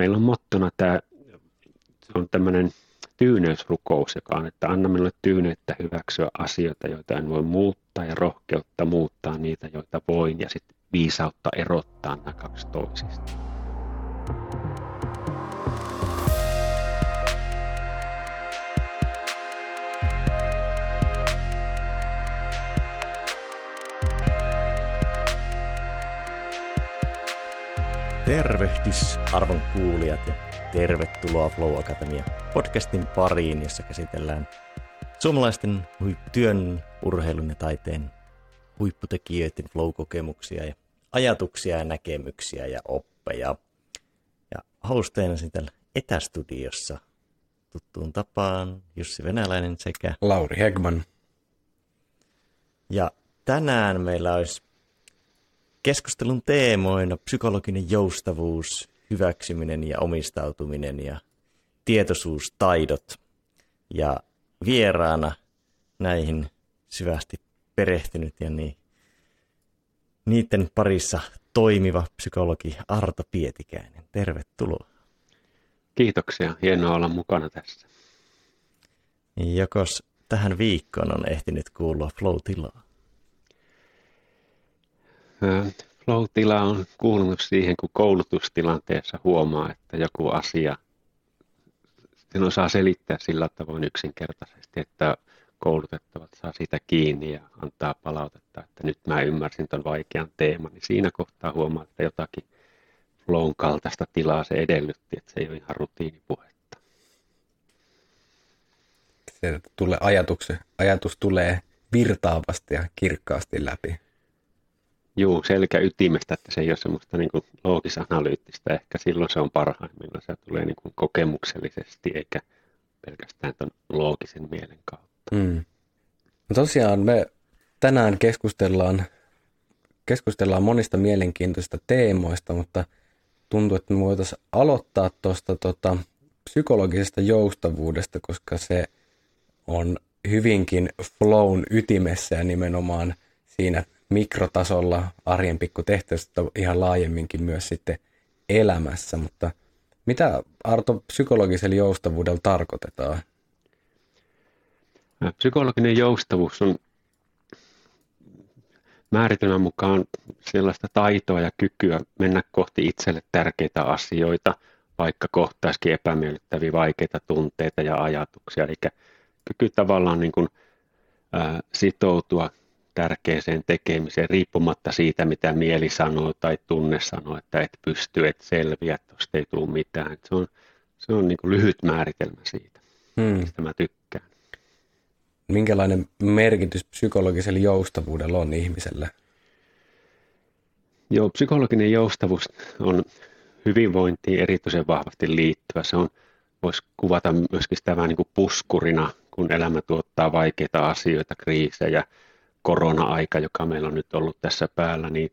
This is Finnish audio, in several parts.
meillä on mottona tämä, se on tämmöinen tyyneysrukous, joka on, että anna minulle tyyneyttä hyväksyä asioita, joita en voi muuttaa ja rohkeutta muuttaa niitä, joita voin ja sitten viisautta erottaa nämä kaksi toisista. Tervehdys arvon kuulijat ja tervetuloa Flow Academia podcastin pariin, jossa käsitellään suomalaisten työn, urheilun ja taiteen huipputekijöiden flow-kokemuksia ja ajatuksia ja näkemyksiä ja oppeja. Ja hosteina täällä etästudiossa tuttuun tapaan Jussi Venäläinen sekä Lauri Hegman. Ja tänään meillä olisi Keskustelun teemoina psykologinen joustavuus, hyväksyminen ja omistautuminen ja tietoisuustaidot. Ja vieraana näihin syvästi perehtynyt ja niin, niiden parissa toimiva psykologi Arto Pietikäinen. Tervetuloa. Kiitoksia, hienoa olla mukana tässä. Jokos tähän viikkoon on ehtinyt kuulua flow-tilaa? Flow-tila on kuulunut siihen, kun koulutustilanteessa huomaa, että joku asia, sen osaa selittää sillä tavoin yksinkertaisesti, että koulutettavat saa siitä kiinni ja antaa palautetta, että nyt mä ymmärsin ton vaikean teeman, niin siinä kohtaa huomaa, että jotakin flown kaltaista tilaa se edellytti, että se ei ole ihan rutiinipuhetta. Se tulee ajatus tulee virtaavasti ja kirkkaasti läpi. Juu, selkä ytimestä, että se ei ole semmoista niin kuin loogisanalyyttistä. Ehkä silloin se on parhaimmillaan. Se tulee niin kuin kokemuksellisesti eikä pelkästään ton loogisen mielen kautta. Mm. No tosiaan me tänään keskustellaan, keskustellaan monista mielenkiintoisista teemoista, mutta tuntuu, että me voitaisiin aloittaa tuosta tota, psykologisesta joustavuudesta, koska se on hyvinkin flown ytimessä ja nimenomaan siinä mikrotasolla arjen pikkutehtävistä ihan laajemminkin myös sitten elämässä, mutta mitä Arto psykologisella joustavuudella tarkoitetaan? Psykologinen joustavuus on määritelmän mukaan sellaista taitoa ja kykyä mennä kohti itselle tärkeitä asioita, vaikka kohtaisikin epämiellyttäviä vaikeita tunteita ja ajatuksia. Eli kyky tavallaan niin kuin, sitoutua tärkeäseen tekemiseen riippumatta siitä, mitä mieli sanoo tai tunne sanoo, että et pysty, et selviä, tuosta ei tule mitään. Se on, se on niin kuin lyhyt määritelmä siitä, hmm. mistä mä tykkään. Minkälainen merkitys psykologisella joustavuudella on ihmiselle? Joo, psykologinen joustavuus on hyvinvointiin erityisen vahvasti liittyvä. Se on, voisi kuvata myöskin sitä vähän niin kuin puskurina, kun elämä tuottaa vaikeita asioita, kriisejä – korona-aika, joka meillä on nyt ollut tässä päällä, niin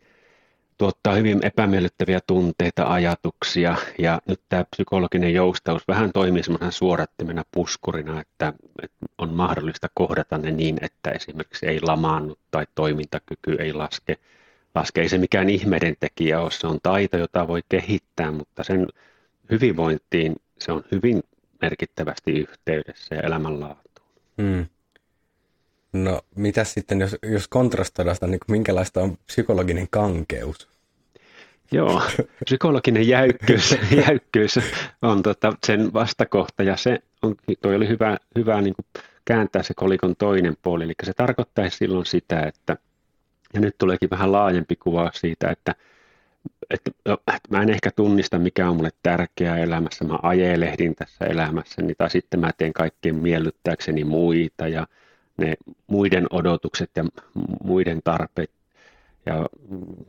tuottaa hyvin epämiellyttäviä tunteita, ajatuksia ja nyt tämä psykologinen joustaus vähän toimii semmoisena suorattimena puskurina, että, että on mahdollista kohdata ne niin, että esimerkiksi ei lamaannu tai toimintakyky ei laske. laske. Ei se mikään ihmeiden tekijä ole, se on taito, jota voi kehittää, mutta sen hyvinvointiin se on hyvin merkittävästi yhteydessä ja elämänlaatuun. Hmm. No mitä sitten, jos, jos kontrastoidaan sitä, niin minkälaista on psykologinen kankeus? Joo, psykologinen jäykkyys, jäykkyys on tota, sen vastakohta ja se on, toi oli hyvä, hyvä niin kuin kääntää se kolikon toinen puoli, eli se tarkoittaisi silloin sitä, että, ja nyt tuleekin vähän laajempi kuva siitä, että, että, että mä en ehkä tunnista, mikä on mulle tärkeää elämässä, mä ajelehdin tässä elämässäni, tai sitten mä teen kaikkien miellyttääkseni muita, ja ne muiden odotukset ja muiden tarpeet ja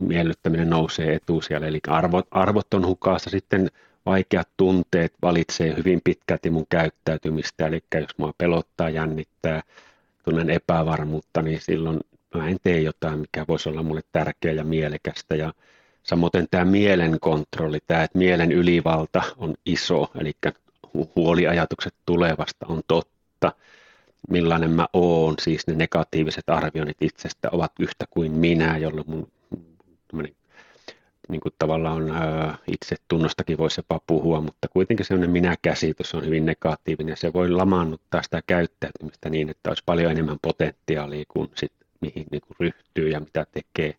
miellyttäminen nousee etusijalle. Eli arvot, arvot on hukassa. Sitten vaikeat tunteet valitsee hyvin pitkälti mun käyttäytymistä. Eli jos mua pelottaa, jännittää, tunnen epävarmuutta, niin silloin mä en tee jotain, mikä voisi olla mulle tärkeää ja mielekästä. Ja samoin tämä mielen kontrolli, tämä, että mielen ylivalta on iso, eli huoliajatukset tulevasta on totta millainen mä oon, siis ne negatiiviset arvioinnit itsestä ovat yhtä kuin minä, jolloin mun niin kuin tavallaan ää, itse tunnostakin voisi jopa puhua, mutta kuitenkin sellainen minä-käsitys on hyvin negatiivinen. Se voi lamaannuttaa sitä käyttäytymistä niin, että olisi paljon enemmän potentiaalia kuin sit, mihin niin kuin ryhtyy ja mitä tekee.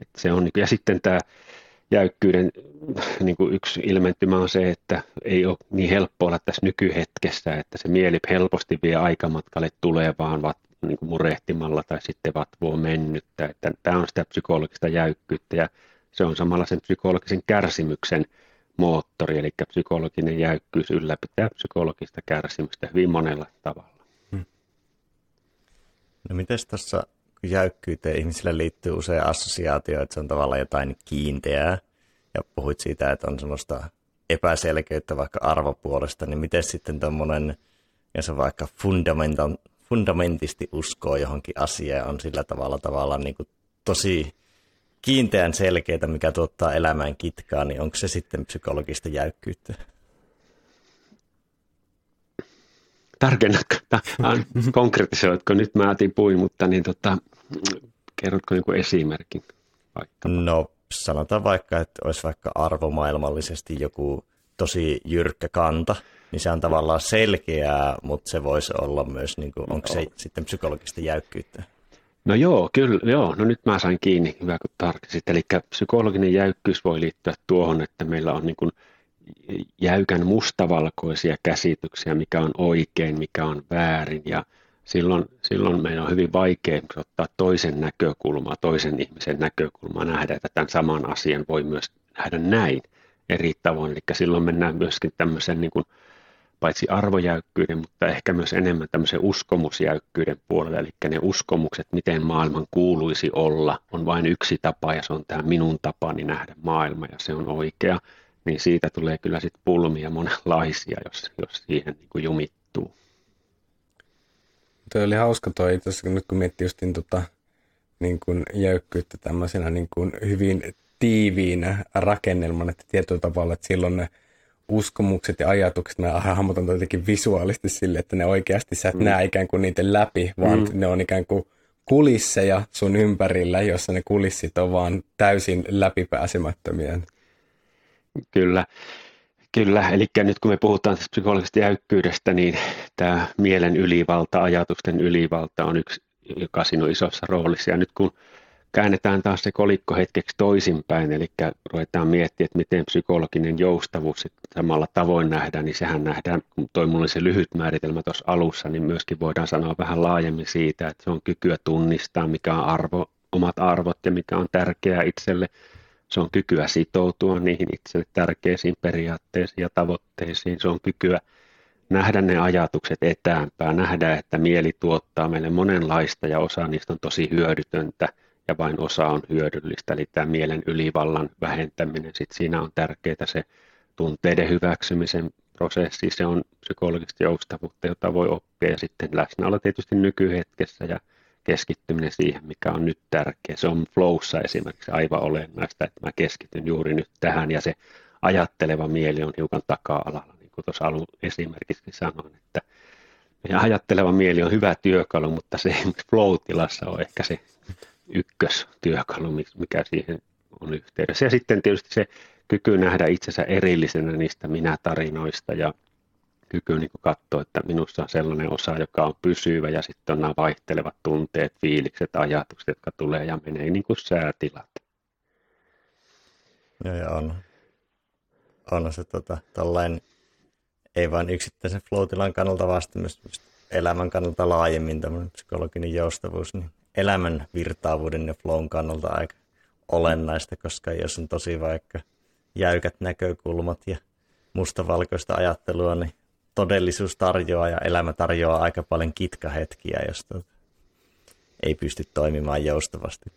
Et se on, ja sitten tämä jäykkyyden niin kuin yksi ilmentymä on se, että ei ole niin helppo olla tässä nykyhetkessä, että se mieli helposti vie aikamatkalle tulevaan niin kuin murehtimalla tai sitten vatvoo mennyttä. Että tämä on sitä psykologista jäykkyyttä ja se on samalla sen psykologisen kärsimyksen moottori, eli psykologinen jäykkyys ylläpitää psykologista kärsimystä hyvin monella tavalla. Hmm. No miten tuossa jäykkyyteen ihmisille liittyy usein assosiaatio, että se on tavallaan jotain kiinteää, ja puhuit siitä, että on semmoista epäselkeyttä vaikka arvopuolesta, niin miten sitten tuommoinen, jos on vaikka fundamental, fundamentisti uskoo johonkin asiaan, on sillä tavalla tavalla niin kuin tosi kiinteän selkeitä, mikä tuottaa elämään kitkaa, niin onko se sitten psykologista jäykkyyttä? Tarkennatko? Konkretisoitko? Nyt mä otin puin, mutta niin tota, kerrotko joku esimerkin? Vaikka? No sanotaan vaikka, että olisi vaikka arvomaailmallisesti joku tosi jyrkkä kanta, niin se on tavallaan selkeää, mutta se voisi olla myös, niin kuin, onko se sitten psykologista jäykkyyttä? No joo, kyllä, joo. No nyt mä sain kiinni, hyvä kun tarkisit. Eli psykologinen jäykkyys voi liittyä tuohon, että meillä on niin kuin jäykän mustavalkoisia käsityksiä, mikä on oikein, mikä on väärin. Ja silloin, silloin meidän on hyvin vaikea ottaa toisen näkökulmaa, toisen ihmisen näkökulmaa, nähdä, että tämän saman asian voi myös nähdä näin eri tavoin. Eli silloin mennään myöskin tämmöisen niin kuin, paitsi arvojäykkyyden, mutta ehkä myös enemmän tämmöisen uskomusjäykkyyden puolelle, eli ne uskomukset, miten maailman kuuluisi olla, on vain yksi tapa ja se on tämä minun tapani nähdä maailma ja se on oikea, niin siitä tulee kyllä sitten pulmia monenlaisia, jos, jos siihen niin kuin jumittuu. Tuo oli hauska toi, itse nyt kun miettii justin tota, niin kuin jäykkyyttä tämmöisenä niin kuin hyvin tiiviinä rakennelmana, että tietyllä tavalla, että silloin ne uskomukset ja ajatukset, mä hahmotan jotenkin visuaalisesti sille, että ne oikeasti sä et mm. näe ikään kuin niitä läpi, vaan mm. ne on ikään kuin kulisseja sun ympärillä, jossa ne kulissit on vaan täysin läpipääsemättömiä. Kyllä. Kyllä, eli nyt kun me puhutaan tästä psykologisesta jäykkyydestä, niin tämä mielen ylivalta, ajatusten ylivalta on yksi, joka siinä on isossa roolissa. Ja nyt kun käännetään taas se kolikko hetkeksi toisinpäin, eli ruvetaan miettimään, että miten psykologinen joustavuus samalla tavoin nähdään, niin sehän nähdään, kun toi mulla oli se lyhyt määritelmä tuossa alussa, niin myöskin voidaan sanoa vähän laajemmin siitä, että se on kykyä tunnistaa, mikä on arvo, omat arvot ja mikä on tärkeää itselle. Se on kykyä sitoutua niihin itselle tärkeisiin periaatteisiin ja tavoitteisiin. Se on kykyä nähdä ne ajatukset etäämpää, nähdä, että mieli tuottaa meille monenlaista ja osa niistä on tosi hyödytöntä – ja vain osa on hyödyllistä, eli tämä mielen ylivallan vähentäminen, sitten siinä on tärkeää se tunteiden hyväksymisen prosessi, se on psykologista joustavuutta, jota voi oppia, ja sitten läsnäolo tietysti nykyhetkessä ja keskittyminen siihen, mikä on nyt tärkeä. Se on flowssa esimerkiksi aivan olennaista, että mä keskityn juuri nyt tähän, ja se ajatteleva mieli on hiukan taka-alalla, niin kuin tuossa alun esimerkiksi sanoin, että ja ajatteleva mieli on hyvä työkalu, mutta se flow-tilassa on ehkä se ykköstyökalu, mikä siihen on yhteydessä. Ja sitten tietysti se kyky nähdä itsensä erillisenä niistä minä-tarinoista ja kyky niin katsoa, että minussa on sellainen osa, joka on pysyvä ja sitten on nämä vaihtelevat tunteet, fiilikset, ajatukset, jotka tulee ja menee niin kuin säätilat. Joo, ja on, on se tota, tällainen, ei vain yksittäisen flow kannalta, vaan myös elämän kannalta laajemmin tämmöinen psykologinen joustavuus, niin elämän virtaavuuden ja flown kannalta aika olennaista, koska jos on tosi vaikka jäykät näkökulmat ja mustavalkoista ajattelua, niin todellisuus tarjoaa ja elämä tarjoaa aika paljon kitkahetkiä, jos ei pysty toimimaan joustavasti.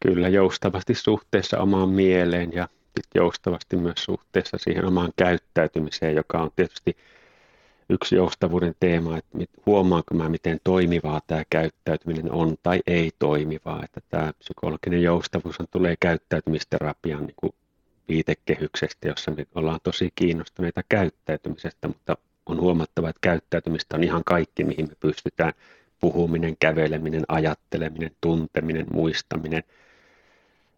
Kyllä, joustavasti suhteessa omaan mieleen ja joustavasti myös suhteessa siihen omaan käyttäytymiseen, joka on tietysti yksi joustavuuden teema, että huomaanko mä, miten toimivaa tämä käyttäytyminen on tai ei toimivaa. Että tämä psykologinen joustavuus tulee käyttäytymisterapian niin kuin viitekehyksestä, jossa me ollaan tosi kiinnostuneita käyttäytymisestä, mutta on huomattava, että käyttäytymistä on ihan kaikki, mihin me pystytään puhuminen, käveleminen, ajatteleminen, tunteminen, muistaminen,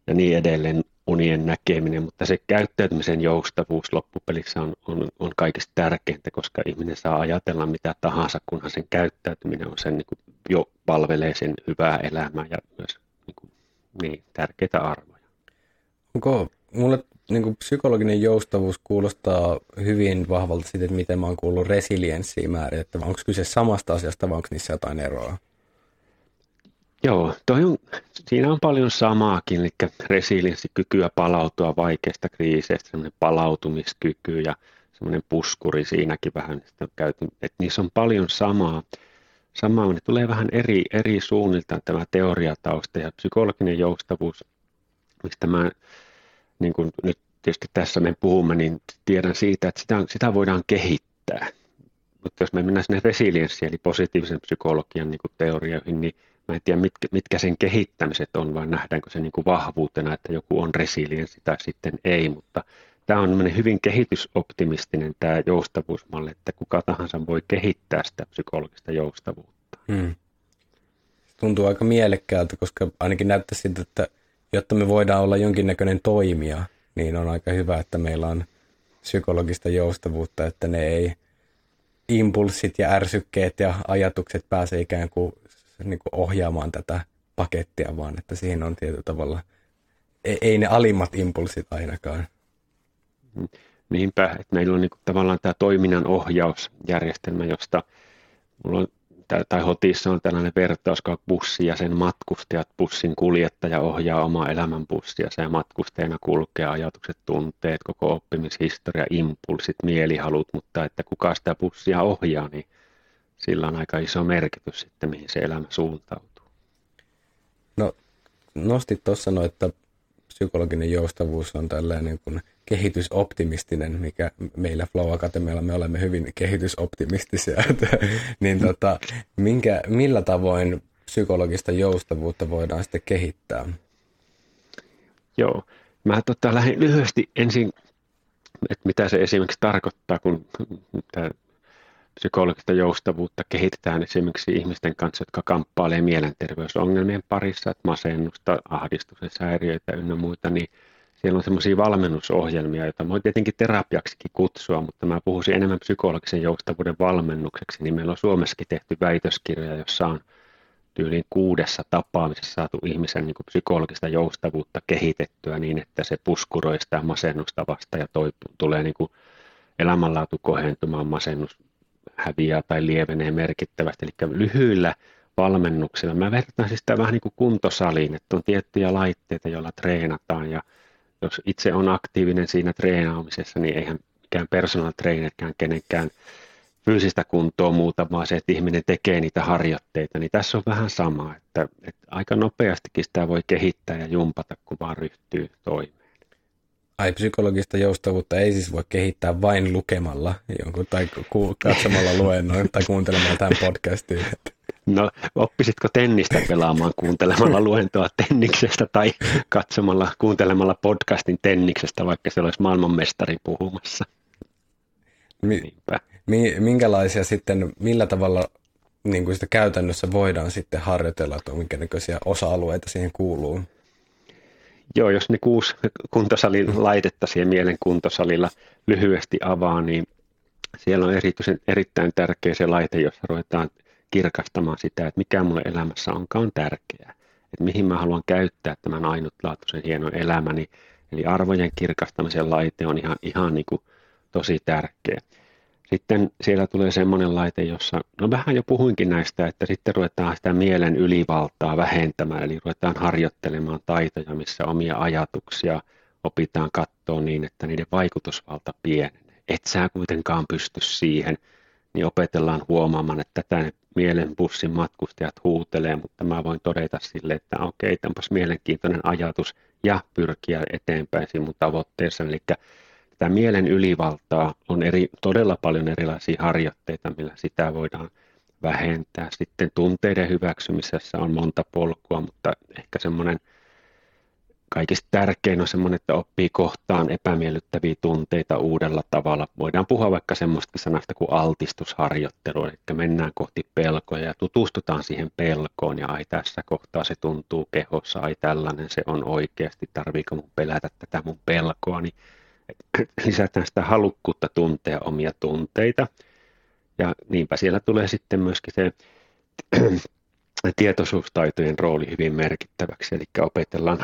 ja niin edelleen unien näkeminen, mutta se käyttäytymisen joustavuus loppupelissä on, on, on kaikista tärkeintä, koska ihminen saa ajatella mitä tahansa, kunhan sen käyttäytyminen on sen niin kuin, jo palvelee sen hyvää elämää ja myös niin, kuin, niin tärkeitä arvoja. Onko mulle niin kuin psykologinen joustavuus kuulostaa hyvin vahvalta siitä, että miten mä oon kuullut resilienssiä määrin, että onko kyse samasta asiasta vai onko niissä jotain eroa? Joo, toi on, siinä on paljon samaakin, eli resilienssikykyä palautua vaikeista kriiseistä, semmoinen palautumiskyky ja semmoinen puskuri siinäkin vähän, että niissä on paljon samaa. Samaa, ne tulee vähän eri, eri suunnilta tämä teoriatausta ja psykologinen joustavuus, mistä mä niin kuin nyt tietysti tässä me puhumme, niin tiedän siitä, että sitä, sitä voidaan kehittää. Mutta jos me mennään sinne resilienssiin, eli positiivisen psykologian niin kuin teorioihin, niin mä en tiedä, mitkä, mitkä sen kehittämiset on, vai nähdäänkö se niin kuin vahvuutena, että joku on resilienssi tai sitten ei, mutta tämä on hyvin kehitysoptimistinen tämä joustavuusmalli, että kuka tahansa voi kehittää sitä psykologista joustavuutta. Hmm. Tuntuu aika mielekkäältä, koska ainakin näyttää siltä, että jotta me voidaan olla jonkinnäköinen toimija, niin on aika hyvä, että meillä on psykologista joustavuutta, että ne ei impulssit ja ärsykkeet ja ajatukset pääse ikään kuin, niin kuin ohjaamaan tätä pakettia, vaan että siihen on tietyllä tavalla, ei, ei ne alimmat impulssit ainakaan. Niinpä, että meillä on niin kuin tavallaan tämä toiminnan ohjausjärjestelmä, josta mulla on tai hotissa on tällainen vertaus, kun bussi ja sen matkustajat, bussin kuljettaja ohjaa omaa elämän bussia ja matkustajana kulkee ajatukset, tunteet, koko oppimishistoria, impulsit, mielihalut, mutta että kuka sitä bussia ohjaa, niin sillä on aika iso merkitys sitten, mihin se elämä suuntautuu. No, nostit tuossa no, että psykologinen joustavuus on tällainen kuin kehitysoptimistinen, mikä meillä Flow Akatemialla me olemme hyvin kehitysoptimistisia, niin tota, minkä, millä tavoin psykologista joustavuutta voidaan sitten kehittää? Joo, mä tota, lähdin lyhyesti ensin, että mitä se esimerkiksi tarkoittaa, kun tämä psykologista joustavuutta kehitetään esimerkiksi ihmisten kanssa, jotka kamppailee mielenterveysongelmien parissa, että masennusta, ahdistuksen häiriöitä ynnä muita, niin siellä on semmoisia valmennusohjelmia, joita voi tietenkin terapiaksikin kutsua, mutta mä puhuisin enemmän psykologisen joustavuuden valmennukseksi, niin meillä on Suomessakin tehty väitöskirja, jossa on tyyliin kuudessa tapaamisessa saatu ihmisen niin psykologista joustavuutta kehitettyä niin, että se puskuroi sitä masennusta vasta ja toi, tulee niin kuin elämänlaatu kohentumaan, masennus häviää tai lievenee merkittävästi. Eli lyhyillä valmennuksilla. Mä vertaan siis sitä vähän niin kuin kuntosaliin, että on tiettyjä laitteita, joilla treenataan ja jos itse on aktiivinen siinä treenaamisessa, niin eihän mikään personal trainerkään kenenkään fyysistä kuntoa muuta, vaan se, että ihminen tekee niitä harjoitteita, niin tässä on vähän sama, että, että aika nopeastikin sitä voi kehittää ja jumpata, kun vaan ryhtyy toimeen. Ai psykologista joustavuutta ei siis voi kehittää vain lukemalla jonkun tai katsomalla luennoin tai kuuntelemalla tämän podcastin. No, oppisitko tennistä pelaamaan kuuntelemalla luentoa tenniksestä tai katsomalla, kuuntelemalla podcastin tenniksestä, vaikka se olisi maailmanmestari puhumassa? Mi- mi- minkälaisia sitten, millä tavalla niin kuin sitä käytännössä voidaan sitten harjoitella, että minkä näköisiä osa-alueita siihen kuuluu? Joo, jos ne kuusi kuntosalin laitetta siihen mielen kuntosalilla lyhyesti avaa, niin siellä on erityisen, erittäin tärkeä se laite, jossa ruvetaan kirkastamaan sitä, että mikä mulle elämässä onkaan tärkeää. Että mihin mä haluan käyttää tämän ainutlaatuisen hienon elämäni. Eli arvojen kirkastamisen laite on ihan, ihan niin kuin tosi tärkeä. Sitten siellä tulee semmoinen laite, jossa, no vähän jo puhuinkin näistä, että sitten ruvetaan sitä mielen ylivaltaa vähentämään, eli ruvetaan harjoittelemaan taitoja, missä omia ajatuksia opitaan katsoa niin, että niiden vaikutusvalta pienenee. Et sä kuitenkaan pysty siihen, niin opetellaan huomaamaan, että tätä ne mielen bussin matkustajat huutelee, mutta mä voin todeta sille, että okei, tämänpäs mielenkiintoinen ajatus ja pyrkiä eteenpäin siinä mun tavoitteessa. Eli tätä mielen ylivaltaa on eri, todella paljon erilaisia harjoitteita, millä sitä voidaan vähentää. Sitten tunteiden hyväksymisessä on monta polkua, mutta ehkä semmoinen kaikista tärkein on semmoinen, että oppii kohtaan epämiellyttäviä tunteita uudella tavalla. Voidaan puhua vaikka semmoista sanasta kuin altistusharjoittelu, eli mennään kohti pelkoja ja tutustutaan siihen pelkoon ja ai tässä kohtaa se tuntuu kehossa, ai tällainen se on oikeasti, tarviiko mun pelätä tätä mun pelkoa, niin lisätään sitä halukkuutta tuntea omia tunteita. Ja niinpä siellä tulee sitten myöskin se tietoisuustaitojen rooli hyvin merkittäväksi, eli opetellaan,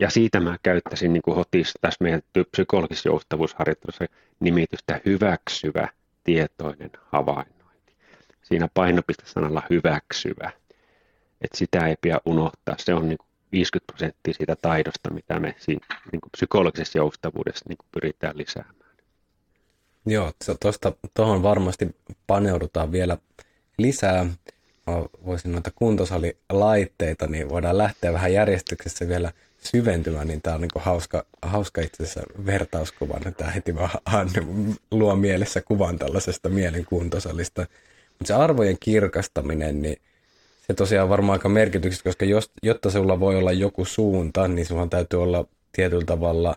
ja siitä mä käyttäisin niin HOTIS tässä meidän psykologisessa joustavuusharjoittelussa nimitystä hyväksyvä tietoinen havainnointi. Siinä painopiste sanalla hyväksyvä, että sitä ei pidä unohtaa, se on niin kuin 50 prosenttia siitä taidosta, mitä me siinä niin psykologisessa joustavuudessa niin pyritään lisäämään. Joo, tuohon varmasti paneudutaan vielä lisää voisin noita kuntosalilaitteita, niin voidaan lähteä vähän järjestyksessä vielä syventymään, niin tämä on niin hauska, hauska itse asiassa vertauskuva. Tämä heti vaan luo mielessä kuvan tällaisesta mielenkuntosalista. Mutta se arvojen kirkastaminen, niin se tosiaan on varmaan aika merkityksistä, koska jos, jotta sulla voi olla joku suunta, niin sulla täytyy olla tietyllä tavalla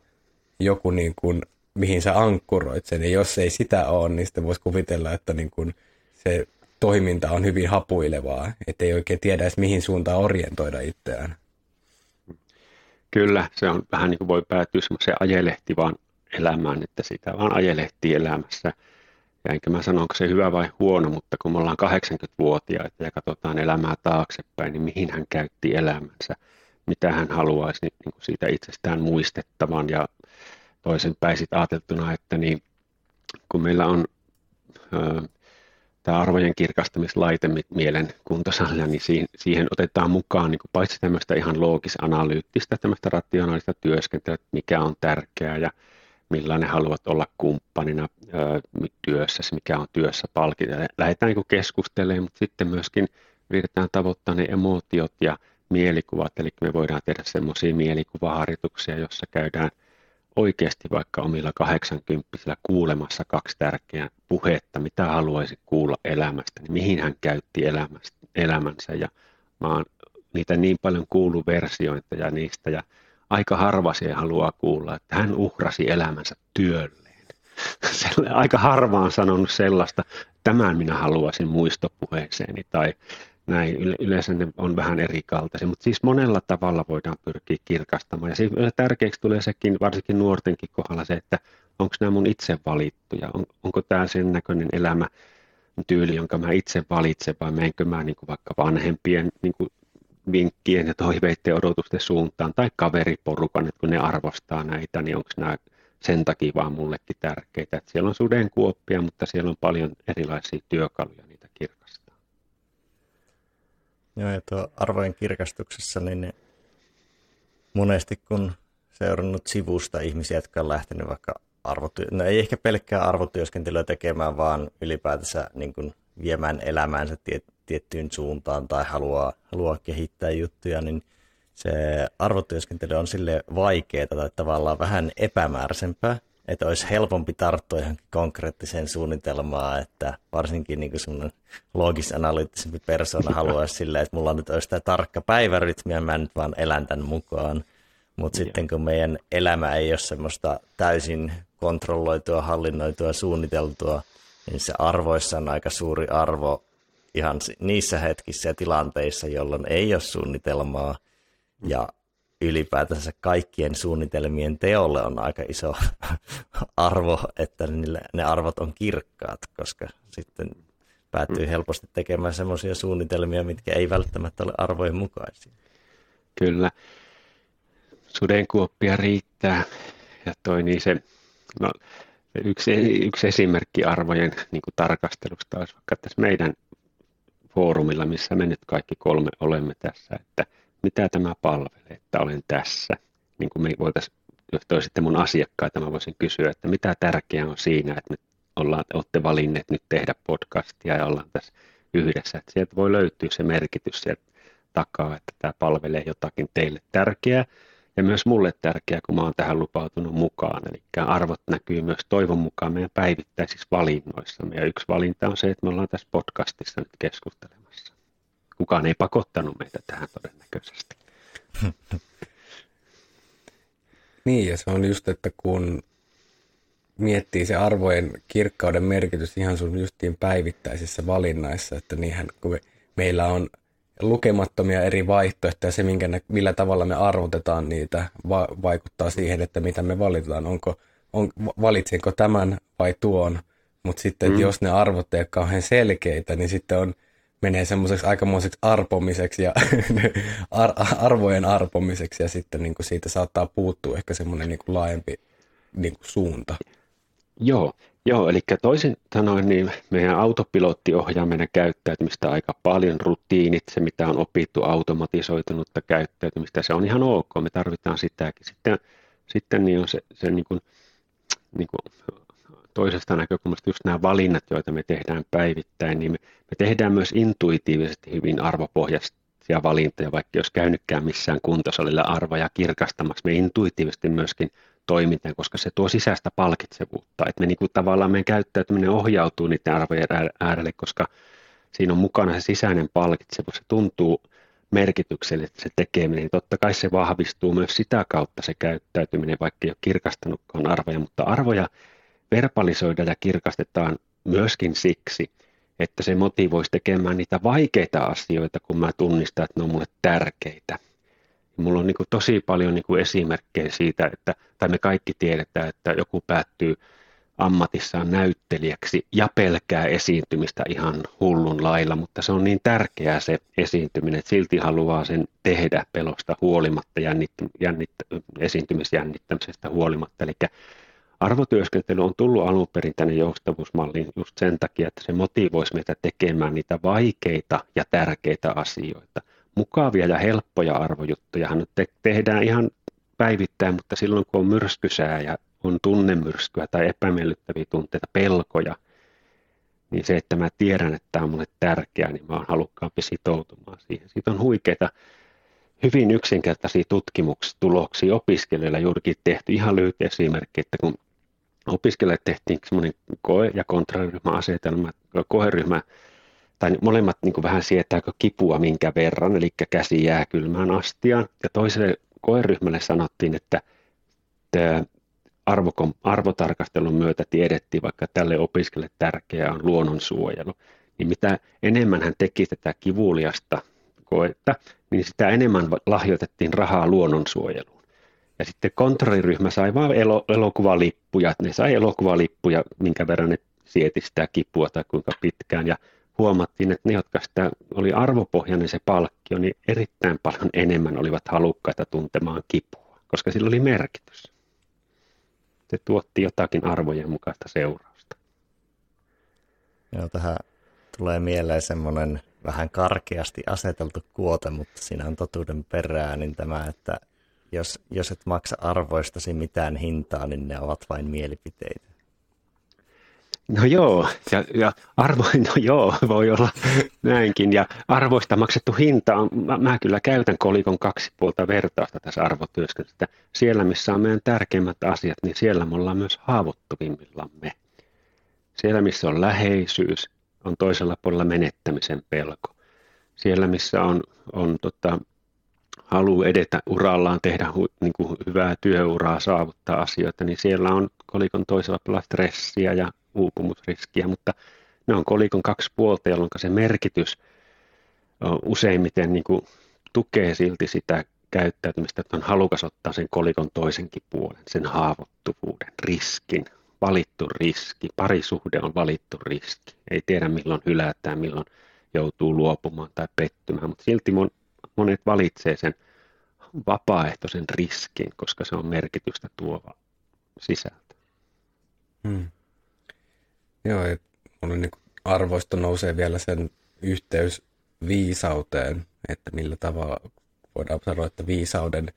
joku, niin kuin, mihin sä ankkuroit sen. Ja jos ei sitä ole, niin sitten voisi kuvitella, että niin kuin se toiminta on hyvin hapuilevaa, ettei oikein tiedä edes mihin suuntaan orientoida itseään. Kyllä, se on vähän niin kuin voi päätyä semmoiseen ajelehtivaan elämään, että sitä vaan ajelehtii elämässä. Ja enkä mä sano, onko se hyvä vai huono, mutta kun me ollaan 80-vuotiaita ja katsotaan elämää taaksepäin, niin mihin hän käytti elämänsä, mitä hän haluaisi niin, niin kuin siitä itsestään muistettavan ja toisenpäin sitten ajateltuna, että niin, kun meillä on tämä arvojen kirkastamislaite mielen kuntosalilla, niin siihen, otetaan mukaan niin kuin paitsi tämmöistä ihan loogis-analyyttistä, tämmöistä rationaalista työskentelyä, että mikä on tärkeää ja millainen haluat olla kumppanina työssä, mikä on työssä palkita. Lähdetään niin keskustelemaan, mutta sitten myöskin yritetään tavoittaa ne emotiot ja mielikuvat, eli me voidaan tehdä semmoisia mielikuvaharjoituksia, jossa käydään oikeasti vaikka omilla 80 kuulemassa kaksi tärkeää puhetta, mitä haluaisi kuulla elämästä, niin mihin hän käytti elämästä, elämänsä. Ja mä oon niitä niin paljon kuullut versiointeja niistä ja aika harva siihen haluaa kuulla, että hän uhrasi elämänsä työlleen. Aika harva on sanonut sellaista, tämän minä haluaisin muistopuheeseeni tai näin. Yleensä ne on vähän eri kaltaisia, mutta siis monella tavalla voidaan pyrkiä kirkastamaan. Ja siis tärkeäksi tulee sekin, varsinkin nuortenkin kohdalla se, että onko nämä mun itse valittuja, on, onko tämä sen näköinen elämä tyyli, jonka mä itse valitsen, vai menenkö mä niin kuin vaikka vanhempien niin kuin vinkkien ja toiveiden odotusten suuntaan, tai kaveriporukan, että kun ne arvostaa näitä, niin onko nämä sen takia vaan mullekin tärkeitä. Että siellä on sudenkuoppia, mutta siellä on paljon erilaisia työkaluja niitä kirkastaa. Joo, ja tuo arvojen kirkastuksessa, niin monesti kun seurannut sivusta ihmisiä, jotka on lähtenyt vaikka arvoty- no ei ehkä pelkkää arvotyöskentelyä tekemään, vaan ylipäätänsä niin kuin viemään elämäänsä tiet- tiettyyn suuntaan tai haluaa, haluaa kehittää juttuja, niin se arvotyöskentely on sille vaikeaa tai tavallaan vähän epämääräisempää että olisi helpompi tarttua johonkin konkreettiseen suunnitelmaan, että varsinkin niin kuin logis-analyyttisempi persona haluaisi silleen, että mulla nyt olisi tämä tarkka päivärytmi ja mä nyt vaan elän tämän mukaan. Mutta sitten kun meidän elämä ei ole semmoista täysin kontrolloitua, hallinnoitua, suunniteltua, niin se arvoissa on aika suuri arvo ihan niissä hetkissä ja tilanteissa, jolloin ei ole suunnitelmaa. Ja ylipäätänsä kaikkien suunnitelmien teolle on aika iso arvo, että ne arvot on kirkkaat, koska sitten päätyy mm. helposti tekemään semmoisia suunnitelmia, mitkä ei välttämättä ole arvojen mukaisia. Kyllä. Sudenkuoppia riittää. Ja toi niin se, no, yksi, yksi esimerkki arvojen niin kuin tarkastelusta olisi vaikka tässä meidän foorumilla, missä me nyt kaikki kolme olemme tässä, että – mitä tämä palvelee, että olen tässä. Niin kuin me voitaisiin, jos toisitte mun asiakkaita, mä voisin kysyä, että mitä tärkeää on siinä, että me ollaan, olette valinneet nyt tehdä podcastia ja ollaan tässä yhdessä. Että sieltä voi löytyä se merkitys sieltä takaa, että tämä palvelee jotakin teille tärkeää ja myös mulle tärkeää, kun mä oon tähän lupautunut mukaan. Eli arvot näkyy myös toivon mukaan meidän päivittäisissä valinnoissa. Ja yksi valinta on se, että me ollaan tässä podcastissa nyt keskustelemassa. Kukaan ei pakottanut meitä tähän todennäköisesti. Niin, ja se on just, että kun miettii se arvojen kirkkauden merkitys ihan sun justiin päivittäisissä valinnaissa, että niinhän kun me, meillä on lukemattomia eri vaihtoehtoja, se minkä ne, millä tavalla me arvotetaan niitä, va, vaikuttaa siihen, että mitä me valitaan, onko, on, valitsenko tämän vai tuon, mutta sitten, mm. jos ne arvot eivät kauhean selkeitä, niin sitten on, menee semmoiseksi aikamoiseksi arpomiseksi ja ar, arvojen arpomiseksi ja sitten niin kuin siitä saattaa puuttua ehkä semmoinen niin kuin laajempi niin kuin suunta. Joo, joo, eli toisin sanoen niin meidän autopilotti ohjaa meidän käyttäytymistä aika paljon, rutiinit, se mitä on opittu automatisoitunutta käyttäytymistä, se on ihan ok, me tarvitaan sitäkin. Sitten, sitten niin on se, se niin kuin, niin kuin toisesta näkökulmasta just nämä valinnat, joita me tehdään päivittäin, niin me, me tehdään myös intuitiivisesti hyvin arvopohjaisia valintoja, vaikka jos käynytkään missään kuntosalilla arvoja kirkastamassa, me intuitiivisesti myöskin toimintaan, koska se tuo sisäistä palkitsevuutta, että me niin kuin tavallaan meidän käyttäytyminen ohjautuu niiden arvojen äärelle, koska siinä on mukana se sisäinen palkitsevuus, se tuntuu merkityksellistä se tekeminen, totta kai se vahvistuu myös sitä kautta se käyttäytyminen, vaikka ei ole kirkastanutkaan arvoja, mutta arvoja verbalisoidaan ja kirkastetaan myöskin siksi, että se motivoisi tekemään niitä vaikeita asioita, kun mä tunnistan, että ne on mulle tärkeitä. Mulla on niin kuin tosi paljon niin kuin esimerkkejä siitä, että, tai me kaikki tiedetään, että joku päättyy ammatissaan näyttelijäksi ja pelkää esiintymistä ihan hullun lailla, mutta se on niin tärkeää se esiintyminen, että silti haluaa sen tehdä pelosta huolimatta, jännit, jännit, esiintymisjännittämisestä huolimatta. Eli arvotyöskentely on tullut alun perin tänne joustavuusmalliin just sen takia, että se motivoisi meitä tekemään niitä vaikeita ja tärkeitä asioita mukavia ja helppoja arvojuttuja te- tehdään ihan päivittäin, mutta silloin kun on myrskysää ja on tunnemyrskyä tai epämiellyttäviä tunteita, pelkoja, niin se, että mä tiedän, että tämä on mulle tärkeää, niin mä oon halukkaampi sitoutumaan siihen. Siitä on huikeita, hyvin yksinkertaisia tutkimustuloksia opiskelijoilla juurikin tehty. Ihan lyhyt esimerkki, että kun opiskelijat tehtiin semmoinen koe- ja kontraryhmäasetelma, koeryhmä tai molemmat niin kuin vähän sietääkö kipua minkä verran, eli käsi jää kylmään astiaan. Ja toiselle koeryhmälle sanottiin, että arvokon, arvotarkastelun myötä tiedettiin, vaikka tälle opiskelijalle tärkeää on luonnonsuojelu, niin mitä enemmän hän teki tätä kivuliasta koetta, niin sitä enemmän lahjoitettiin rahaa luonnonsuojeluun. Ja sitten kontrolliryhmä sai vain elo, elokuvalippuja, ne sai elokuvalippuja, minkä verran ne sieti sitä kipua tai kuinka pitkään. Ja huomattiin, että ne, jotka sitä oli arvopohjainen se palkkio, niin erittäin paljon enemmän olivat halukkaita tuntemaan kipua, koska sillä oli merkitys. Se tuotti jotakin arvojen mukaista seurausta. Joo, tähän tulee mieleen semmoinen vähän karkeasti aseteltu kuote, mutta siinä on totuuden perää, niin tämä, että jos, jos et maksa arvoistasi mitään hintaa, niin ne ovat vain mielipiteitä. No joo, ja, ja arvo, no joo, voi olla näinkin. Ja arvoista maksettu hinta on, mä, mä kyllä käytän kolikon kaksi puolta vertausta tässä arvotyöskentelyssä. Siellä, missä on meidän tärkeimmät asiat, niin siellä me ollaan myös haavoittuvimmillamme. Siellä, missä on läheisyys, on toisella puolella menettämisen pelko. Siellä, missä on, on tota, halu edetä urallaan, tehdä hu, niin kuin hyvää työuraa, saavuttaa asioita, niin siellä on kolikon toisella puolella stressiä ja uupumusriskiä, mutta ne on kolikon kaksi puolta, jolloin se merkitys useimmiten niin kuin tukee silti sitä käyttäytymistä, että on halukas ottaa sen kolikon toisenkin puolen, sen haavoittuvuuden, riskin, valittu riski, parisuhde on valittu riski. Ei tiedä milloin hylätään, milloin joutuu luopumaan tai pettymään, mutta silti monet valitsee sen vapaaehtoisen riskin, koska se on merkitystä tuova sisältö. Hmm. Joo, ja mun niin arvoista nousee vielä sen yhteys viisauteen, että millä tavalla voidaan sanoa, että viisauden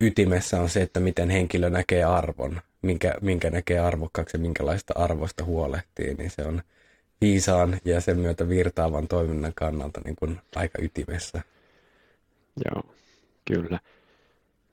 ytimessä on se, että miten henkilö näkee arvon, minkä, minkä näkee arvokkaaksi ja minkälaista arvosta huolehtii, niin se on viisaan ja sen myötä virtaavan toiminnan kannalta niin kuin aika ytimessä. Joo, kyllä.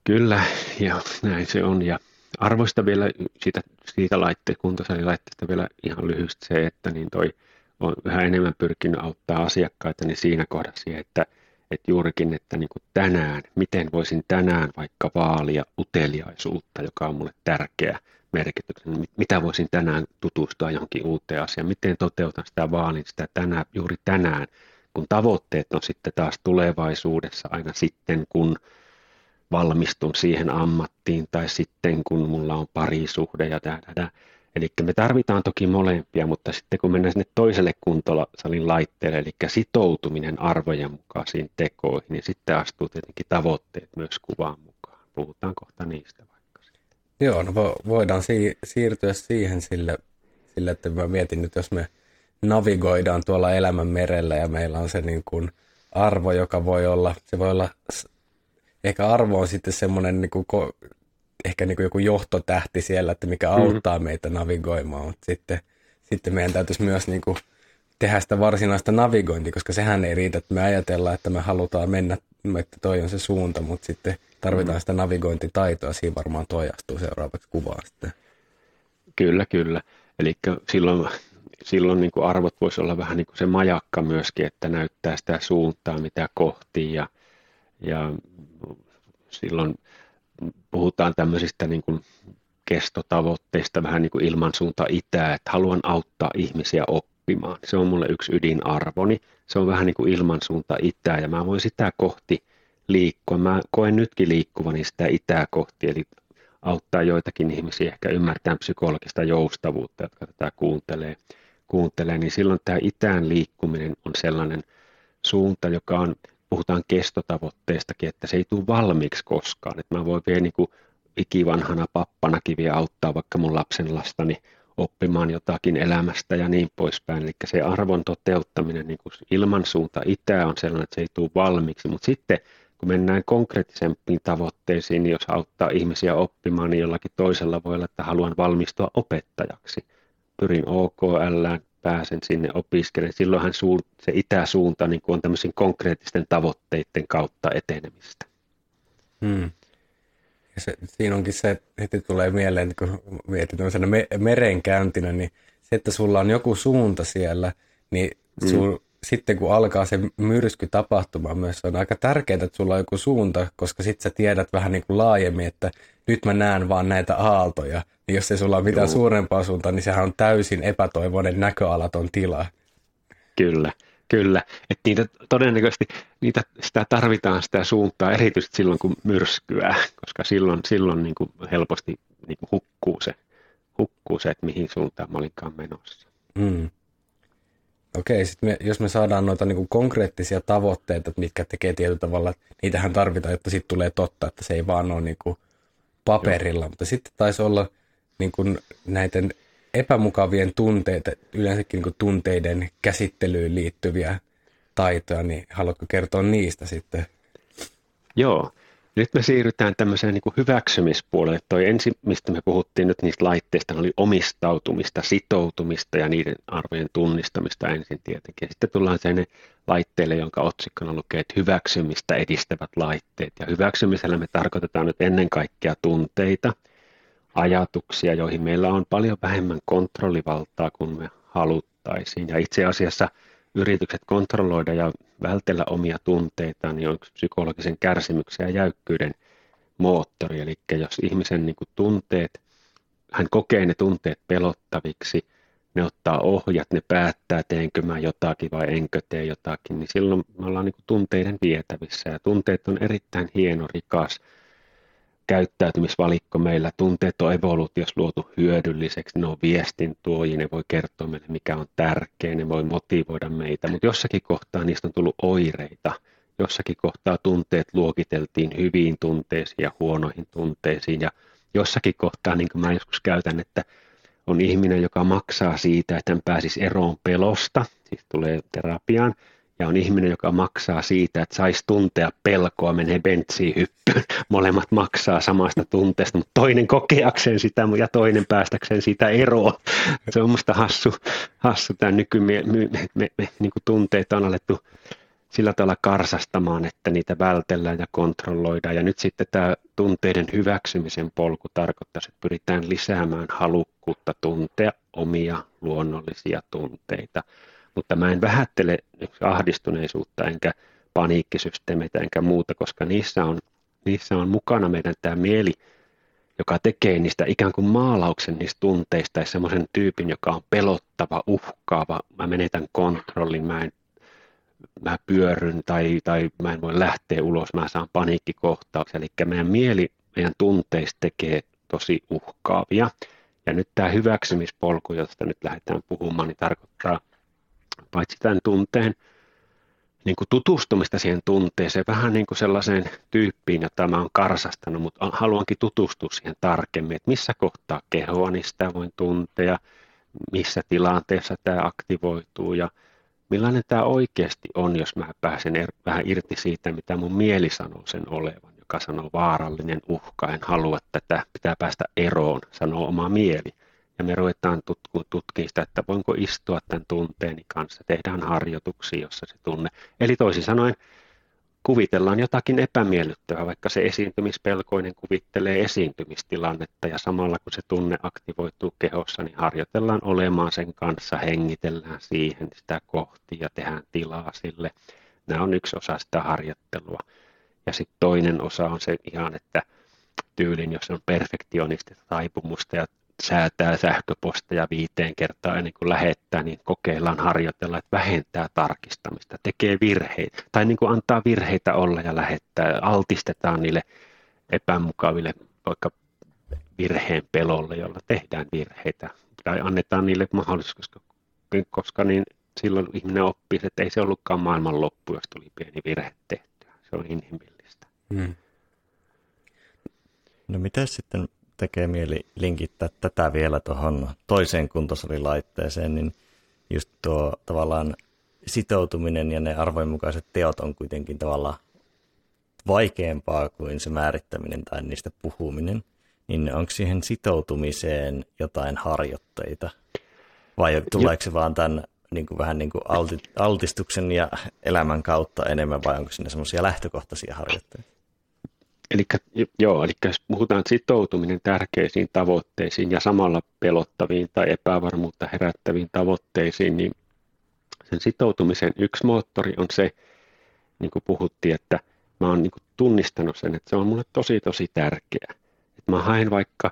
Kyllä, ja näin se on. Ja arvoista vielä siitä, siitä laitteesta, kuntosalilaitteesta vielä ihan lyhyesti se, että niin toi on yhä enemmän pyrkinyt auttaa asiakkaita niin siinä kohdassa, että, että juurikin, että niin kuin tänään, miten voisin tänään vaikka vaalia uteliaisuutta, joka on mulle tärkeä merkityksen, mitä voisin tänään tutustua johonkin uuteen asiaan, miten toteutan sitä vaalin sitä tänään, juuri tänään, kun tavoitteet on sitten taas tulevaisuudessa aina sitten, kun valmistun siihen ammattiin tai sitten kun mulla on parisuhde ja tähdä. Eli me tarvitaan toki molempia, mutta sitten kun mennään sinne toiselle kuntosalin laitteelle, eli sitoutuminen arvojen mukaisiin tekoihin, niin sitten astuu tietenkin tavoitteet myös kuvaan mukaan. Puhutaan kohta niistä vaikka. Joo, no voidaan si- siirtyä siihen sille, sille, että mä mietin nyt, jos me navigoidaan tuolla elämän merellä ja meillä on se niin kuin arvo, joka voi olla, se voi olla, ehkä arvo on sitten semmoinen niin kuin ehkä niin kuin joku johtotähti siellä, että mikä mm-hmm. auttaa meitä navigoimaan, mutta sitten, sitten meidän täytyisi myös niin kuin tehdä sitä varsinaista navigointia, koska sehän ei riitä, että me ajatellaan, että me halutaan mennä, että toi on se suunta, mutta sitten tarvitaan mm. sitä navigointitaitoa, siinä varmaan toi astuu seuraavaksi kuvaan sitten. Kyllä, kyllä. Eli silloin, silloin niin kuin arvot voisi olla vähän niin kuin se majakka myöskin, että näyttää sitä suuntaa, mitä kohti ja, ja silloin puhutaan tämmöisistä niin kuin kestotavoitteista vähän niin kuin ilmansuunta itää, että haluan auttaa ihmisiä oppimaan. Se on mulle yksi ydinarvoni. Se on vähän niin kuin ilmansuunta itää ja mä voin sitä kohti liikkua. Mä koen nytkin liikkuvani sitä itää kohti, eli auttaa joitakin ihmisiä ehkä ymmärtää psykologista joustavuutta, jotka tätä kuuntelee, kuuntelee niin silloin tämä itään liikkuminen on sellainen suunta, joka on puhutaan kestotavoitteestakin, että se ei tule valmiiksi koskaan. Että mä voin vielä niin kuin ikivanhana pappanakin vielä auttaa vaikka mun lapsen lastani oppimaan jotakin elämästä ja niin poispäin. Eli se arvon toteuttaminen niin kuin ilman suunta itää on sellainen, että se ei tule valmiiksi. Mutta sitten kun mennään konkreettisempiin tavoitteisiin, niin jos auttaa ihmisiä oppimaan, niin jollakin toisella voi olla, että haluan valmistua opettajaksi. Pyrin OKL, pääsen sinne opiskelemaan. Silloinhan se itäsuunta niin on tämmöisen konkreettisten tavoitteiden kautta etenemistä. Hmm. Ja se, siinä onkin se, että heti tulee mieleen, kun mietit tämmöisenä me, merenkäyntinä, niin se, että sulla on joku suunta siellä, niin sul, hmm. Sitten kun alkaa se myrsky tapahtumaan myös, on aika tärkeää, että sulla on joku suunta, koska sitten sä tiedät vähän niin kuin laajemmin, että nyt mä näen vaan näitä aaltoja, niin jos ei sulla ole mitään Joo. suurempaa suuntaa, niin sehän on täysin epätoivoinen näköalaton tila. Kyllä, kyllä. Että niitä todennäköisesti niitä, sitä tarvitaan sitä suuntaa erityisesti silloin, kun myrskyää, koska silloin, silloin niin kuin helposti niin kuin hukkuu, se, hukkuu se, että mihin suuntaan mä olinkaan menossa. Hmm. Okei, sit me, jos me saadaan noita niin kuin konkreettisia tavoitteita, mitkä tekee tietyllä tavalla, niitähän tarvitaan, jotta sitten tulee totta, että se ei vaan ole niin kuin paperilla, Joo. mutta sitten taisi olla niin kuin näiden epämukavien tunteita, yleensäkin niin kuin tunteiden käsittelyyn liittyviä taitoja, niin haluatko kertoa niistä sitten? Joo, nyt me siirrytään tämmöiseen niin kuin hyväksymispuolelle. Toi ensin, mistä me puhuttiin nyt niistä laitteista, oli omistautumista, sitoutumista ja niiden arvojen tunnistamista ensin tietenkin. Sitten tullaan sen laitteelle, jonka otsikkona lukee, että hyväksymistä edistävät laitteet. Ja hyväksymisellä me tarkoitetaan nyt ennen kaikkea tunteita, ajatuksia, joihin meillä on paljon vähemmän kontrollivaltaa kuin me haluttaisiin. Ja itse asiassa – yritykset kontrolloida ja vältellä omia tunteita, niin on psykologisen kärsimyksen ja jäykkyyden moottori. Eli jos ihmisen niin kuin tunteet, hän kokee ne tunteet pelottaviksi, ne ottaa ohjat, ne päättää, teenkö mä jotakin vai enkö tee jotakin, niin silloin me ollaan niin kuin tunteiden vietävissä. Ja tunteet on erittäin hieno, rikas käyttäytymisvalikko meillä. Tunteet on evoluutiossa luotu hyödylliseksi, ne on viestin tuoji, ne voi kertoa meille mikä on tärkeä, ne voi motivoida meitä, mutta jossakin kohtaa niistä on tullut oireita. Jossakin kohtaa tunteet luokiteltiin hyviin tunteisiin ja huonoihin tunteisiin ja jossakin kohtaa, niin kuin mä joskus käytän, että on ihminen, joka maksaa siitä, että hän pääsisi eroon pelosta, siis tulee terapiaan, ja on ihminen, joka maksaa siitä, että saisi tuntea pelkoa, menee bentsiin hyppyyn. Molemmat maksaa samasta tunteesta, mutta toinen kokeakseen sitä ja toinen päästäkseen siitä eroon. Se on musta hassu, hassu tämä nykymie, me, me, me, niin kuin tunteita on alettu sillä tavalla karsastamaan, että niitä vältellään ja kontrolloidaan. Ja nyt sitten tämä tunteiden hyväksymisen polku tarkoittaa, että pyritään lisäämään halukkuutta tuntea omia luonnollisia tunteita – mutta mä en vähättele ahdistuneisuutta enkä paniikkisysteemeitä enkä muuta, koska niissä on, niissä on mukana meidän tämä mieli, joka tekee niistä ikään kuin maalauksen niistä tunteista ja semmoisen tyypin, joka on pelottava, uhkaava, mä menetän kontrollin, mä, en, mä pyörryn tai, tai mä en voi lähteä ulos, mä saan paniikkikohtauksia. Eli meidän mieli, meidän tunteista tekee tosi uhkaavia. Ja nyt tämä hyväksymispolku, josta nyt lähdetään puhumaan, niin tarkoittaa paitsi tämän tunteen niin kuin tutustumista siihen tunteeseen, vähän niin kuin sellaiseen tyyppiin, jota mä oon karsastanut, mutta haluankin tutustua siihen tarkemmin, että missä kohtaa kehoa niin sitä voin tuntea, missä tilanteessa tämä aktivoituu ja millainen tämä oikeasti on, jos mä pääsen er, vähän irti siitä, mitä mun mieli sanoo sen olevan, joka sanoo vaarallinen uhka, en halua tätä, pitää päästä eroon, sanoo oma mieli ja me ruvetaan tutkimaan sitä, että voinko istua tämän tunteeni kanssa. Tehdään harjoituksia, jossa se tunne. Eli toisin sanoen kuvitellaan jotakin epämiellyttävää, vaikka se esiintymispelkoinen kuvittelee esiintymistilannetta ja samalla kun se tunne aktivoituu kehossa, niin harjoitellaan olemaan sen kanssa, hengitellään siihen sitä kohti ja tehdään tilaa sille. Nämä on yksi osa sitä harjoittelua. Ja sitten toinen osa on se ihan, että tyylin, jos on perfektionistista taipumusta ja säätää sähköposteja viiteen kertaa ennen kuin lähettää, niin kokeillaan harjoitella, että vähentää tarkistamista, tekee virheitä tai niin kuin antaa virheitä olla ja lähettää, altistetaan niille epämukaville vaikka virheen pelolle, jolla tehdään virheitä tai annetaan niille mahdollisuus, koska, koska niin silloin ihminen oppii, että ei se ollutkaan maailman loppu, jos tuli pieni virhe tehtyä. Se on inhimillistä. Hmm. No mitä sitten tekee mieli linkittää tätä vielä tuohon toiseen kuntosalilaitteeseen, niin just tuo tavallaan sitoutuminen ja ne arvojen mukaiset teot on kuitenkin tavallaan vaikeampaa kuin se määrittäminen tai niistä puhuminen, niin onko siihen sitoutumiseen jotain harjoitteita? Vai tuleeko se vaan tämän niin kuin vähän niin kuin altistuksen ja elämän kautta enemmän, vai onko sinne semmoisia lähtökohtaisia harjoitteita? Eli, joo, eli jos puhutaan sitoutuminen tärkeisiin tavoitteisiin ja samalla pelottaviin tai epävarmuutta herättäviin tavoitteisiin, niin sen sitoutumisen yksi moottori on se, niin kuin puhuttiin, että mä oon niin tunnistanut sen, että se on mulle tosi tosi tärkeä. Että mä haen vaikka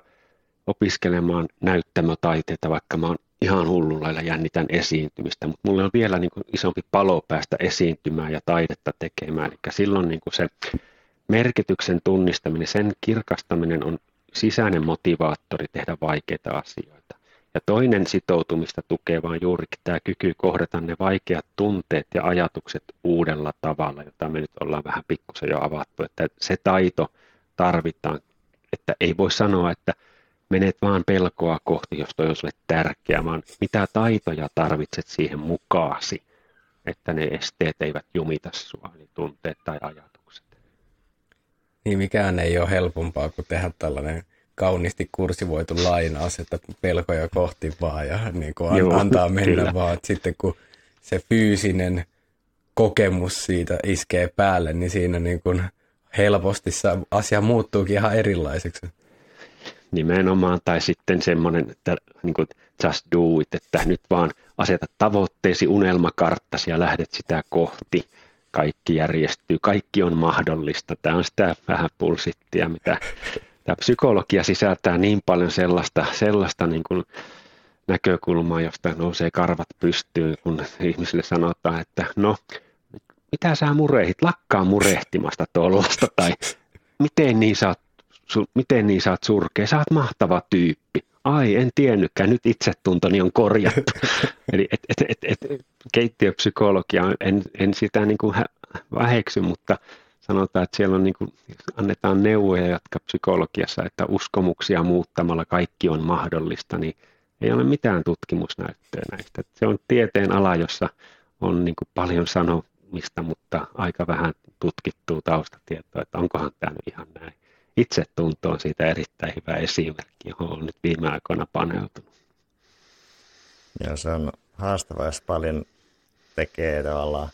opiskelemaan näyttämötaiteita, vaikka mä oon ihan hullun lailla jännitän esiintymistä, mutta mulle on vielä niin isompi palo päästä esiintymään ja taidetta tekemään. Eli silloin niin se merkityksen tunnistaminen, sen kirkastaminen on sisäinen motivaattori tehdä vaikeita asioita. Ja toinen sitoutumista tukeva on juurikin tämä kyky kohdata ne vaikeat tunteet ja ajatukset uudella tavalla, jota me nyt ollaan vähän pikkusen jo avattu, että se taito tarvitaan, että ei voi sanoa, että menet vaan pelkoa kohti, jos toi on sulle tärkeä, vaan mitä taitoja tarvitset siihen mukaasi, että ne esteet eivät jumita sua, eli tunteet tai ajatukset. Niin mikään ei ole helpompaa kuin tehdä tällainen kauniisti kursivoitu lainaus, että pelkoja kohti vaan ja niin kuin Joo, antaa mennä kyllä. vaan. Että sitten kun se fyysinen kokemus siitä iskee päälle, niin siinä niin kuin helposti asia muuttuukin ihan erilaiseksi. Nimenomaan, tai sitten semmoinen, että niin kuin just do it, että nyt vaan aseta tavoitteesi unelmakarttasi ja lähdet sitä kohti kaikki järjestyy, kaikki on mahdollista. Tämä on sitä vähän pulsittia, mitä tämä psykologia sisältää niin paljon sellaista, sellaista niin kuin näkökulmaa, josta nousee karvat pystyyn, kun ihmisille sanotaan, että no, mitä sä murehit, lakkaa murehtimasta tuollaista, tai miten niin sä oot, su, miten niin sä oot surkea, sä oot mahtava tyyppi. Ai, en tiennytkään, nyt itsetuntoni on korjattu. Eli et, et, et, et, keittiöpsykologia, en, en sitä niin kuin väheksy, mutta sanotaan, että siellä on niin kuin, annetaan neuvoja, jotka psykologiassa, että uskomuksia muuttamalla kaikki on mahdollista, niin ei ole mitään tutkimusnäyttöä näistä. Se on tieteen ala, jossa on niin kuin paljon sanomista, mutta aika vähän tutkittua taustatietoa, että onkohan tämä nyt ihan näin. Itsetunto on siitä erittäin hyvä esimerkki, johon olen nyt viime aikoina paneutunut. Joo, se on haastava, jos paljon tekee tavallaan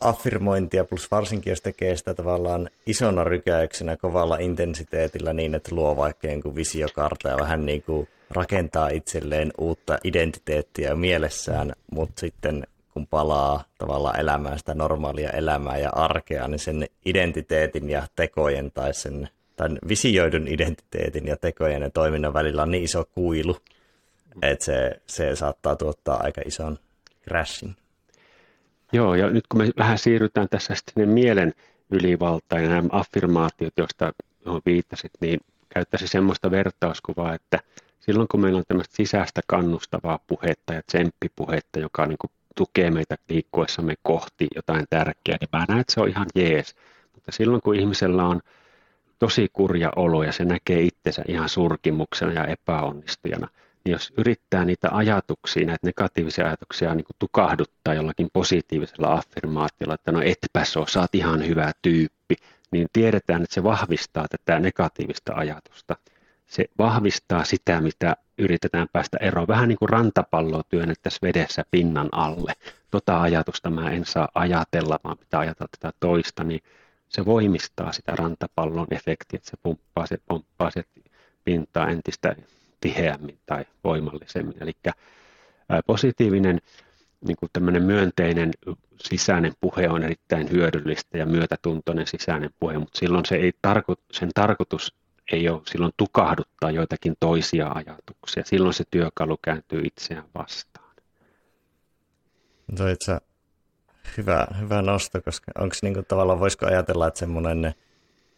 affirmointia, plus varsinkin jos tekee sitä tavallaan isona rykäyksenä kovalla intensiteetillä niin, että luo vaikka jonkun visiokarta ja vähän niin kuin rakentaa itselleen uutta identiteettiä mielessään, mutta sitten kun palaa tavallaan elämään sitä normaalia elämää ja arkea, niin sen identiteetin ja tekojen tai sen tai visioidun identiteetin ja tekojen ja toiminnan välillä on niin iso kuilu, että se, se saattaa tuottaa aika ison crashin. Joo, ja nyt kun me vähän siirrytään tässä sitten mielen ylivaltaan ja nämä affirmaatiot, joista viittasit, niin käyttäisi semmoista vertauskuvaa, että silloin kun meillä on tämmöistä sisäistä kannustavaa puhetta ja tsemppipuhetta, joka niin kuin tukee meitä liikkuessamme kohti jotain tärkeää, niin mä näen, että se on ihan jees. Mutta silloin kun ihmisellä on tosi kurja olo ja se näkee itsensä ihan surkimuksena ja epäonnistujana, niin jos yrittää niitä ajatuksia, näitä negatiivisia ajatuksia niin kuin tukahduttaa jollakin positiivisella affirmaatiolla, että no etpä se sä oot ihan hyvä tyyppi, niin tiedetään, että se vahvistaa tätä negatiivista ajatusta. Se vahvistaa sitä, mitä yritetään päästä eroon. Vähän niin kuin rantapalloa työnnettäisiin vedessä pinnan alle. Tota ajatusta mä en saa ajatella, vaan pitää ajatella tätä toista, niin se voimistaa sitä rantapallon efektiä, että se pumppaa, se pomppaa se pintaa entistä tiheämmin tai voimallisemmin. Eli positiivinen niin kuin tämmöinen myönteinen sisäinen puhe on erittäin hyödyllistä ja myötätuntoinen sisäinen puhe, mutta silloin se ei tarko, sen tarkoitus ei ole silloin tukahduttaa joitakin toisia ajatuksia. Silloin se työkalu kääntyy itseään vastaan. No itse hyvä, hyvä nosto, koska onko niin kuin tavallaan, voisiko ajatella, että semmoinen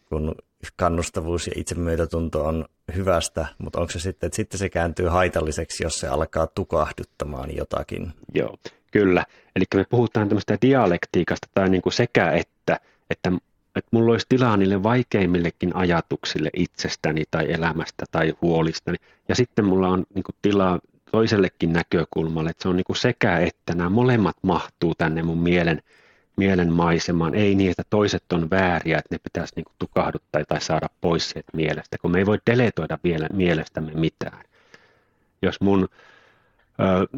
kun kannustavuus ja itsemyötätunto on hyvästä, mutta onko se sitten, että sitten se kääntyy haitalliseksi, jos se alkaa tukahduttamaan jotakin? Joo, kyllä. Eli me puhutaan tämmöistä dialektiikasta tai niin kuin sekä että, että, että mulla olisi tilaa niille vaikeimmillekin ajatuksille itsestäni tai elämästä tai huolistani. Ja sitten mulla on niin kuin tilaa toisellekin näkökulmalle, että se on niin kuin sekä että nämä molemmat mahtuu tänne mun mielen mielen maisemaan. Ei niin, että toiset on vääriä, että ne pitäisi niin kuin tukahduttaa tai saada pois sieltä mielestä, kun me ei voi deletoida vielä mielestämme mitään. Jos mun ö,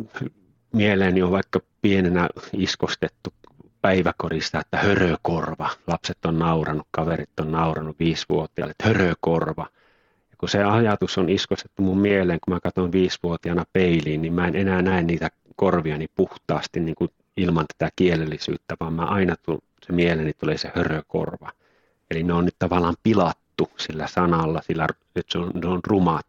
mieleeni on vaikka pienenä iskostettu päiväkorista, että hörökorva, lapset on nauranut, kaverit on nauranut viisivuotiaille, että hörökorva. Ja kun se ajatus on iskostettu mun mieleen, kun mä katson viisivuotiaana peiliin, niin mä en enää näe niitä korviani puhtaasti niin kuin ilman tätä kielellisyyttä, vaan mä aina tull, se mieleni tulee se hörökorva. Eli ne on nyt tavallaan pilattu sillä sanalla, sillä että se on, ne on rumat.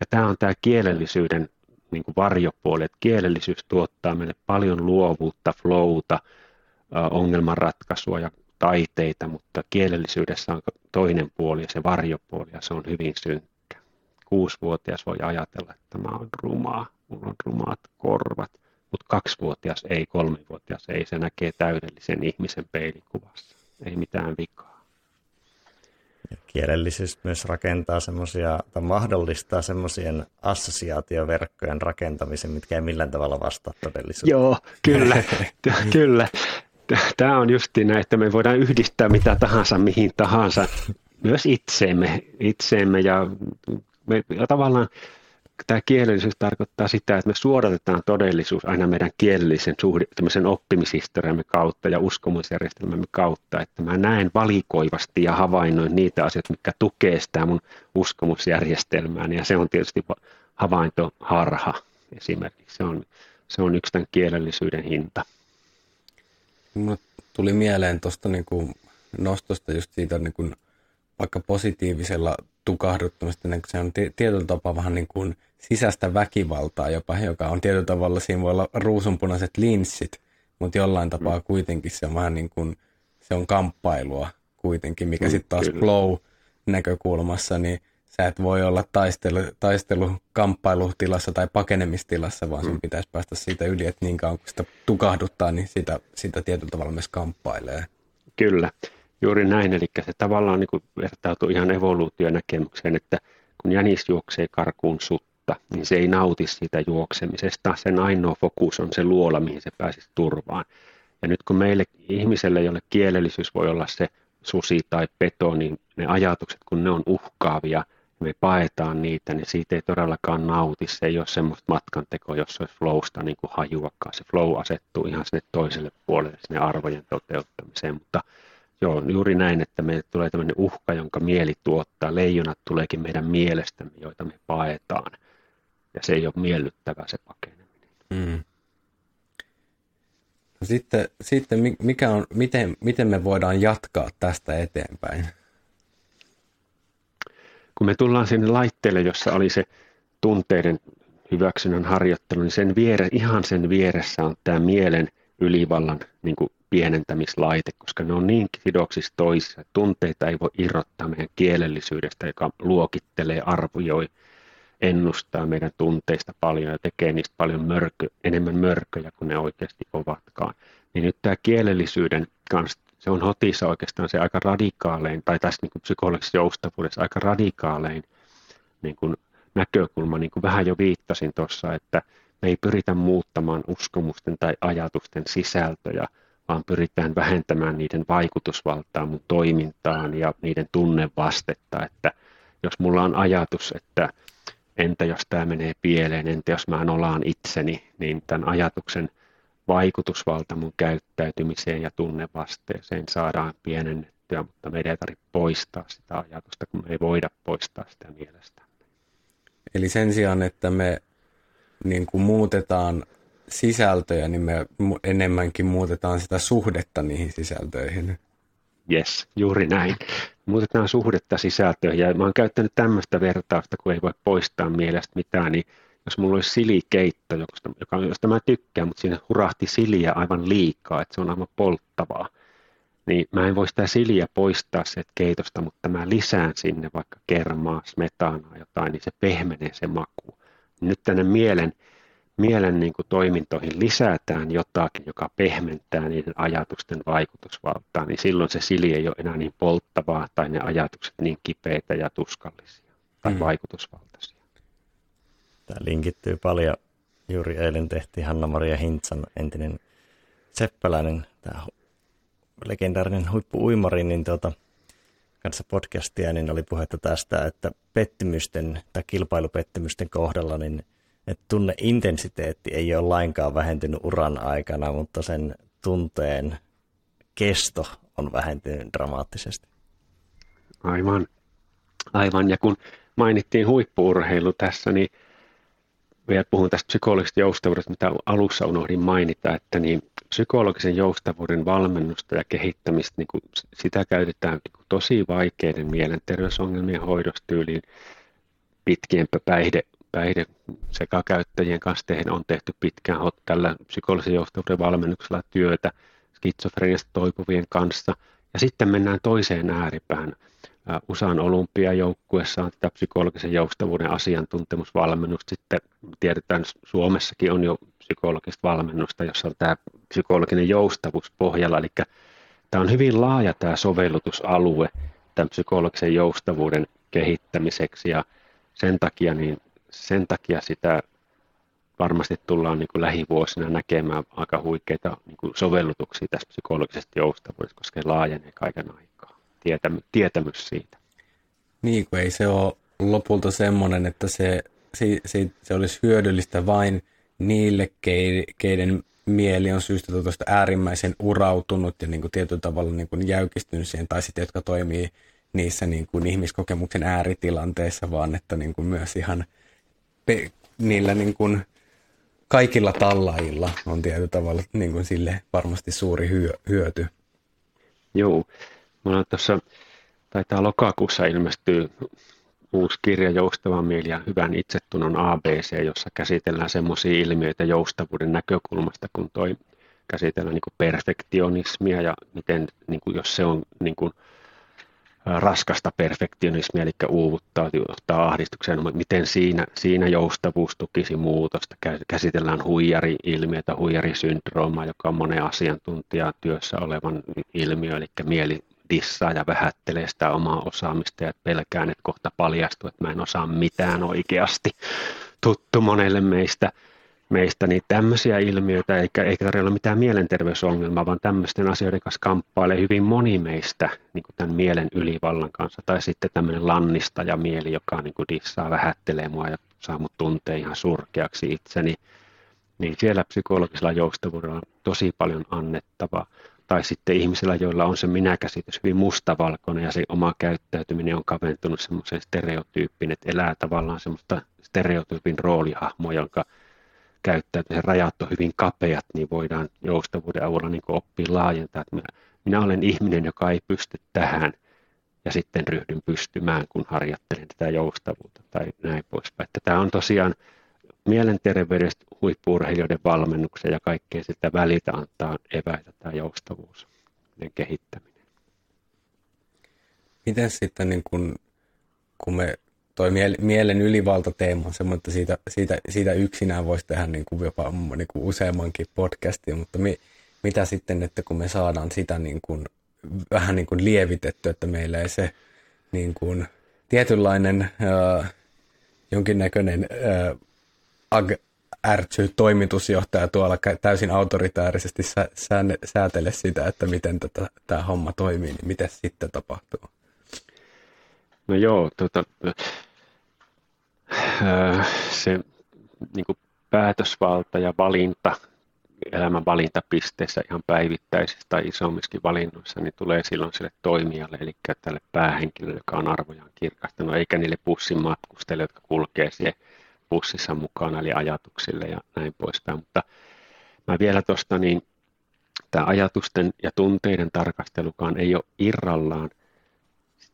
Ja tämä on tämä kielellisyyden niin kuin varjopuoli, että kielellisyys tuottaa meille paljon luovuutta, flowta, ongelmanratkaisua ja taiteita, mutta kielellisyydessä on toinen puoli ja se varjopuoli ja se on hyvin synkkä. Kuusivuotias voi ajatella, että tämä on rumaa, mulla on rumaat korvat – mutta kaksivuotias ei, kolmivuotias ei, se näkee täydellisen ihmisen peilikuvassa. Ei mitään vikaa. Ja kielellisyys myös rakentaa semmoisia, tai mahdollistaa semmoisien assosiaatioverkkojen rakentamisen, mitkä ei millään tavalla vastaa todellisuutta. Joo, kyllä, kyllä. Tämä on justi näin, että me voidaan yhdistää mitä tahansa mihin tahansa, myös itseemme, itseemme ja, me, ja tavallaan tämä kielellisyys tarkoittaa sitä, että me suodatetaan todellisuus aina meidän kielellisen suhde, oppimishistoriamme kautta ja uskomusjärjestelmämme kautta, että mä näen valikoivasti ja havainnoin niitä asioita, mitkä tukee sitä mun uskomusjärjestelmääni ja se on tietysti havaintoharha esimerkiksi. Se on, se on yksi tämän kielellisyyden hinta. Mulle tuli mieleen tuosta niin nostosta just siitä niin kuin vaikka positiivisella tukahduttamista, niin se on tietyllä tapaa vähän niin kuin sisäistä väkivaltaa jopa, joka on tietyllä tavalla, siinä voi olla ruusunpunaiset linssit, mutta jollain tapaa mm. kuitenkin se on vähän niin kuin, se on kamppailua kuitenkin, mikä mm, sitten taas kyllä. flow-näkökulmassa, niin sä et voi olla taistelu, taistelu kamppailutilansa tai pakenemistilassa, vaan sun mm. pitäisi päästä siitä yli, että niin kauan kun sitä tukahduttaa, niin sitä, sitä tietyllä tavalla myös kamppailee. Kyllä. Juuri näin, eli se tavallaan niin vertautuu ihan evoluutionäkemykseen, että kun jänis juoksee karkuun sutta, niin se ei nauti siitä juoksemisesta. Sen ainoa fokus on se luola, mihin se pääsisi turvaan. Ja nyt kun meille ihmiselle, jolle kielellisyys voi olla se susi tai peto, niin ne ajatukset, kun ne on uhkaavia, me paetaan niitä, niin siitä ei todellakaan nauti. Se ei ole semmoista matkantekoa, jos olisi flowsta niin kuin hajuakaan. Se flow asettuu ihan sinne toiselle puolelle, sinne arvojen toteuttamiseen, mutta Joo, juuri näin, että meille tulee tämmöinen uhka, jonka mieli tuottaa. Leijonat tuleekin meidän mielestämme, joita me paetaan. Ja se ei ole miellyttävää se pakeneminen. Mm. No sitten, sitten mikä on, miten, miten me voidaan jatkaa tästä eteenpäin? Kun me tullaan sinne laitteelle, jossa oli se tunteiden hyväksynnän harjoittelu, niin sen viere, ihan sen vieressä on tämä mielen ylivallan niin kuin pienentämislaite, koska ne on niin sidoksissa toisissa. Tunteita ei voi irrottaa meidän kielellisyydestä, joka luokittelee, arvioi, ennustaa meidän tunteista paljon ja tekee niistä paljon mörkö, enemmän mörköjä kuin ne oikeasti ovatkaan. Niin nyt tämä kielellisyyden kanssa, se on hotissa oikeastaan se aika radikaalein, tai tässä niin psykologisessa joustavuudessa aika radikaalein niin kuin näkökulma, niin kuin vähän jo viittasin tuossa, että me ei pyritä muuttamaan uskomusten tai ajatusten sisältöjä, vaan pyritään vähentämään niiden vaikutusvaltaa mun toimintaan ja niiden tunnevastetta, että jos mulla on ajatus, että entä jos tämä menee pieleen, entä jos mä nolaan itseni, niin tämän ajatuksen vaikutusvalta mun käyttäytymiseen ja tunnevasteeseen saadaan pienennettyä, mutta meidän ei tarvitse poistaa sitä ajatusta, kun me ei voida poistaa sitä mielestä. Eli sen sijaan, että me niin kuin muutetaan sisältöjä, niin me enemmänkin muutetaan sitä suhdetta niihin sisältöihin. Yes, juuri näin. Muutetaan suhdetta sisältöihin. Ja mä oon käyttänyt tämmöistä vertausta, kun ei voi poistaa mielestä mitään, niin jos mulla olisi silikeitto, joka, josta mä tykkään, mutta siinä hurahti siliä aivan liikaa, että se on aivan polttavaa, niin mä en voi sitä siliä poistaa sieltä keitosta, mutta mä lisään sinne vaikka kermaa, smetaanaa, jotain, niin se pehmenee se maku. Nyt tänne mielen mielen niin kuin toimintoihin lisätään jotakin, joka pehmentää niiden ajatusten vaikutusvaltaa, niin silloin se sili ei ole enää niin polttavaa tai ne ajatukset niin kipeitä ja tuskallisia tai mm. vaikutusvaltaisia. Tämä linkittyy paljon. Juuri eilen tehtiin Hanna-Maria Hintsan entinen seppäläinen, tämä legendaarinen huippuuimari, niin tuota, kanssa podcastia, niin oli puhetta tästä, että pettymysten tai kilpailupettymysten kohdalla, niin – että tunneintensiteetti ei ole lainkaan vähentynyt uran aikana, mutta sen tunteen kesto on vähentynyt dramaattisesti. Aivan. Aivan. Ja kun mainittiin huippuurheilu tässä, niin vielä puhun tästä psykologisesta joustavuudesta, mitä alussa unohdin mainita, että niin psykologisen joustavuuden valmennusta ja kehittämistä, niin kuin sitä käytetään niin kuin tosi vaikeiden mielenterveysongelmien hoidostyyliin, pitkien päihde, päihde käyttäjien kanssa tehdä, on tehty pitkään tällä psykologisen johtavuuden valmennuksella työtä skitsofreniasta toipuvien kanssa. Ja sitten mennään toiseen ääripään. USAn olympiajoukkuessa on tätä psykologisen joustavuuden asiantuntemusvalmennusta. Sitten tiedetään, Suomessakin on jo psykologista valmennusta, jossa on tämä psykologinen joustavuus pohjalla. Eli tämä on hyvin laaja tämä sovellutusalue tämän psykologisen joustavuuden kehittämiseksi ja sen takia niin sen takia sitä varmasti tullaan niin kuin lähivuosina näkemään aika huikeita niin kuin sovellutuksia tästä psykologisesta joustavuudesta, koska se laajenee kaiken aikaa, tietämy, tietämys siitä. Niin kuin ei se ole lopulta semmoinen, että se, se, se, se olisi hyödyllistä vain niille, keiden mieli on syystä tuosta äärimmäisen urautunut ja niin kuin tietyllä tavalla niin kuin jäykistynyt siihen, tai sitten jotka toimii niissä niin kuin ihmiskokemuksen ääritilanteissa, vaan että niin kuin myös ihan – pe- niillä niin kuin kaikilla tallailla on tietyllä tavalla niin kuin sille varmasti suuri hyö- hyöty. Joo, mulla tuossa, taitaa lokakuussa ilmestyy uusi kirja Joustavan mieli ja hyvän itsetunnon ABC, jossa käsitellään semmoisia ilmiöitä joustavuuden näkökulmasta, kun toi käsitellään niin perfektionismia ja miten, niin kuin jos se on niin kuin, raskasta perfektionismia, eli uuvuttaa, johtaa ahdistukseen, mutta miten siinä, siinä joustavuus tukisi muutosta. Käsitellään huijari-ilmiötä, huijarisyndroomaa, joka on monen asiantuntijan työssä olevan ilmiö, eli mieli dissaa ja vähättelee sitä omaa osaamista ja pelkään, että kohta paljastuu, että mä en osaa mitään oikeasti. Tuttu monelle meistä meistä, niin tämmöisiä ilmiöitä, eikä, eikä tarvitse olla mitään mielenterveysongelmaa, vaan tämmöisten asioiden kanssa kamppailee hyvin moni meistä niin kuin tämän mielen ylivallan kanssa. Tai sitten tämmöinen lannistaja mieli, joka niin kuin dissaa, vähättelee mua ja saa mut tuntea ihan surkeaksi itseni. Niin siellä psykologisella joustavuudella on tosi paljon annettavaa. Tai sitten ihmisillä, joilla on se minäkäsitys hyvin mustavalkoinen ja se oma käyttäytyminen on kaventunut semmoiseen stereotyyppiin, että elää tavallaan semmoista stereotyypin roolihahmoa, jonka käyttäytymisen rajat on hyvin kapeat, niin voidaan joustavuuden avulla niin oppia laajentaa, että minä, minä olen ihminen, joka ei pysty tähän, ja sitten ryhdyn pystymään, kun harjoittelen tätä joustavuutta tai näin poispäin. Että tämä on tosiaan mielenterveydestä huippuurheilijoiden valmennuksen ja kaikkea sitä välitä antaa eväitä tämä joustavuus, kehittäminen. Miten sitten, niin kun, kun me toi mielen ylivaltateema on semmoinen, että siitä, siitä, siitä yksinään voisi tehdä niin kuin jopa niin kuin useammankin podcastin, mutta mi, mitä sitten, että kun me saadaan sitä niin kuin, vähän niin kuin lievitetty, että meillä ei se niin kuin, tietynlainen äh, jonkinnäköinen ag, ärtsy toimitusjohtaja tuolla täysin autoritäärisesti sä, sääne, säätele sitä, että miten tätä, tämä homma toimii, niin mitä sitten tapahtuu? No joo, tota, se niin kuin päätösvalta ja valinta elämän valintapisteissä ihan päivittäisissä tai isommissakin valinnoissa, niin tulee silloin sille toimijalle, eli tälle päähenkilölle, joka on arvojaan kirkastanut, eikä niille bussin matkustajille, jotka kulkee siihen bussissa mukana, eli ajatuksille ja näin poispäin. Mutta mä vielä tuosta, niin tämä ajatusten ja tunteiden tarkastelukaan ei ole irrallaan –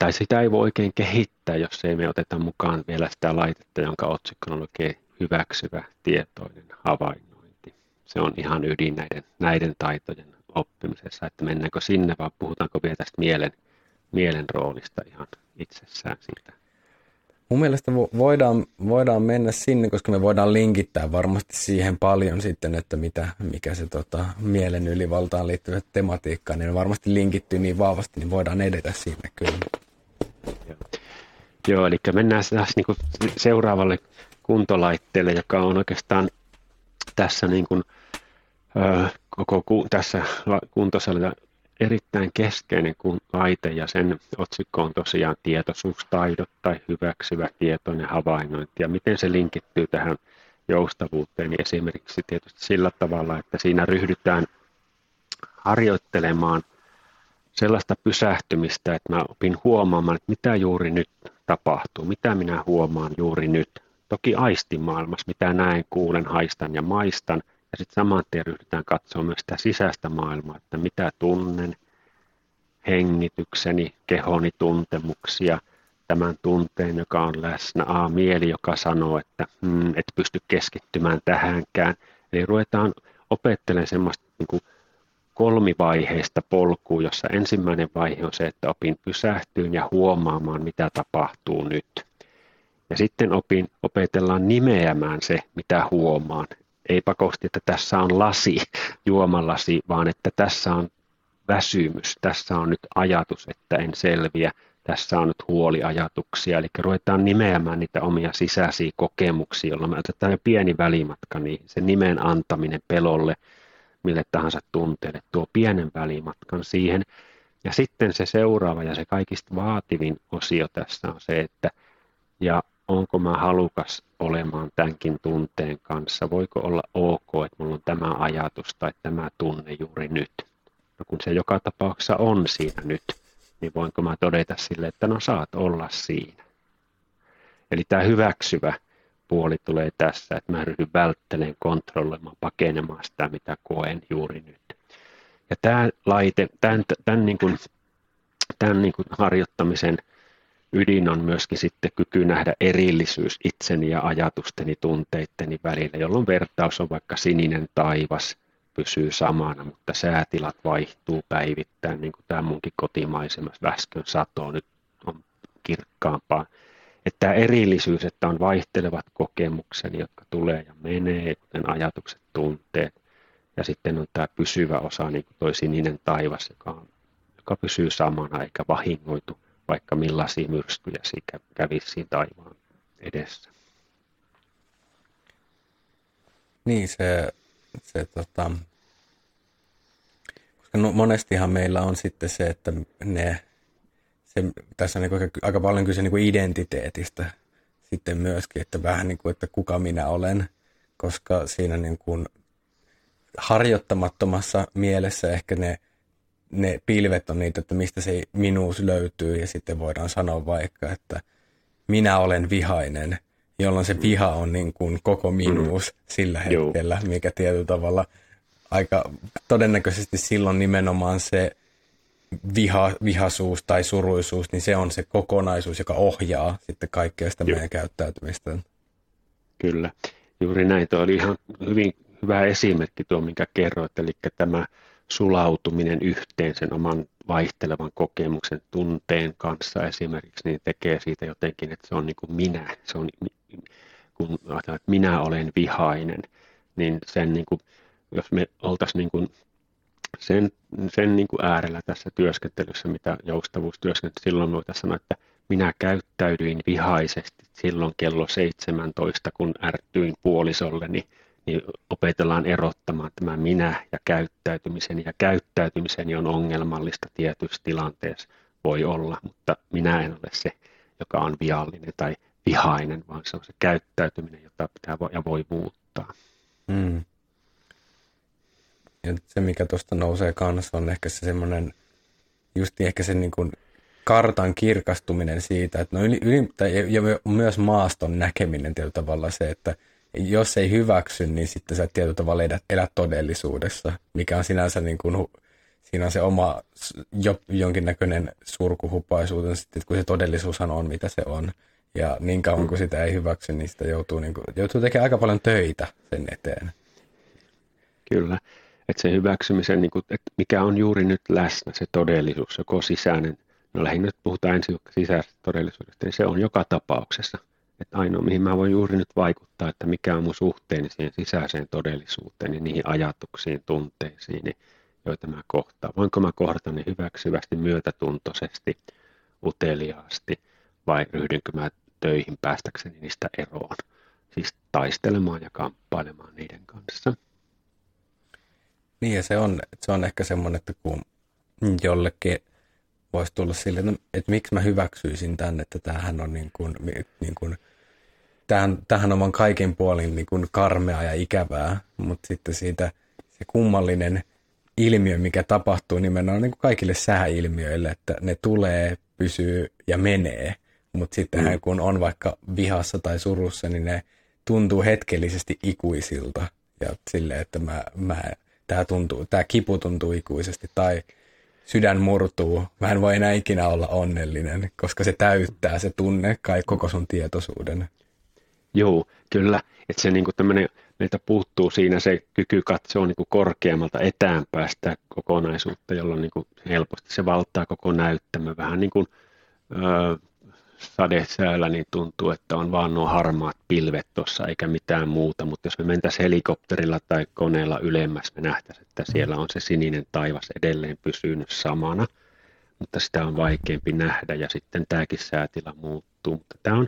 tai sitä ei voi oikein kehittää, jos ei me oteta mukaan vielä sitä laitetta, jonka otsikkona lukee hyväksyvä tietoinen havainnointi. Se on ihan ydin näiden, näiden taitojen oppimisessa, että mennäänkö sinne vai puhutaanko vielä tästä mielen, mielen roolista ihan itsessään siitä. Mun mielestä voidaan, voidaan mennä sinne, koska me voidaan linkittää varmasti siihen paljon sitten, että mitä, mikä se tota, mielen ylivaltaan liittyvä tematiikka, niin varmasti linkittyy niin vahvasti, niin voidaan edetä sinne kyllä. Joo, eli mennään taas niin seuraavalle kuntolaitteelle, joka on oikeastaan tässä niin kuin, koko ku, tässä kuntosalilla erittäin keskeinen kuin laite ja sen otsikko on tosiaan tietoisuustaidot tai hyväksyvä tietoinen havainnointi ja miten se linkittyy tähän joustavuuteen niin esimerkiksi tietysti sillä tavalla, että siinä ryhdytään harjoittelemaan sellaista pysähtymistä, että mä opin huomaamaan, että mitä juuri nyt tapahtuu, mitä minä huomaan juuri nyt. Toki aistimaailmassa, mitä näen, kuulen, haistan ja maistan, ja sitten saman tien ryhdytään katsomaan myös sitä sisäistä maailmaa, että mitä tunnen, hengitykseni, kehoni tuntemuksia, tämän tunteen, joka on läsnä, a, mieli, joka sanoo, että hmm, et pysty keskittymään tähänkään. Eli ruvetaan opettelemaan semmoista niin kuin kolmivaiheista polkua, jossa ensimmäinen vaihe on se, että opin pysähtyyn ja huomaamaan, mitä tapahtuu nyt. Ja sitten opin, opetellaan nimeämään se, mitä huomaan. Ei pakosti, että tässä on lasi, juomalasi, vaan että tässä on väsymys, tässä on nyt ajatus, että en selviä, tässä on nyt huoliajatuksia, eli ruvetaan nimeämään niitä omia sisäisiä kokemuksia, jolloin me otetaan jo pieni välimatka, niin se nimen antaminen pelolle, mille tahansa tunteelle, tuo pienen välimatkan siihen. Ja sitten se seuraava ja se kaikista vaativin osio tässä on se, että ja onko mä halukas olemaan tämänkin tunteen kanssa, voiko olla ok, että mulla on tämä ajatus tai tämä tunne juuri nyt. No kun se joka tapauksessa on siinä nyt, niin voinko mä todeta sille, että no saat olla siinä. Eli tämä hyväksyvä puoli tulee tässä, että mä ryhdyn välttelemään, kontrolloimaan, pakenemaan sitä, mitä koen juuri nyt. Ja tämä laite, tämän, tämän, niin kuin, tämän niin kuin harjoittamisen ydin on myöskin sitten kyky nähdä erillisyys itseni ja ajatusteni, tunteitteni välillä, jolloin vertaus on vaikka sininen taivas, pysyy samana, mutta säätilat vaihtuu päivittäin, niin kuin tämä munkin kotimaisemassa väskön sato nyt on kirkkaampaa. Että tämä erillisyys, että on vaihtelevat kokemukseni, jotka tulee ja menee, kuten ajatukset, tunteet, ja sitten on tämä pysyvä osa, niin kuin toi sininen taivas, joka, on, joka pysyy samana eikä vahingoitu, vaikka millaisia myrskyjä kävisi siinä taivaan edessä. Niin, se, se tota, koska no, monestihan meillä on sitten se, että ne se, tässä on niin aika paljon kyse niin identiteetistä sitten myöskin, että vähän niin kuin, että kuka minä olen, koska siinä niin kuin harjoittamattomassa mielessä ehkä ne, ne pilvet on niitä, että mistä se minuus löytyy ja sitten voidaan sanoa vaikka, että minä olen vihainen jolloin se viha on niin kuin koko minuus mm. sillä hetkellä, Joo. mikä tietyllä tavalla aika todennäköisesti silloin nimenomaan se viha, vihasuus tai suruisuus, niin se on se kokonaisuus, joka ohjaa sitten kaikkea sitä Joo. meidän käyttäytymistä. Kyllä, juuri näin. Tuo oli ihan hyvin hyvä esimerkki tuo, minkä kerroit, eli tämä sulautuminen yhteen sen oman vaihtelevan kokemuksen tunteen kanssa esimerkiksi, niin tekee siitä jotenkin, että se on niin kuin minä. Se on, kun ajatellaan, että minä olen vihainen, niin sen niin kuin, jos me oltaisiin niin kuin sen, sen niin kuin äärellä tässä työskentelyssä, mitä joustavuustyöskentely, silloin voitaisiin sanoa, että minä käyttäydyin vihaisesti silloin kello 17, kun ärtyin puolisolleni, niin opetellaan erottamaan tämä minä ja käyttäytymisen. Ja käyttäytymiseni on ongelmallista tietyissä tilanteissa, voi olla, mutta minä en ole se, joka on viallinen tai vihainen, vaan se on se käyttäytyminen, jota pitää ja voi muuttaa. Hmm. Ja se, mikä tuosta nousee kanssa, on ehkä se semmoinen, just ehkä se niin kuin kartan kirkastuminen siitä, että no yli, yli, tai, ja myös maaston näkeminen tietyllä tavalla se, että jos ei hyväksy, niin sitten sä tietyllä tavalla elät, elät todellisuudessa, mikä on sinänsä niin kuin, siinä on se oma jo, jonkinnäköinen surkuhupaisuutensa, sitten, kun se todellisuushan on, mitä se on. Ja niin kauan kuin sitä ei hyväksy, niin sitä joutuu, niin kuin, joutuu tekemään aika paljon töitä sen eteen. Kyllä että se hyväksymisen, niin kuin, että mikä on juuri nyt läsnä, se todellisuus, joko sisäinen, no lähinnä nyt puhutaan ensin sisäisestä todellisuudesta, niin se on joka tapauksessa. Että ainoa, mihin mä voin juuri nyt vaikuttaa, että mikä on mun suhteeni siihen sisäiseen todellisuuteen ja niihin ajatuksiin, tunteisiin, niin, joita mä kohtaan. Voinko mä kohdata ne hyväksyvästi, myötätuntoisesti, uteliaasti vai ryhdynkö mä töihin päästäkseni niistä eroon? Siis taistelemaan ja kamppailemaan niiden kanssa. Niin ja se on, se on ehkä semmoinen, että kun jollekin voisi tulla sille, että, miksi mä hyväksyisin tämän, että tämähän on niin kuin, niin kuin tämähän, tämähän on vaan kaiken puolin niin kuin karmea ja ikävää, mutta sitten siitä se kummallinen ilmiö, mikä tapahtuu nimenomaan niin kuin kaikille sääilmiöille, että ne tulee, pysyy ja menee, mutta sitten mm. kun on vaikka vihassa tai surussa, niin ne tuntuu hetkellisesti ikuisilta ja silleen, että mä, mä tämä, tuntuu, tämä kipu tuntuu ikuisesti tai sydän murtuu. Mä en voi enää ikinä olla onnellinen, koska se täyttää se tunne kai koko sun tietoisuuden. Joo, kyllä. Että se niin meiltä puuttuu siinä se kyky katsoa niin korkeammalta etäämpää sitä kokonaisuutta, jolloin niin helposti se valtaa koko näyttämö. Vähän niin kuin öö, sadesäällä niin tuntuu, että on vaan nuo harmaat pilvet tuossa eikä mitään muuta, mutta jos me mentäisiin helikopterilla tai koneella ylemmäs, me nähtäisiin, että siellä on se sininen taivas edelleen pysynyt samana, mutta sitä on vaikeampi nähdä ja sitten tämäkin säätila muuttuu. Mutta tämä on,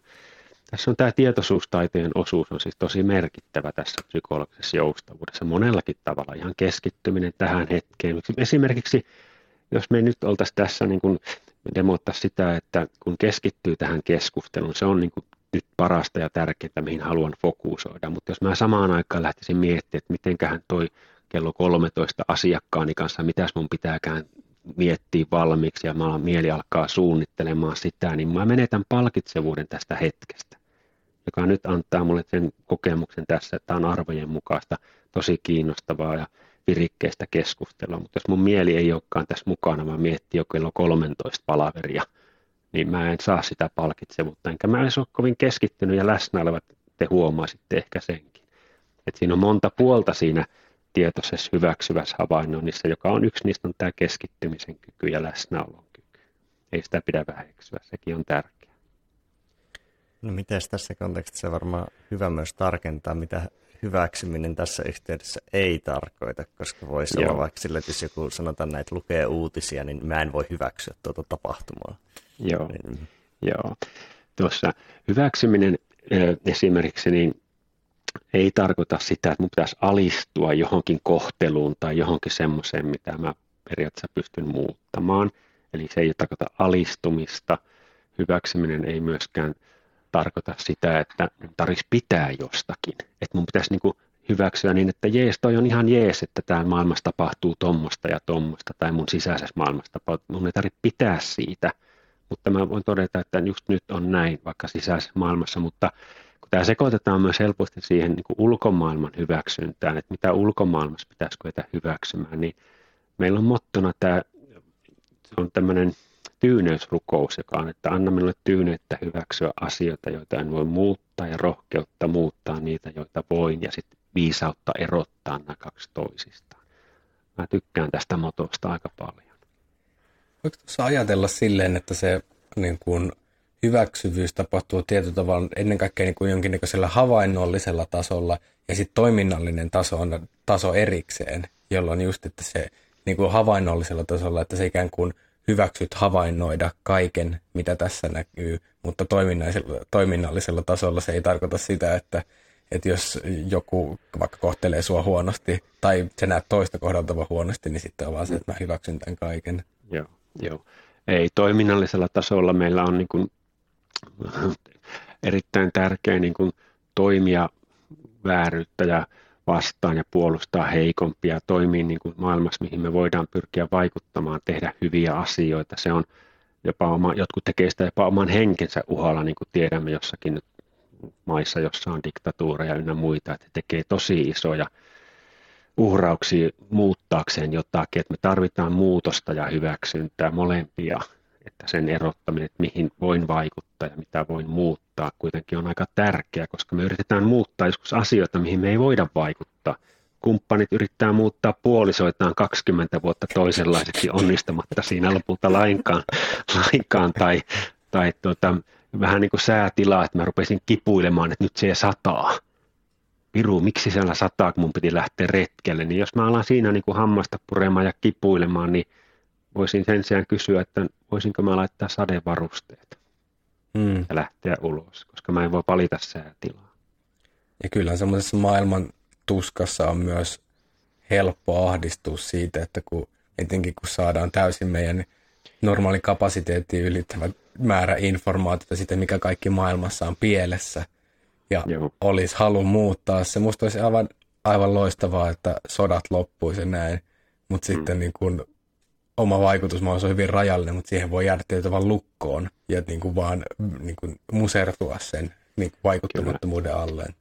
tässä on tämä tietoisuustaitojen osuus on siis tosi merkittävä tässä psykologisessa joustavuudessa monellakin tavalla, ihan keskittyminen tähän hetkeen. Esimerkiksi jos me nyt oltaisiin tässä niin kuin demottaa sitä, että kun keskittyy tähän keskusteluun, se on niin kuin nyt parasta ja tärkeintä, mihin haluan fokusoida. Mutta jos mä samaan aikaan lähtisin miettimään, että mitenköhän toi kello 13 asiakkaani kanssa, mitäs mun pitääkään miettiä valmiiksi ja mä mieli alkaa suunnittelemaan sitä, niin mä menetän palkitsevuuden tästä hetkestä, joka nyt antaa mulle sen kokemuksen tässä, että on arvojen mukaista, tosi kiinnostavaa ja virikkeistä keskustelua, mutta jos mun mieli ei olekaan tässä mukana, mä miettii jo kello 13 palaveria, niin mä en saa sitä palkitsevuutta, enkä mä edes ole kovin keskittynyt ja läsnä olevat, te huomaisitte ehkä senkin. Et siinä on monta puolta siinä tietoisessa hyväksyvässä havainnoinnissa, joka on yksi niistä on tämä keskittymisen kyky ja läsnäolon kyky. Ei sitä pidä väheksyä, sekin on tärkeää. No miten tässä kontekstissa varmaan hyvä myös tarkentaa, mitä hyväksyminen tässä yhteydessä ei tarkoita, koska voisi Joo. olla vaikka sillä, että jos joku sanotaan näin, että lukee uutisia, niin mä en voi hyväksyä tuota tapahtumaa. Joo, niin. Joo. tuossa hyväksyminen esimerkiksi niin ei tarkoita sitä, että mun pitäisi alistua johonkin kohteluun tai johonkin semmoiseen, mitä mä periaatteessa pystyn muuttamaan. Eli se ei tarkoita alistumista. Hyväksyminen ei myöskään tarkoita sitä, että tarvitsisi pitää jostakin. Että mun pitäisi niin kuin hyväksyä niin, että jees, toi on ihan jees, että tämä maailmassa tapahtuu tuommoista ja tuommoista, tai mun sisäisessä maailmassa tapahtuu. Mun ei tarvitse pitää siitä, mutta mä voin todeta, että just nyt on näin, vaikka sisäisessä maailmassa, mutta kun tämä sekoitetaan myös helposti siihen niin kuin ulkomaailman hyväksyntään, että mitä ulkomaailmassa pitäisi kyetä hyväksymään, niin meillä on mottona tämä, se on tämmöinen tyyneysrukous, joka on, että anna minulle tyyneyttä hyväksyä asioita, joita en voi muuttaa ja rohkeutta muuttaa niitä, joita voin ja sitten viisautta erottaa nämä kaksi toisistaan. Mä tykkään tästä motosta aika paljon. Voiko tuossa ajatella silleen, että se niin kuin hyväksyvyys tapahtuu tietyllä tavalla ennen kaikkea niin kuin jonkinnäköisellä havainnollisella tasolla ja sitten toiminnallinen taso on taso erikseen, jolloin just, että se niin kuin havainnollisella tasolla, että se ikään kuin hyväksyt havainnoida kaiken, mitä tässä näkyy, mutta toiminnallisella, toiminnallisella tasolla se ei tarkoita sitä, että, että jos joku vaikka kohtelee sua huonosti tai sä näet toista kohdaltava huonosti, niin sitten on vaan se, että mä hyväksyn tämän kaiken. Joo, joo. Ei, toiminnallisella tasolla meillä on niin kuin erittäin tärkeä niin kuin toimia vääryyttä ja vastaan ja puolustaa heikompia, toimii niin kuin maailmassa, mihin me voidaan pyrkiä vaikuttamaan, tehdä hyviä asioita. Se on jopa oma, jotkut tekee sitä jopa oman henkensä uhalla, niin kuin tiedämme jossakin nyt maissa, jossa on diktatuureja ynnä muita, että tekee tosi isoja uhrauksia muuttaakseen jotakin, että me tarvitaan muutosta ja hyväksyntää molempia että sen erottaminen, että mihin voin vaikuttaa ja mitä voin muuttaa, kuitenkin on aika tärkeää, koska me yritetään muuttaa joskus asioita, mihin me ei voida vaikuttaa. Kumppanit yrittää muuttaa puolisoitaan 20 vuotta toisenlaiseksi onnistamatta siinä lopulta lainkaan, lainkaan tai, tai tuota, vähän niin kuin säätilaa, että mä rupesin kipuilemaan, että nyt se sataa. Piru, miksi siellä sataa, kun mun piti lähteä retkelle, niin jos mä alan siinä niin kuin hammasta puremaan ja kipuilemaan, niin voisin sen sijaan kysyä, että voisinko mä laittaa sadevarusteet mm. ja lähteä ulos, koska mä en voi valita säätilaa. Ja kyllähän semmoisessa maailman tuskassa on myös helppo ahdistua siitä, että kun, etenkin kun saadaan täysin meidän normaali kapasiteetti ylittävä määrä informaatiota siitä, mikä kaikki maailmassa on pielessä, ja Joo. olisi halu muuttaa se. Musta olisi aivan, aivan loistavaa, että sodat loppuisi ja näin, mutta mm. sitten niin kun oma vaikutusmahdollisuus on hyvin rajallinen, mutta siihen voi jäädä tietyllä lukkoon ja niin kuin vaan niin kuin musertua sen niin kuin vaikuttamattomuuden Kyllä. alleen.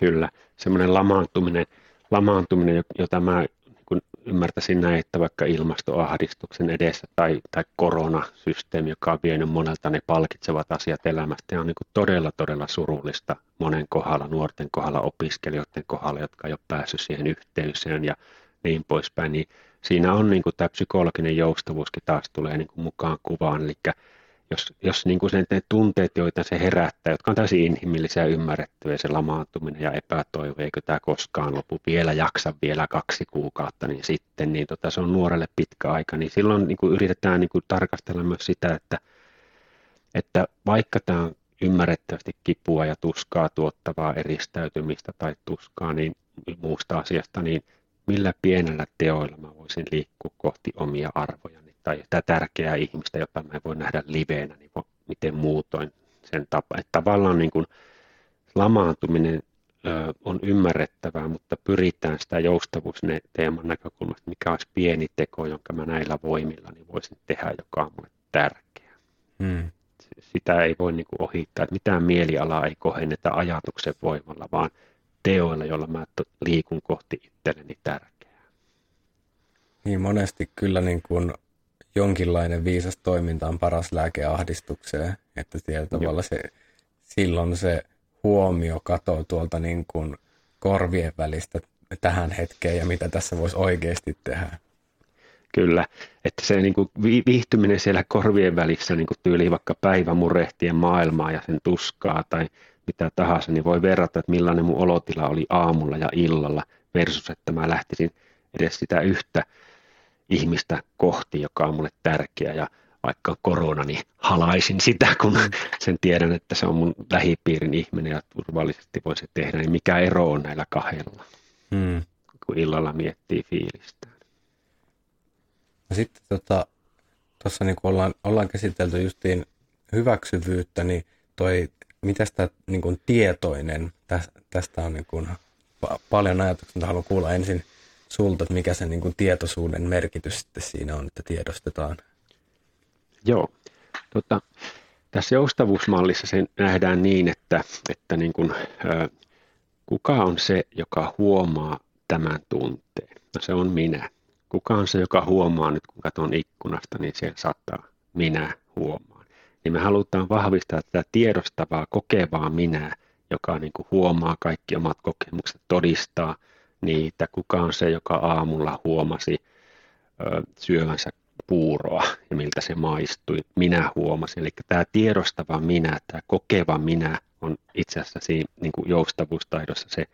Kyllä, semmoinen lamaantuminen, lamaantuminen jota mä niin kuin ymmärtäisin näin, että vaikka ilmastoahdistuksen edessä tai, tai koronasysteemi, joka on vienyt monelta ne palkitsevat asiat elämästä, ja on niin kuin todella, todella surullista monen kohdalla, nuorten kohdalla, opiskelijoiden kohdalla, jotka ei ole päässyt siihen yhteyseen ja niin poispäin, niin siinä on niin kuin tämä psykologinen joustavuuskin taas tulee niin kuin mukaan kuvaan, eli jos, jos niin kuin sen, ne tunteet, joita se herättää, jotka on täysin inhimillisiä ja se lamaantuminen ja epätoivo, eikö tämä koskaan lopu, vielä jaksa vielä kaksi kuukautta, niin sitten niin tota, se on nuorelle pitkä aika, niin silloin niin kuin yritetään niin kuin tarkastella myös sitä, että, että vaikka tämä on ymmärrettävästi kipua ja tuskaa tuottavaa eristäytymistä tai tuskaa niin muusta asiasta, niin millä pienellä teoilla mä voisin liikkua kohti omia arvojani tai tätä tärkeää ihmistä, jota mä voin nähdä liveenä, niin miten muutoin sen tapa. Että tavallaan niin kuin lamaantuminen ö, on ymmärrettävää, mutta pyritään sitä teeman näkökulmasta, mikä olisi pieni teko, jonka mä näillä voimilla niin voisin tehdä, joka on mulle tärkeä. Hmm. Sitä ei voi niin kuin ohittaa, että mitään mielialaa ei kohenneta ajatuksen voimalla, vaan teoilla, joilla mä liikun kohti itselleni. Niin monesti kyllä niin kuin jonkinlainen viisas toiminta on paras lääke ahdistukseen, että siellä tavalla se, silloin se huomio katoo tuolta niin kuin korvien välistä tähän hetkeen ja mitä tässä voisi oikeasti tehdä. Kyllä, että se niin kuin viihtyminen siellä korvien välissä niin kuin tyyli vaikka päivä murehtien maailmaa ja sen tuskaa tai mitä tahansa, niin voi verrata, että millainen mun olotila oli aamulla ja illalla versus, että mä lähtisin edes sitä yhtä ihmistä kohti, joka on mulle tärkeä ja vaikka korona, niin halaisin sitä, kun sen tiedän, että se on mun lähipiirin ihminen ja turvallisesti voi se tehdä, niin mikä ero on näillä kahdella, hmm. kun illalla miettii fiilistään. No sitten tota, tuossa niin ollaan, ollaan käsitelty justiin hyväksyvyyttä, niin toi mitä tämä niin kuin tietoinen, tästä on niin kuin paljon ajatuksia, mutta haluan kuulla ensin sulta, että mikä se niin kuin tietoisuuden merkitys sitten siinä on, että tiedostetaan. Joo, tota, tässä joustavuusmallissa se nähdään niin, että, että niin kuin, kuka on se, joka huomaa tämän tunteen? No se on minä. Kuka on se, joka huomaa nyt, kun katson ikkunasta, niin siellä saattaa minä huomaan. Niin me halutaan vahvistaa tätä tiedostavaa, kokevaa minää, joka niin kuin huomaa kaikki omat kokemukset, todistaa niitä. Kuka on se, joka aamulla huomasi syövänsä puuroa ja miltä se maistui. Minä huomasin. Eli tämä tiedostava minä, tämä kokeva minä on itse asiassa siinä niin kuin joustavuustaidossa se,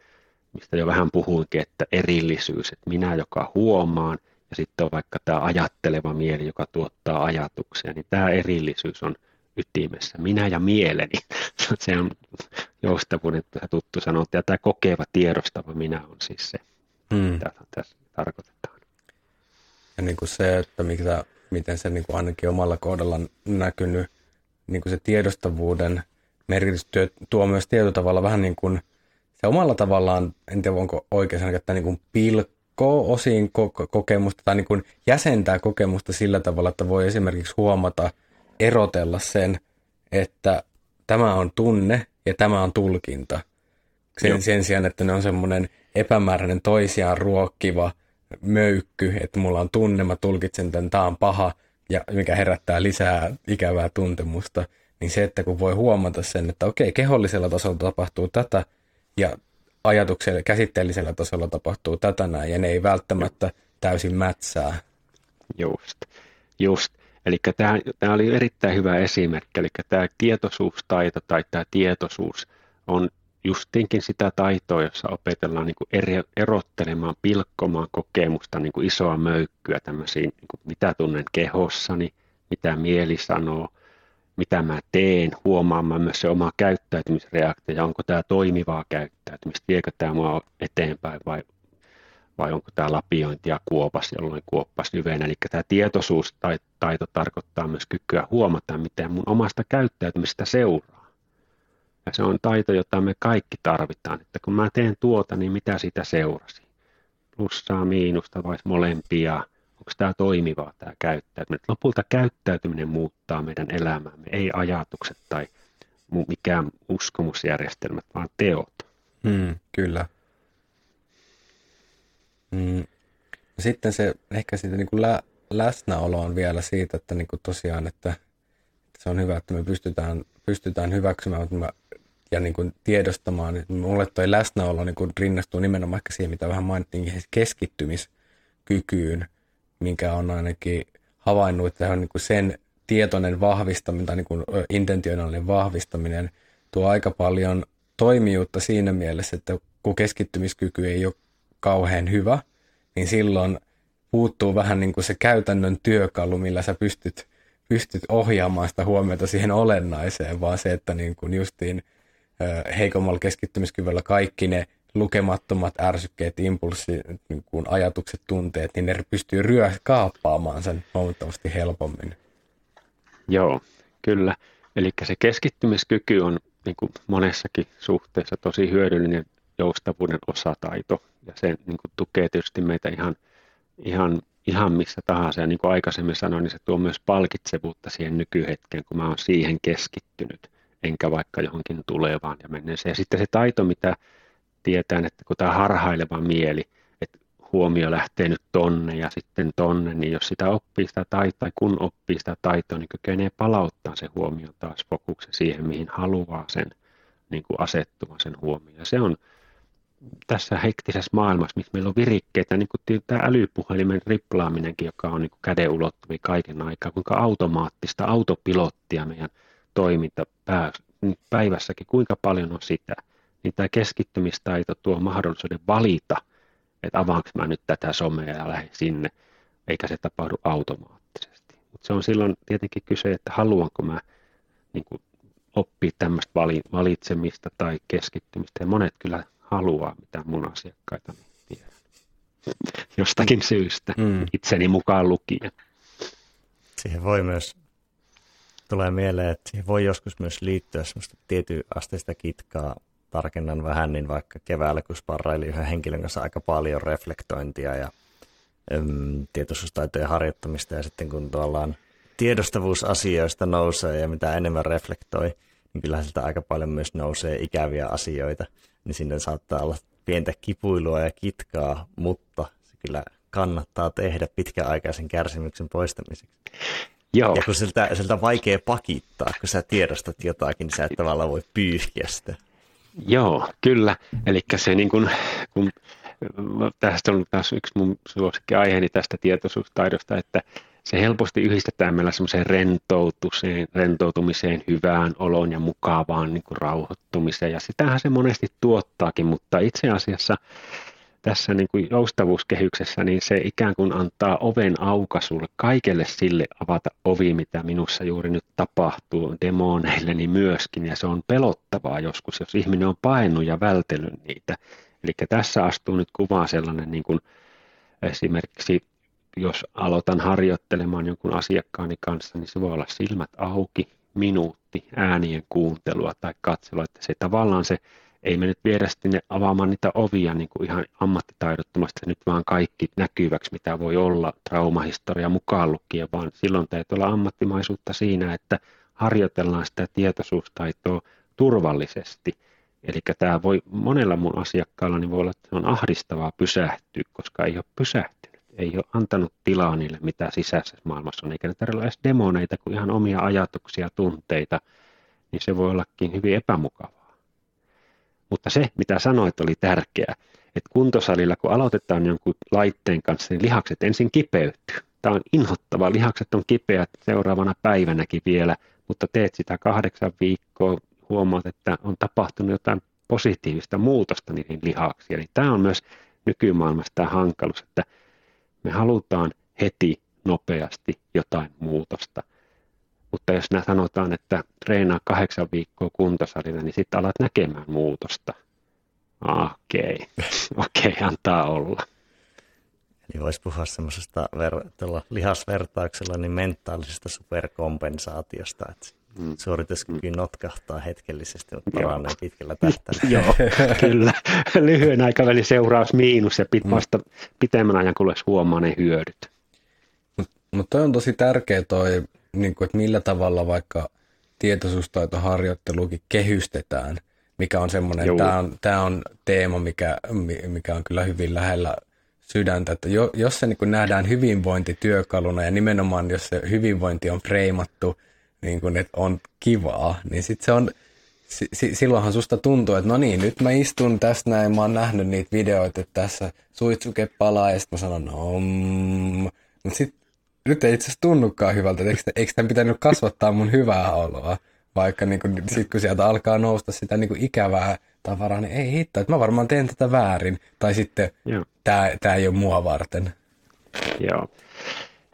mistä jo vähän puhuinkin, että erillisyys, että minä, joka huomaan, ja sitten on vaikka tämä ajatteleva mieli, joka tuottaa ajatuksia, niin tämä erillisyys on ytimessä. Minä ja mieleni, se on joustavuuden tuttu sanonta, ja tämä kokeva, tiedostava minä on siis se, hmm. mitä tässä tarkoitetaan. Ja niin kuin se, että mikä, miten se niin kuin ainakin omalla kohdalla on näkynyt, niin kuin se tiedostavuuden merkitys tuo myös tietyllä tavalla vähän niin kuin se omalla tavallaan, en tiedä onko oikein sanoa, että niin kuin pilkkoo osin ko- kokemusta tai niin kuin jäsentää kokemusta sillä tavalla, että voi esimerkiksi huomata, erotella sen, että tämä on tunne ja tämä on tulkinta. Sen, sen sijaan, että ne on semmoinen epämääräinen toisiaan ruokkiva – möykky, että mulla on tunne, mä tulkitsen tämän, tämä on paha, ja mikä herättää lisää ikävää tuntemusta, niin se, että kun voi huomata sen, että okei, kehollisella tasolla tapahtuu tätä, ja ajatuksella, käsitteellisellä tasolla tapahtuu tätä näin, ja ne ei välttämättä täysin mätsää. Just, just. Eli tämä, tämä oli erittäin hyvä esimerkki, eli tämä tietoisuustaito tai tämä tietoisuus on justinkin sitä taitoa, jossa opetellaan niin kuin eri, erottelemaan, pilkkomaan kokemusta, niin kuin isoa möykkyä tämmöisiin, niin kuin mitä tunnen kehossani, mitä mieli sanoo, mitä mä teen, huomaamaan myös se oma käyttäytymisreaktio, onko tämä toimivaa käyttäytymistä, viekö tämä mua eteenpäin vai, vai onko tämä lapiointia kuopas, jolloin kuoppas hyveenä. Eli tämä tietoisuustaito tarkoittaa myös kykyä huomata, miten mun omasta käyttäytymistä seuraa ja se on taito, jota me kaikki tarvitaan, että kun mä teen tuota, niin mitä sitä seurasi? Plussaa, miinusta vai molempia? Onko tämä toimivaa tämä käyttäytyminen? Lopulta käyttäytyminen muuttaa meidän elämäämme, ei ajatukset tai mikään uskomusjärjestelmät, vaan teot. Hmm, kyllä. Hmm. Sitten se, ehkä siitä niin kuin lä, läsnäolo on vielä siitä, että niin kuin tosiaan, että, että se on hyvä, että me pystytään, pystytään hyväksymään, mutta mä ja niin kuin tiedostamaan. Mulle toi läsnäolo niin kuin rinnastuu nimenomaan siihen, mitä vähän mainittiin, keskittymiskykyyn, minkä on ainakin havainnut, että on niin kuin sen tietoinen vahvistaminen tai niin kuin intentionaalinen vahvistaminen tuo aika paljon toimijuutta siinä mielessä, että kun keskittymiskyky ei ole kauhean hyvä, niin silloin puuttuu vähän niin kuin se käytännön työkalu, millä sä pystyt, pystyt ohjaamaan sitä huomiota siihen olennaiseen, vaan se, että niin kuin justiin – heikommalla keskittymiskyvyllä kaikki ne lukemattomat ärsykkeet, impulssit, niin kuin ajatukset, tunteet, niin ne pystyy ryö kaappaamaan sen huomattavasti helpommin. Joo, kyllä. Eli se keskittymiskyky on niin kuin monessakin suhteessa tosi hyödyllinen joustavuuden osataito, ja se niin kuin tukee tietysti meitä ihan, ihan, ihan missä tahansa. Ja niin kuin aikaisemmin sanoin, niin se tuo myös palkitsevuutta siihen nykyhetkeen, kun mä oon siihen keskittynyt enkä vaikka johonkin tulevaan ja menneeseen. Ja sitten se taito, mitä tietää, että kun tämä harhaileva mieli, että huomio lähtee nyt tonne ja sitten tonne, niin jos sitä oppii sitä taitoa, tai kun oppii sitä taitoa, niin kykenee palauttaa se huomio taas fokuksen siihen, mihin haluaa sen niin kuin asettumaan sen huomioon. Ja se on tässä hektisessä maailmassa, missä meillä on virikkeitä, niin kuin tämä älypuhelimen riplaaminenkin, joka on niin kuin käden ulottuvia kaiken aikaa, kuinka automaattista autopilottia meidän toiminta päivässäkin, kuinka paljon on sitä, niin tämä keskittymistaito tuo mahdollisuuden valita, että avaanko mä nyt tätä somea ja lähden sinne, eikä se tapahdu automaattisesti. Mutta se on silloin tietenkin kyse, että haluanko mä niin kuin, oppia tämmöistä valitsemista tai keskittymistä, ja monet kyllä haluaa, mitä mun asiakkaita tiedän. Jostakin syystä, mm. itseni mukaan lukien. Siihen voi myös tulee mieleen, että siihen voi joskus myös liittyä semmoista tietyn asteista kitkaa, tarkennan vähän, niin vaikka keväällä, kun sparraili yhden henkilön kanssa aika paljon reflektointia ja äm, tietoisuustaitojen harjoittamista, ja sitten kun tuollaan tiedostavuus asioista nousee ja mitä enemmän reflektoi, niin kyllä sieltä aika paljon myös nousee ikäviä asioita. Niin sinne saattaa olla pientä kipuilua ja kitkaa, mutta se kyllä kannattaa tehdä pitkäaikaisen kärsimyksen poistamiseksi. Joo. Ja kun siltä, siltä vaikea pakittaa, kun sä tiedostat jotakin, niin sä et tavallaan voi pyyhkiä sitä. Joo, kyllä. Eli se niin kun, kun tästä on taas yksi mun suosikkiaiheeni tästä tietoisuustaidosta, että se helposti yhdistetään meillä semmoiseen rentoutumiseen, rentoutumiseen, hyvään oloon ja mukavaan niin kuin rauhoittumiseen. Ja sitähän se monesti tuottaakin, mutta itse asiassa tässä niin kuin joustavuuskehyksessä, niin se ikään kuin antaa oven aukasulle kaikelle sille avata ovi, mitä minussa juuri nyt tapahtuu, demoneilleni myöskin, ja se on pelottavaa joskus, jos ihminen on painut ja vältellyt niitä. Eli tässä astuu nyt kuvaan sellainen niin kuin esimerkiksi jos aloitan harjoittelemaan jonkun asiakkaani kanssa, niin se voi olla silmät auki, minuutti, äänien kuuntelua tai katselua, että se tavallaan se ei me nyt viedä sinne avaamaan niitä ovia niin kuin ihan ammattitaidottomasti nyt vaan kaikki näkyväksi, mitä voi olla traumahistoria mukaan lukien, vaan silloin täytyy olla ammattimaisuutta siinä, että harjoitellaan sitä tietoisuustaitoa turvallisesti. Eli tämä voi monella mun asiakkaalla niin voi olla, että se on ahdistavaa pysähtyä, koska ei ole pysähtynyt, ei ole antanut tilaa niille, mitä sisäisessä maailmassa on, eikä ne tarvitse edes demoneita kuin ihan omia ajatuksia, tunteita, niin se voi ollakin hyvin epämukavaa. Mutta se, mitä sanoit, oli tärkeää, että kuntosalilla, kun aloitetaan jonkun laitteen kanssa, niin lihakset ensin kipeytyy. Tämä on inhottava. Lihakset on kipeät seuraavana päivänäkin vielä, mutta teet sitä kahdeksan viikkoa, huomaat, että on tapahtunut jotain positiivista muutosta niihin lihaksiin. Eli tämä on myös nykymaailmassa tämä hankaluus, että me halutaan heti nopeasti jotain muutosta – mutta jos nämä sanotaan, että treenaa kahdeksan viikkoa kuntosalilla, niin sitten alat näkemään muutosta. Okei, okay. okei, okay, antaa olla. Eli voisi puhua semmoisesta ver- lihasvertauksella niin mentaalisesta superkompensaatiosta, että mm. suorituskyky mm. notkahtaa hetkellisesti, mutta paranee pitkällä tähtäimellä. Joo, kyllä. Lyhyen aikavälin seuraus miinus ja pit mm. vasta pitemmän ajan kuluessa huomaa ne hyödyt. Mutta on tosi tärkeä toi niin kuin, että millä tavalla vaikka tietoisuustaitoharjoittelukin kehystetään, mikä on semmoinen, tämä on, tämä on teema, mikä, mikä on kyllä hyvin lähellä sydäntä, että jo, jos se niin nähdään hyvinvointityökaluna ja nimenomaan jos se hyvinvointi on freimattu, niin kuin, että on kivaa, niin sitten se on, si, silloinhan susta tuntuu, että no niin, nyt mä istun tässä näin, mä oon nähnyt niitä videoita, että tässä suitsuke palaa ja sitten mä sanon, no, mm. mutta sitten nyt ei itse asiassa tunnukaan hyvältä, eikö, eikö tämän pitänyt kasvattaa mun hyvää oloa, vaikka niin kuin, sit kun sieltä alkaa nousta sitä niin kuin ikävää tavaraa, niin ei hitto, että mä varmaan teen tätä väärin, tai sitten tämä ei ole mua varten. Joo.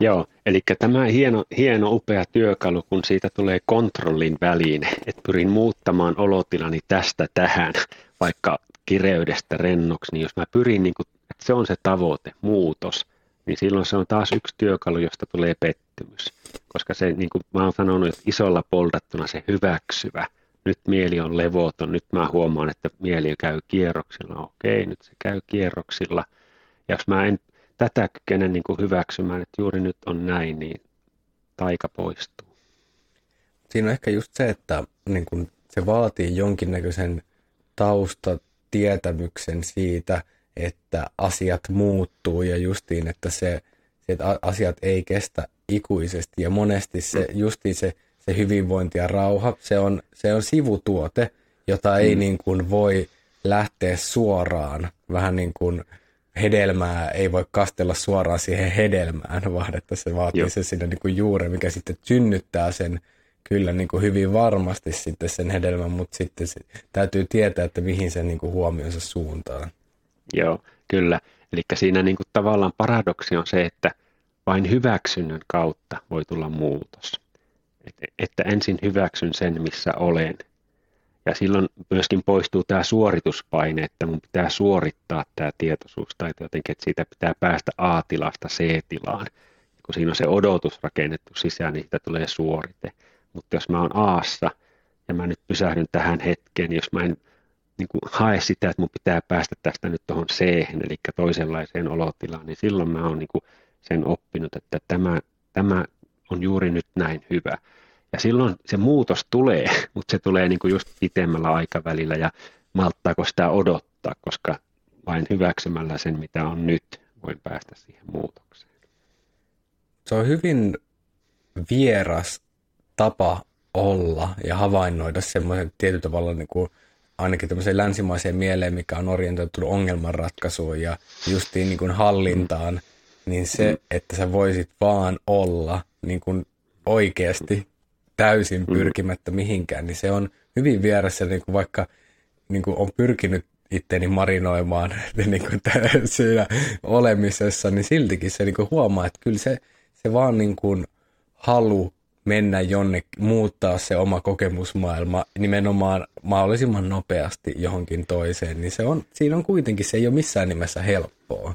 Joo, eli tämä hieno, hieno upea työkalu, kun siitä tulee kontrollin väline, että pyrin muuttamaan olotilani tästä tähän, vaikka kireydestä rennoksi, niin jos mä pyrin, niin kuin, että se on se tavoite, muutos, niin silloin se on taas yksi työkalu, josta tulee pettymys. Koska se, niin kuin mä oon sanonut, että isolla poldattuna se hyväksyvä, nyt mieli on levoton, nyt mä huomaan, että mieli käy kierroksilla, okei, nyt se käy kierroksilla. Ja jos mä en tätä kykene niin kuin hyväksymään, että juuri nyt on näin, niin taika poistuu. Siinä on ehkä just se, että niin kuin se vaatii jonkinnäköisen taustatietämyksen siitä, että asiat muuttuu ja justiin, että se, se että asiat ei kestä ikuisesti ja monesti se justiin se, se hyvinvointi ja rauha, se on, se on sivutuote, jota ei mm. niin kuin voi lähteä suoraan, vähän niin kuin hedelmää ei voi kastella suoraan siihen hedelmään, vaan että se vaatii Joo. se sinne niin kuin juure, mikä sitten synnyttää sen kyllä niin kuin hyvin varmasti sitten sen hedelmän, mutta sitten se, täytyy tietää, että mihin se niin kuin huomionsa suuntaan. Joo, kyllä. Eli siinä niin kuin tavallaan paradoksi on se, että vain hyväksynnän kautta voi tulla muutos. Että ensin hyväksyn sen, missä olen. Ja silloin myöskin poistuu tämä suorituspaine, että mun pitää suorittaa tämä tietoisuustaito jotenkin, että siitä pitää päästä A-tilasta C-tilaan. Kun siinä on se odotus rakennettu sisään, niin siitä tulee suorite. Mutta jos mä oon Aassa ja mä nyt pysähdyn tähän hetkeen, niin jos mä en niin kuin hae sitä, että mun pitää päästä tästä nyt tuohon c eli toisenlaiseen olotilaan, niin silloin mä oon niin sen oppinut, että tämä, tämä on juuri nyt näin hyvä. Ja silloin se muutos tulee, mutta se tulee niin kuin just pitemmällä aikavälillä ja malttaako sitä odottaa, koska vain hyväksymällä sen, mitä on nyt, voin päästä siihen muutokseen. Se on hyvin vieras tapa olla ja havainnoida semmoisen tietyllä tavalla niin kuin ainakin tämmöiseen länsimaiseen mieleen, mikä on orientoitunut ongelmanratkaisuun ja justiin niin kuin hallintaan, niin se, että sä voisit vaan olla niin kuin oikeasti täysin pyrkimättä mihinkään, niin se on hyvin vieressä, niin kuin vaikka niin kuin on pyrkinyt itteni marinoimaan niin kuin siinä olemisessa, niin siltikin se niin kuin huomaa, että kyllä se, se vaan niin kuin halu mennä jonnekin, muuttaa se oma kokemusmaailma nimenomaan mahdollisimman nopeasti johonkin toiseen, niin se on, siinä on kuitenkin, se ei ole missään nimessä helppoa.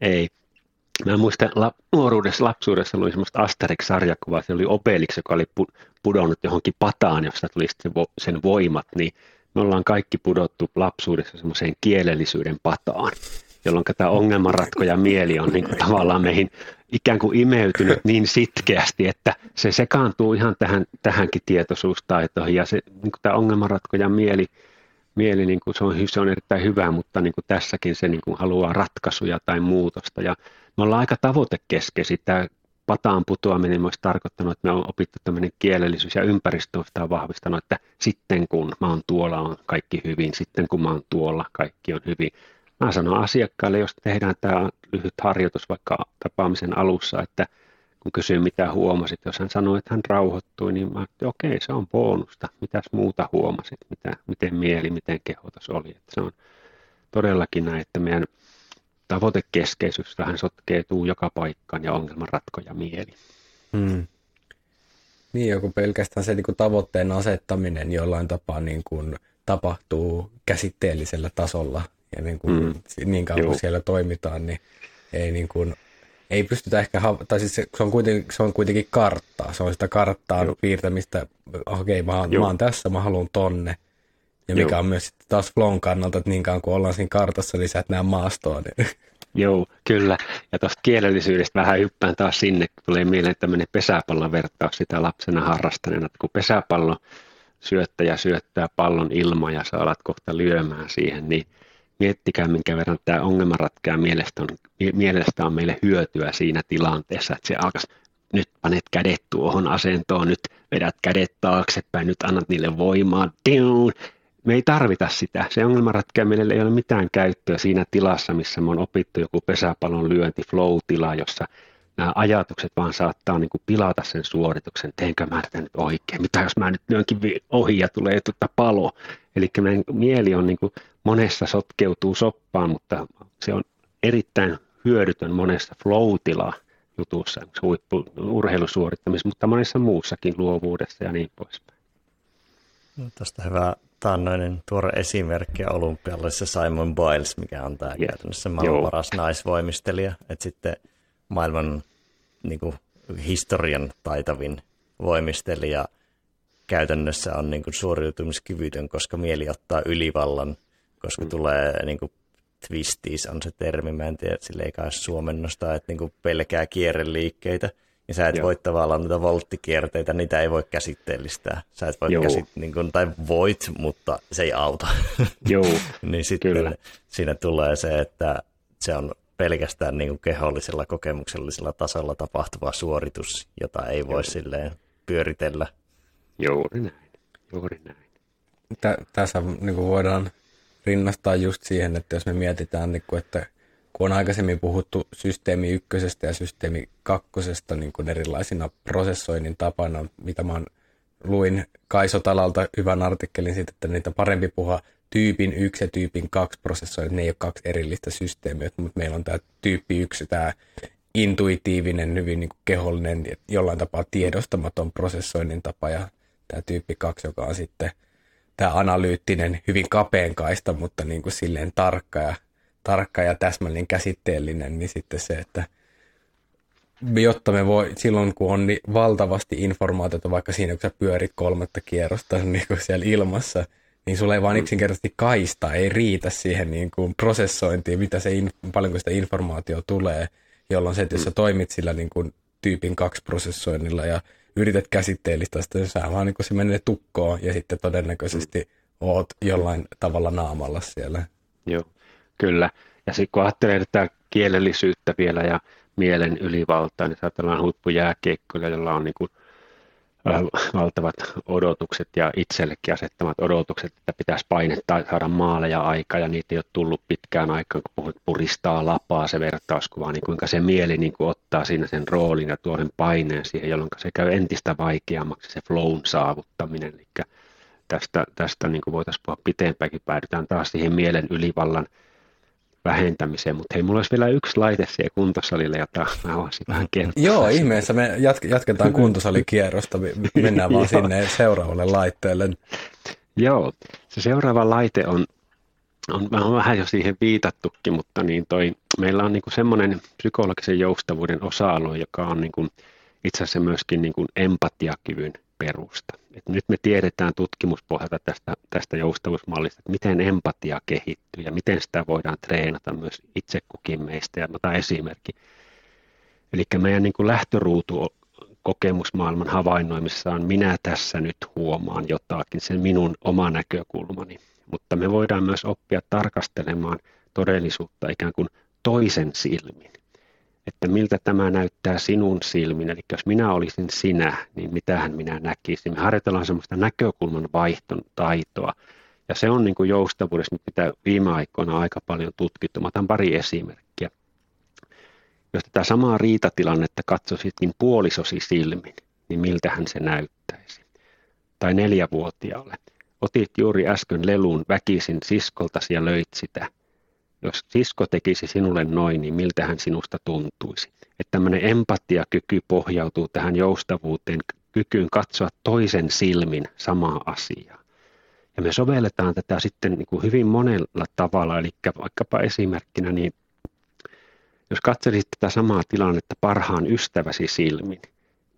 Ei. Mä muistan la, nuoruudessa, lapsuudessa oli semmoista Asterix-sarjakuvaa, se oli Obelix, joka oli pudonnut johonkin pataan, josta tuli sitten sen voimat, niin me ollaan kaikki pudottu lapsuudessa semmoiseen kielellisyyden pataan, jolloin tämä ongelmanratkoja mieli on niin kuin tavallaan meihin ikään kuin imeytynyt niin sitkeästi, että se sekaantuu ihan tähän, tähänkin tietoisuustaitoihin ja se, niin kuin tämä ongelmanratkoja mieli, mieli niin kuin se, on, se on erittäin hyvä, mutta niin kuin tässäkin se niin kuin haluaa ratkaisuja tai muutosta. Ja me ollaan aika tavoitekeskeisiä. Tämä pataan putoaminen olisi tarkoittanut, että me on opittu tämmöinen kielellisyys ja ympäristö on vahvistanut, että sitten kun mä oon tuolla on kaikki hyvin, sitten kun mä oon tuolla kaikki on hyvin. Mä sanon asiakkaille, jos tehdään tämä lyhyt harjoitus vaikka tapaamisen alussa, että kun kysyy mitä huomasit, jos hän sanoi, että hän rauhoittui, niin mä että okei, se on bonusta. Mitäs muuta huomasit, mitä, miten mieli, miten kehotus oli. Että se on todellakin näin, että meidän tavoitekeskeisyys vähän sotkeetuu joka paikkaan ja ongelmanratkoja mieli. Hmm. Niin, joku pelkästään se niin kuin tavoitteen asettaminen jollain tapaa niin kuin tapahtuu käsitteellisellä tasolla ja niin, kuin, mm. niin kauan kuin siellä toimitaan, niin ei, niin kuin, ei pystytä ehkä, tai siis se, se, on kuitenkin, se on kuitenkin karttaa, se on sitä karttaa Joo. piirtämistä, okei okay, mä, mä oon tässä, mä haluan tonne, ja mikä Joo. on myös sitten taas flown kannalta, että niin kauan kuin ollaan siinä kartassa, niin sä et näe maastoa. Niin. Joo, kyllä. Ja tuosta kielellisyydestä vähän hyppään taas sinne, kun tulee mieleen tämmöinen pesäpallon vertaus sitä lapsena harrastaneena, että kun pesäpallo syöttäjä syöttää pallon ilmaan ja sä alat kohta lyömään siihen, niin miettikää minkä verran tämä ongelmanratkaja mielestä on, mielestä on meille hyötyä siinä tilanteessa, että se alkaisi nyt panet kädet tuohon asentoon, nyt vedät kädet taaksepäin, nyt annat niille voimaa! Me ei tarvita sitä. Se ongelmanratkaja ei ole mitään käyttöä siinä tilassa, missä me on opittu joku pesäpallon lyönti, flow-tila, jossa nämä ajatukset vaan saattaa niin kuin pilata sen suorituksen. Teenkö mä tätä nyt oikein? Mitä jos mä nyt lyönkin ohi ja tulee tuota palo? Eli meidän mieli on niin kuin monessa sotkeutuu soppaan, mutta se on erittäin hyödytön monessa flow-tila jutussa, urheilusuorittamisessa, mutta monessa muussakin luovuudessa ja niin poispäin. No, tästä hyvä taannoinen tuore esimerkki olympialle se Simon Biles, mikä on tämä yes. käytännössä maailman Joo. paras naisvoimistelija. Että sitten maailman niin kuin, historian taitavin voimistelija käytännössä on niin kuin, suoriutumiskyvytön, koska mieli ottaa ylivallan, koska mm. tulee niin kuin, twisties on se termi, mä en tiedä, sille ei kai suomennosta, että niin kuin, pelkää kierreliikkeitä – ja sä et Joo. voi tavallaan niitä volttikierteitä, niitä ei voi käsitteellistää. Sä et voi käsit, niin kuin, tai voit, mutta se ei auta. Joo, niin sitten kyllä. siinä tulee se, että se on pelkästään niin kuin kehollisella kokemuksellisella tasolla tapahtuva suoritus, jota ei voi Joo. silleen pyöritellä. Juuri näin, juuri näin. Tä, tässä niin kuin voidaan rinnastaa just siihen, että jos me mietitään, niin kuin, että kun on aikaisemmin puhuttu systeemi ykkösestä ja systeemi kakkosesta niin kuin erilaisina prosessoinnin tapana, mitä mä luin Kaisotalalta hyvän artikkelin siitä, että niitä parempi puhua tyypin yksi ja tyypin kaksi prosessoinnit, ne ei ole kaksi erillistä systeemiä, mutta meillä on tämä tyyppi yksi, tämä intuitiivinen, hyvin niin kuin kehollinen, jollain tapaa tiedostamaton prosessoinnin tapa ja tämä tyyppi kaksi, joka on sitten tämä analyyttinen, hyvin kapeen kaista, mutta niin kuin silleen tarkka ja tarkka ja täsmällinen käsitteellinen, niin sitten se, että jotta me voi, silloin kun on niin valtavasti informaatiota, vaikka siinä kun sä pyörit kolmatta kierrosta niin kuin siellä ilmassa, niin sulla ei vaan mm. yksinkertaisesti kaista, ei riitä siihen niin kuin prosessointiin, mitä se, paljonko sitä informaatio tulee, jolloin se, että jos sä mm. toimit sillä niin kuin tyypin kaksi prosessoinnilla ja yrität käsitteellistä sitä, niin sä vaan niin se menee tukkoon ja sitten todennäköisesti mm. oot jollain tavalla naamalla siellä. Joo, kyllä. Ja sitten kun ajattelee tätä kielellisyyttä vielä ja mielen ylivaltaa, niin ajatellaan huippujääkeikkoja, jolla on niin kuin valtavat odotukset ja itsellekin asettamat odotukset, että pitäisi painettaa saada maaleja aikaa ja niitä ei ole tullut pitkään aikaan, kun puhut puristaa lapaa se vertauskuva, niin kuinka se mieli niin kuin ottaa siinä sen roolin ja tuo sen paineen siihen, jolloin se käy entistä vaikeammaksi se flown saavuttaminen. Eli tästä, tästä niin kuin voitaisiin puhua pitempäänkin, päädytään taas siihen mielen ylivallan vähentämiseen, mutta hei, mulla olisi vielä yksi laite siihen kuntosalille, jota mä haluaisin vähän kertoa. Joo, ihmeessä me jatketaan kuntosalikierrosta, mennään vaan sinne seuraavalle laitteelle. Joo, se seuraava laite on, on, on vähän jo siihen viitattukin, mutta niin toi, meillä on niinku semmoinen psykologisen joustavuuden osa-alue, joka on niinku itse asiassa myöskin niinku empatiakyvyn perusta. Et nyt me tiedetään tutkimuspohjalta tästä, tästä joustavuusmallista, että miten empatia kehittyy ja miten sitä voidaan treenata myös itse kukin meistä. Ja otan esimerkki. Eli meidän niin kuin lähtöruutu kokemusmaailman havainnoimissaan minä tässä nyt huomaan jotakin, sen minun oma näkökulmani. Mutta me voidaan myös oppia tarkastelemaan todellisuutta ikään kuin toisen silmin että miltä tämä näyttää sinun silmin. Eli jos minä olisin sinä, niin mitähän minä näkisin. Me harjoitellaan semmoista näkökulman vaihton taitoa. Ja se on niin kuin joustavuudessa, mitä viime aikoina aika paljon tutkittu. Mä otan pari esimerkkiä. Jos tätä samaa riitatilannetta katsositkin puolisosi silmin, niin miltähän se näyttäisi. Tai neljävuotiaalle. Otit juuri äsken lelun väkisin siskoltasi ja löit sitä jos sisko tekisi sinulle noin, niin miltä hän sinusta tuntuisi. Että tämmöinen empatiakyky pohjautuu tähän joustavuuteen, kykyyn katsoa toisen silmin samaa asiaa. Ja me sovelletaan tätä sitten niin kuin hyvin monella tavalla, eli vaikkapa esimerkkinä, niin jos katselisit tätä samaa tilannetta parhaan ystäväsi silmin,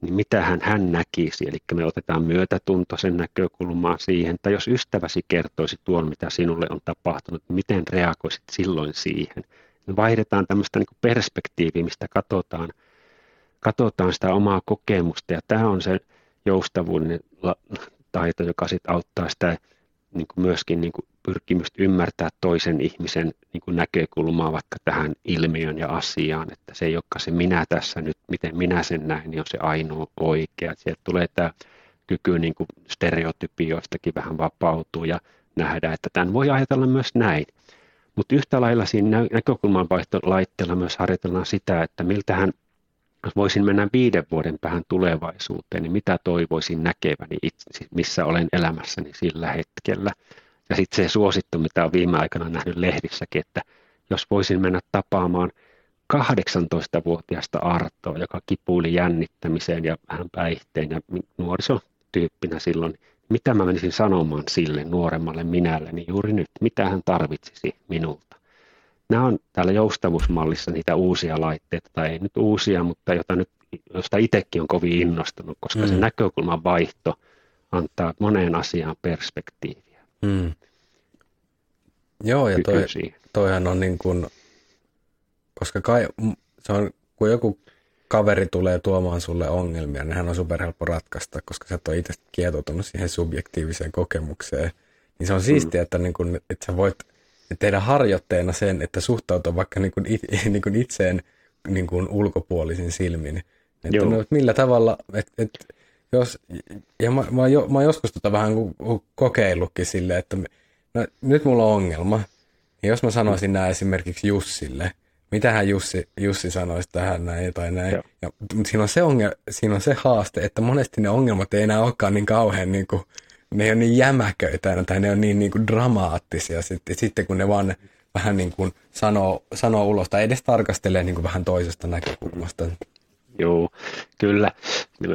niin mitä hän, näkisi. Eli me otetaan myötätuntoisen näkökulmaa siihen, tai jos ystäväsi kertoisi tuon, mitä sinulle on tapahtunut, miten reagoisit silloin siihen. Me vaihdetaan tämmöistä niin perspektiiviä, mistä katsotaan, katsotaan sitä omaa kokemusta, ja tämä on se joustavuuden taito, joka sitten auttaa sitä niin kuin myöskin niin kuin pyrkimystä ymmärtää toisen ihmisen niin kuin näkökulmaa vaikka tähän ilmiön ja asiaan, että se ei olekaan se minä tässä nyt, miten minä sen näen, niin on se ainoa oikea. Sieltä tulee tämä kyky niin kuin stereotypioistakin vähän vapautuu ja nähdään, että tämän voi ajatella myös näin. Mutta yhtä lailla siinä näkökulmanvaihtolaitteella myös harjoitellaan sitä, että miltähän jos voisin mennä viiden vuoden päähän tulevaisuuteen, niin mitä toivoisin näkeväni, itse, missä olen elämässäni sillä hetkellä. Ja sitten se suosittu, mitä on viime aikana nähnyt lehdissäkin, että jos voisin mennä tapaamaan 18-vuotiaasta Artoa, joka kipuili jännittämiseen ja vähän päihteen ja nuorisotyyppinä silloin, mitä mä menisin sanomaan sille nuoremmalle minälle, niin juuri nyt, mitä hän tarvitsisi minulta. Nämä on täällä joustavuusmallissa niitä uusia laitteita, tai ei nyt uusia, mutta jota nyt, josta itsekin on kovin innostunut, koska mm. se näkökulman vaihto antaa moneen asiaan perspektiiviä. Mm. Joo, ja toi, toihan on niin kuin, koska kai, se on, kun joku kaveri tulee tuomaan sulle ongelmia, niin hän on superhelppo ratkaista, koska sä et ole itse kietoutunut siihen subjektiiviseen kokemukseen. Niin se on siistiä, mm. että, niin kun, että sä voit tehdä harjoitteena sen, että suhtautua vaikka niin kuin it, niin kuin itseen niin kuin ulkopuolisin silmin. Että no, millä tavalla, että, että jos, ja mä, mä, jo, mä joskus tota vähän kokeillutkin silleen, että no, nyt mulla on ongelma. Ja jos mä sanoisin näin esimerkiksi Jussille, mitähän Jussi, Jussi sanoisi tähän näin tai näin. Ja, mutta siinä on, se ongel, siinä on se haaste, että monesti ne ongelmat ei enää olekaan niin kauhean niin kuin, ne ei ole niin jämäköitä tai ne on niin, niin kuin dramaattisia sitten, sitten kun ne vaan vähän niin kuin sanoo, sanoo ulos tai edes tarkastelee niin kuin vähän toisesta näkökulmasta. Joo, kyllä.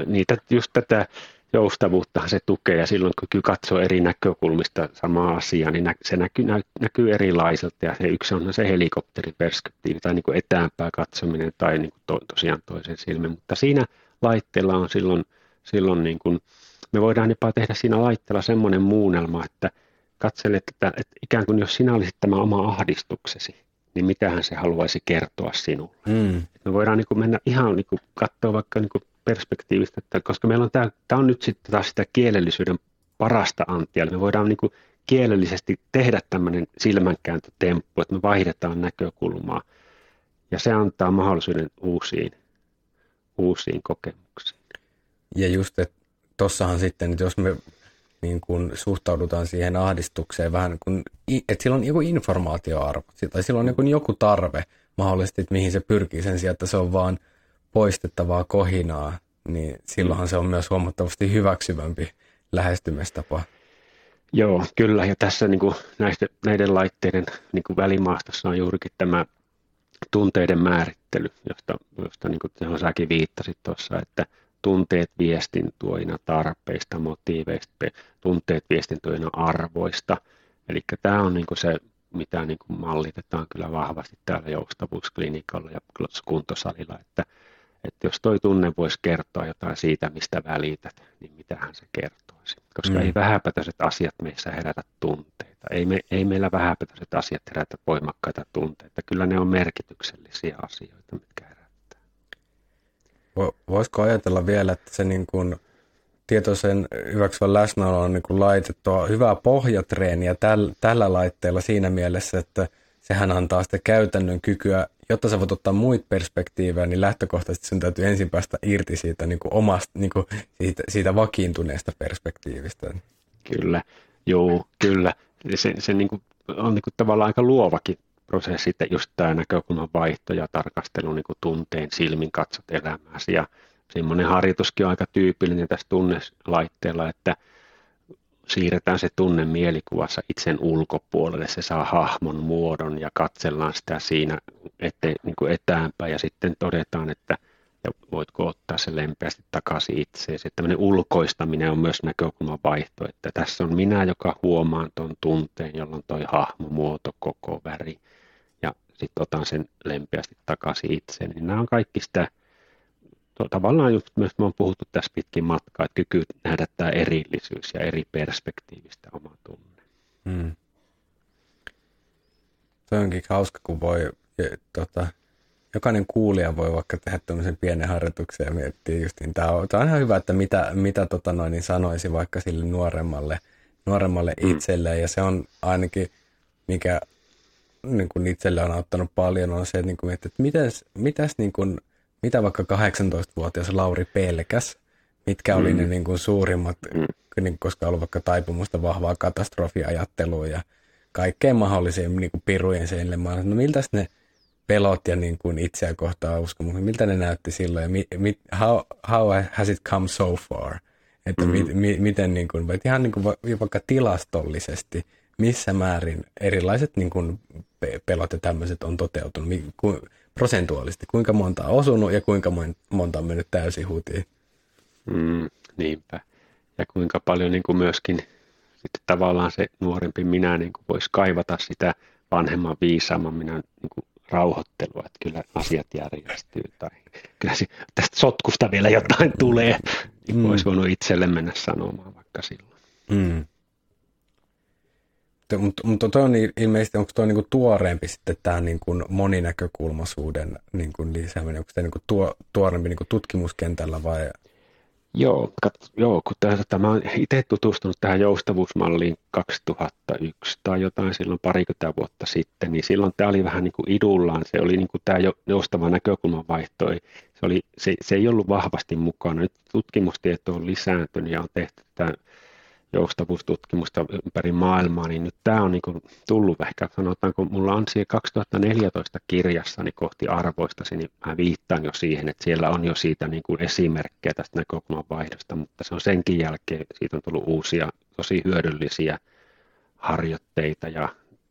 Niitä just tätä joustavuutta se tukee ja silloin kun katsoo eri näkökulmista samaa asiaa, niin se näkyy, näkyy erilaiselta ja se yksi on se helikopteriperspektiivi tai niin kuin etäämpää katsominen tai niin kuin to, tosiaan toisen silmin, mutta siinä laitteella on silloin, silloin niin kuin, me voidaan jopa tehdä siinä laitteella semmoinen muunnelma, että katselet, että, että ikään kuin jos sinä olisit tämä oma ahdistuksesi, niin mitähän se haluaisi kertoa sinulle. Mm. Me voidaan niin kuin mennä ihan niin kuin katsoa vaikka niin kuin perspektiivistä, että koska meillä on tämä, tämä on nyt sitten taas sitä kielellisyyden parasta antia, eli me voidaan niin kuin kielellisesti tehdä tämmöinen silmänkääntötemppu, että me vaihdetaan näkökulmaa, ja se antaa mahdollisuuden uusiin, uusiin kokemuksiin. Ja just, että tossahan sitten, että jos me niin kun suhtaudutaan siihen ahdistukseen vähän kun, että sillä on joku informaatioarvo, tai sillä on niin joku tarve mahdollisesti, että mihin se pyrkii sen sijaan, että se on vaan poistettavaa kohinaa, niin silloinhan se on myös huomattavasti hyväksyvämpi lähestymistapa. Joo, kyllä. Ja tässä niin kuin näistä, näiden laitteiden niin kuin välimaastossa on juurikin tämä tunteiden määrittely, josta, josta niin kuin säkin viittasit tuossa, että tunteet viestintuina tarpeista, motiiveista, tunteet viestintuina arvoista. Eli tämä on niin se, mitä niin mallitetaan kyllä vahvasti täällä joustavuusklinikalla ja kuntosalilla, että, että jos toi tunne voisi kertoa jotain siitä, mistä välität, niin mitähän se kertoisi. Koska mm. ei vähäpätöiset asiat meissä herätä tunteita. Ei, me, ei meillä vähäpätöiset asiat herätä voimakkaita tunteita. Kyllä ne on merkityksellisiä asioita, mitkä. Voisiko ajatella vielä, että se niin kuin tietoisen hyväksyvän läsnäolo on niin kuin laitettua hyvää pohjatreeniä täl, tällä laitteella siinä mielessä, että sehän antaa sitä käytännön kykyä jotta sä voit ottaa muita perspektiivejä, niin lähtökohtaisesti sun täytyy ensin päästä irti siitä, niin kuin omasta, niin kuin siitä, siitä vakiintuneesta perspektiivistä. Kyllä, joo, kyllä. Se, se niin kuin, on niin kuin tavallaan aika luovakin prosessi, just tämä näkökulman vaihto ja tarkastelu niin kuin tunteen silmin katsot elämääsi. Ja semmoinen harjoituskin on aika tyypillinen tässä tunnelaitteella, että siirretään se tunne mielikuvassa itsen ulkopuolelle, se saa hahmon muodon ja katsellaan sitä siinä ette, niin kuin etäänpäin ja sitten todetaan, että ja voitko ottaa se lempeästi takaisin itseesi. Tämmöinen ulkoistaminen on myös näkökulman vaihto, että tässä on minä, joka huomaan tuon tunteen, jolloin toi hahmo, muoto, koko, väri sitten otan sen lempeästi takaisin itseen. Niin nämä on kaikki sitä to, tavallaan just myös me on puhuttu tässä pitkin matkaa, että kyky nähdä tämä erillisyys ja eri perspektiivistä oma tunne. Hmm. Se onkin hauska, kun voi, tota, jokainen kuulija voi vaikka tehdä tämmöisen pienen harjoituksen ja miettiä just niin, tämä on, tämä on ihan hyvä, että mitä, mitä tota noin, niin sanoisi vaikka sille nuoremmalle, nuoremmalle hmm. itselleen ja se on ainakin, mikä niin kuin itselle on auttanut paljon, on se, että, niin kuin, että mitäs, mitäs niin kuin, mitä vaikka 18-vuotias Lauri pelkäs, mitkä oli mm. ne niin kuin suurimmat, mm. niin, koska ollut vaikka taipumusta vahvaa katastrofiajattelua ja kaikkeen mahdolliseen niin kuin pirujen sen No miltä ne pelot ja niin kuin itseä kohtaa uskomuksen, miltä ne näytti silloin ja mi, mi, how, how has it come so far? Että mm. mi, mi, miten niin kuin, ihan niin kuin vaikka tilastollisesti, missä määrin erilaiset niin kuin pelot ja tämmöiset on toteutunut, prosentuaalisesti, kuinka monta on osunut ja kuinka monta on mennyt täysin hutiin. Mm, niinpä. Ja kuinka paljon niin kuin myöskin sitten tavallaan se nuorempi minä niin kuin voisi kaivata sitä vanhemman viisaamman minä niin kuin rauhoittelua, että kyllä asiat järjestyy tai kyllä tästä sotkusta vielä jotain tulee, niin mm. olisi voinut itselle mennä sanomaan vaikka silloin. Mm. Mutta mut toi on ilmeisesti, onko tuo niinku tuoreempi sitten tämä niinku moninäkökulmaisuuden niinku lisääminen, onko se niinku tuo, tuoreempi niinku tutkimuskentällä vai? Joo, kat, joo kun tämä olen itse tutustunut tähän joustavuusmalliin 2001 tai jotain silloin parikymmentä vuotta sitten, niin silloin tämä oli vähän niin kuin idullaan, se oli niin kuin tämä joustava näkökulman vaihto, se, oli, se, se ei ollut vahvasti mukana. Nyt tutkimustieto on lisääntynyt ja on tehty tämä joustavuustutkimusta ympäri maailmaa, niin nyt tämä on niin kuin tullut ehkä, sanotaan, kun mulla on siellä 2014 kirjassani kohti arvoistasi, niin mä viittaan jo siihen, että siellä on jo siitä niin kuin esimerkkejä tästä näkökulman vaihdosta, mutta se on senkin jälkeen, siitä on tullut uusia tosi hyödyllisiä harjoitteita ja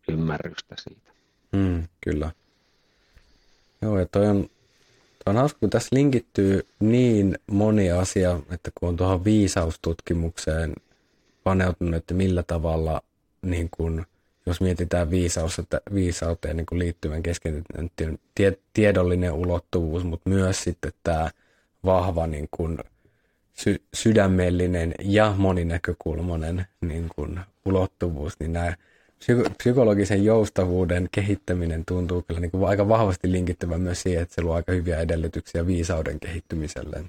ymmärrystä siitä. Mm, kyllä. Joo, ja toi on, toi on hauska, kun tässä linkittyy niin moni asia, että kun on tuohon viisaustutkimukseen paneutunut, että millä tavalla, niin kuin, jos mietitään viisaus, että viisauteen niin kuin liittyvän keskitytyn tie, tiedollinen ulottuvuus, mutta myös sitten tämä vahva niin kuin, sy, sydämellinen ja moninäkökulmainen niin kuin, ulottuvuus, niin nämä psykologisen joustavuuden kehittäminen tuntuu kyllä niin kuin aika vahvasti linkittyvän myös siihen, että se luo aika hyviä edellytyksiä viisauden kehittymiselle.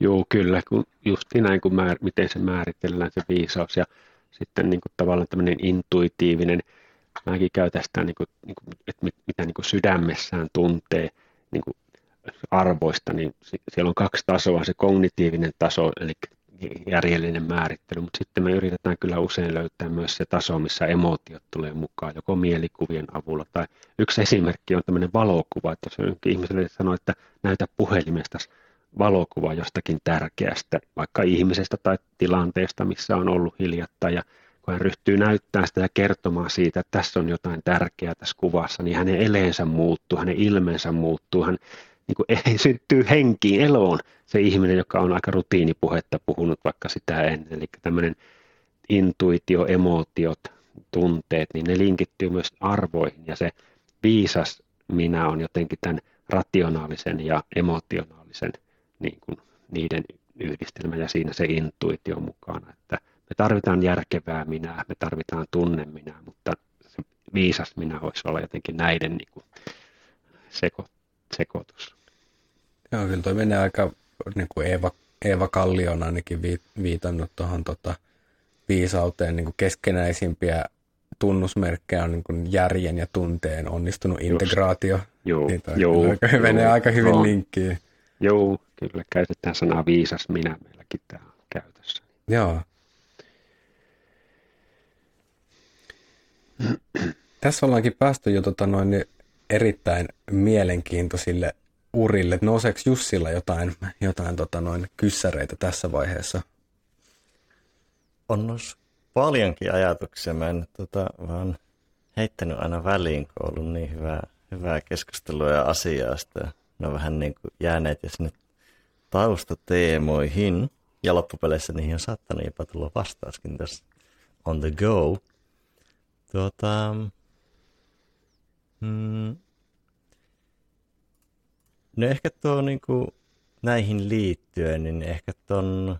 Joo, kyllä, kun just näin, kun määr, miten se määritellään se viisaus ja sitten niin kuin tavallaan tämmöinen intuitiivinen, mäkin käytän sitä, niin kuin, niin kuin, että mit, mitä niin kuin sydämessään tuntee niin kuin arvoista, niin siellä on kaksi tasoa, se kognitiivinen taso, eli järjellinen määrittely, mutta sitten me yritetään kyllä usein löytää myös se taso, missä emotiot tulee mukaan, joko mielikuvien avulla. Tai yksi esimerkki on tämmöinen valokuva, että jos ihmiselle sanoo, että näytä puhelimesta valokuva jostakin tärkeästä, vaikka ihmisestä tai tilanteesta, missä on ollut hiljattain, ja kun hän ryhtyy näyttämään sitä ja kertomaan siitä, että tässä on jotain tärkeää tässä kuvassa, niin hänen eleensä muuttuu, hänen ilmeensä muuttuu, hän niin kuin, syntyy henkiin, eloon. Se ihminen, joka on aika rutiinipuhetta puhunut vaikka sitä ennen. Eli tämmöinen intuitio, emootiot, tunteet, niin ne linkittyy myös arvoihin. Ja se viisas minä on jotenkin tämän rationaalisen ja emotionaalisen niin kuin niiden yhdistelmä ja siinä se intuitio mukana, että me tarvitaan järkevää minä, me tarvitaan tunne minä, mutta se viisas minä voisi olla jotenkin näiden niin kuin seko, sekoitus. Joo, kyllä toi menee aika, niin kuin Eeva, Eeva Kallio on ainakin viitannut tuohon tota, viisauteen niin kuin keskenäisimpiä tunnusmerkkejä on niin kuin järjen ja tunteen onnistunut integraatio. Joo, niin joo, aika, joo, menee aika hyvin joo. linkkiin. Joo, kyllä käytetään sanaa viisas minä meilläkin tämä on käytössä. Joo. Tässä ollaankin päästy jo tota noin erittäin mielenkiintoisille urille. Nouseeko Jussilla jotain, jotain tota noin kyssäreitä tässä vaiheessa? On nos paljonkin ajatuksia. Mä en tota, vaan heittänyt aina väliin, kun on ollut niin hyvää, hyvää keskustelua ja asiaa. Sitä. Ne on vähän niin kuin jääneet ja sinne taustateemoihin. Ja loppupeleissä niihin on saattanut jopa tulla vastauskin tässä on the go. Tuota, mm, No ehkä tuo niin kuin, näihin liittyen, niin ehkä tuon,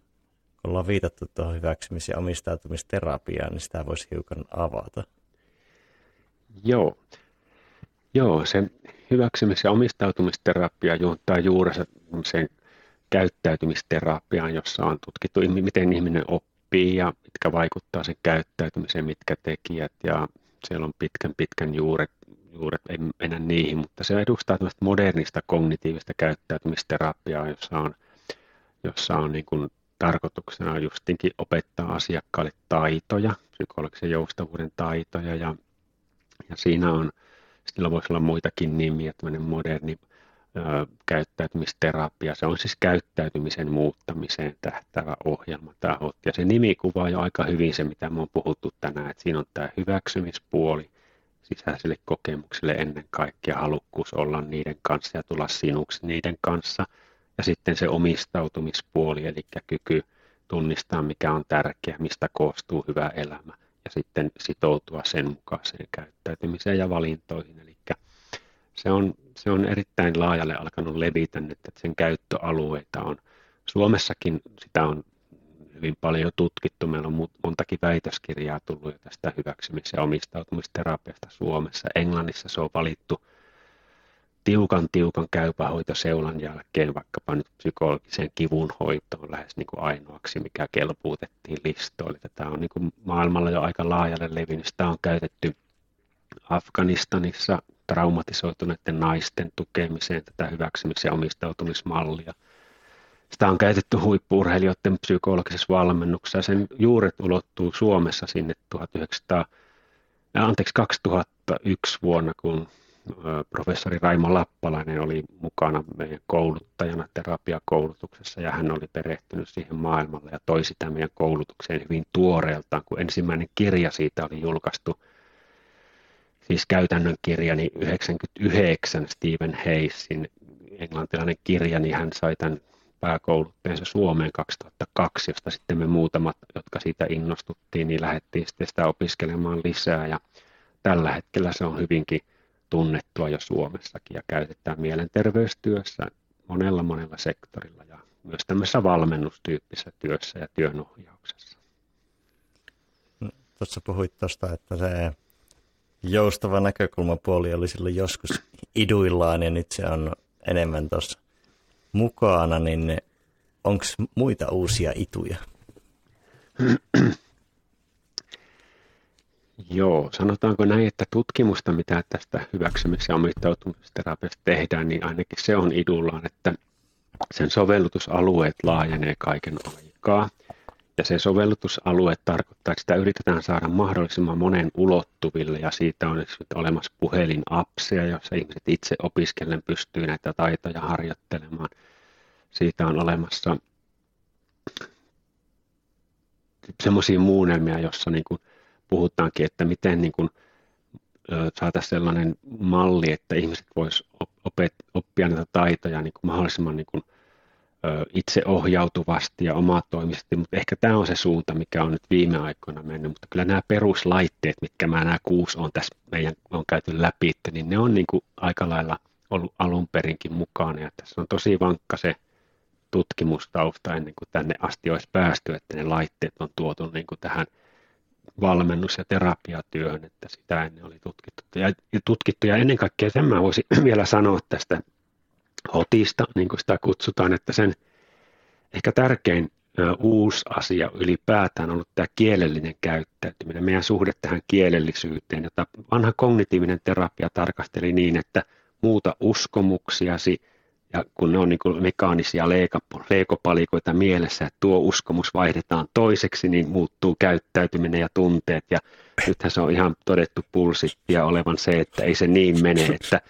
kun ollaan viitattu tuohon hyväksymis- ja omistautumisterapiaan, niin sitä voisi hiukan avata. Joo. Joo, se hyväksymis- ja omistautumisterapia juontaa juurensa sen käyttäytymisterapiaan, jossa on tutkittu, miten ihminen oppii ja mitkä vaikuttaa sen käyttäytymiseen, mitkä tekijät. Ja siellä on pitkän pitkän juuret juuret, ei mennä niihin, mutta se edustaa tämmöistä modernista kognitiivista käyttäytymisterapiaa, jossa on, jossa on niin kuin tarkoituksena justinkin opettaa asiakkaalle taitoja, psykologisen joustavuuden taitoja, ja, ja siinä on, sillä voisi olla muitakin nimiä, tämmöinen moderni käyttäytymisterapia, se on siis käyttäytymisen muuttamiseen tähtävä ohjelma, tämä ja se nimi kuvaa jo aika hyvin se, mitä me on puhuttu tänään, että siinä on tämä hyväksymispuoli, sisäiselle kokemukselle ennen kaikkea halukkuus olla niiden kanssa ja tulla sinuksi niiden kanssa. Ja sitten se omistautumispuoli, eli kyky tunnistaa, mikä on tärkeää, mistä koostuu hyvä elämä, ja sitten sitoutua sen mukaiseen käyttäytymiseen ja valintoihin. Eli se on, se on erittäin laajalle alkanut levitä nyt, että sen käyttöalueita on Suomessakin sitä on hyvin paljon jo tutkittu. Meillä on montakin väitöskirjaa tullut jo tästä hyväksymis- ja omistautumisterapiasta Suomessa. Englannissa se on valittu tiukan tiukan käypähoitoseulan jälkeen vaikkapa nyt psykologisen kivun hoitoon lähes niin kuin ainoaksi, mikä kelpuutettiin listoille. Tämä on niin kuin maailmalla jo aika laajalle levinnyt. Sitä on käytetty Afganistanissa traumatisoituneiden naisten tukemiseen tätä hyväksymis- ja omistautumismallia – sitä on käytetty huippuurheilijoiden psykologisessa valmennuksessa. Sen juuret ulottuu Suomessa sinne 1900, anteeksi, 2001 vuonna, kun professori Raimo Lappalainen oli mukana meidän kouluttajana terapiakoulutuksessa ja hän oli perehtynyt siihen maailmalle ja toi sitä meidän koulutukseen hyvin tuoreeltaan, kun ensimmäinen kirja siitä oli julkaistu, siis käytännön kirja, niin 99 Stephen Hayesin englantilainen kirja, niin hän sai tämän pääkouluttajansa Suomeen 2002, josta sitten me muutamat, jotka siitä innostuttiin, niin lähdettiin sitten sitä opiskelemaan lisää ja tällä hetkellä se on hyvinkin tunnettua jo Suomessakin ja käytetään mielenterveystyössä monella monella sektorilla ja myös tämmöisessä valmennustyyppisessä työssä ja työnohjauksessa. tuossa puhuit tuosta, että se joustava näkökulmapuoli oli silloin joskus iduillaan ja nyt se on enemmän tuossa mukana, niin onko muita uusia ituja? Joo, sanotaanko näin, että tutkimusta, mitä tästä hyväksymis- ja omittautumisterapiasta tehdään, niin ainakin se on idullaan, että sen sovellutusalueet laajenee kaiken aikaa. Ja se sovellutusalue tarkoittaa, että sitä yritetään saada mahdollisimman monen ulottuville ja siitä on olemassa puhelinapseja, jossa ihmiset itse opiskellen pystyy näitä taitoja harjoittelemaan. Siitä on olemassa semmoisia muunnelmia, jossa niin kuin puhutaankin, että miten niin kuin, saataisiin sellainen malli, että ihmiset voisivat oppia näitä taitoja niin kuin mahdollisimman niin kuin, itseohjautuvasti ja omatoimisesti, mutta ehkä tämä on se suunta, mikä on nyt viime aikoina mennyt, mutta kyllä nämä peruslaitteet, mitkä mä nämä kuusi on tässä meidän on käyty läpi, niin ne on niin kuin aika lailla ollut alun perinkin mukana. Ja tässä on tosi vankka se tutkimustausta ennen kuin tänne asti olisi päästy, että ne laitteet on tuotu niin kuin tähän valmennus- ja terapiatyöhön, että sitä ennen oli tutkittu. Ja, ja tutkittu. ja ennen kaikkea sen mä voisin vielä sanoa tästä hotista, niin kuin sitä kutsutaan, että sen ehkä tärkein uusi asia ylipäätään on ollut tämä kielellinen käyttäytyminen, meidän suhde tähän kielellisyyteen, jota vanha kognitiivinen terapia tarkasteli niin, että muuta uskomuksiasi, ja kun ne on niin kuin mekaanisia leikopalikoita mielessä, että tuo uskomus vaihdetaan toiseksi, niin muuttuu käyttäytyminen ja tunteet. Ja nythän se on ihan todettu pulsittia olevan se, että ei se niin mene, että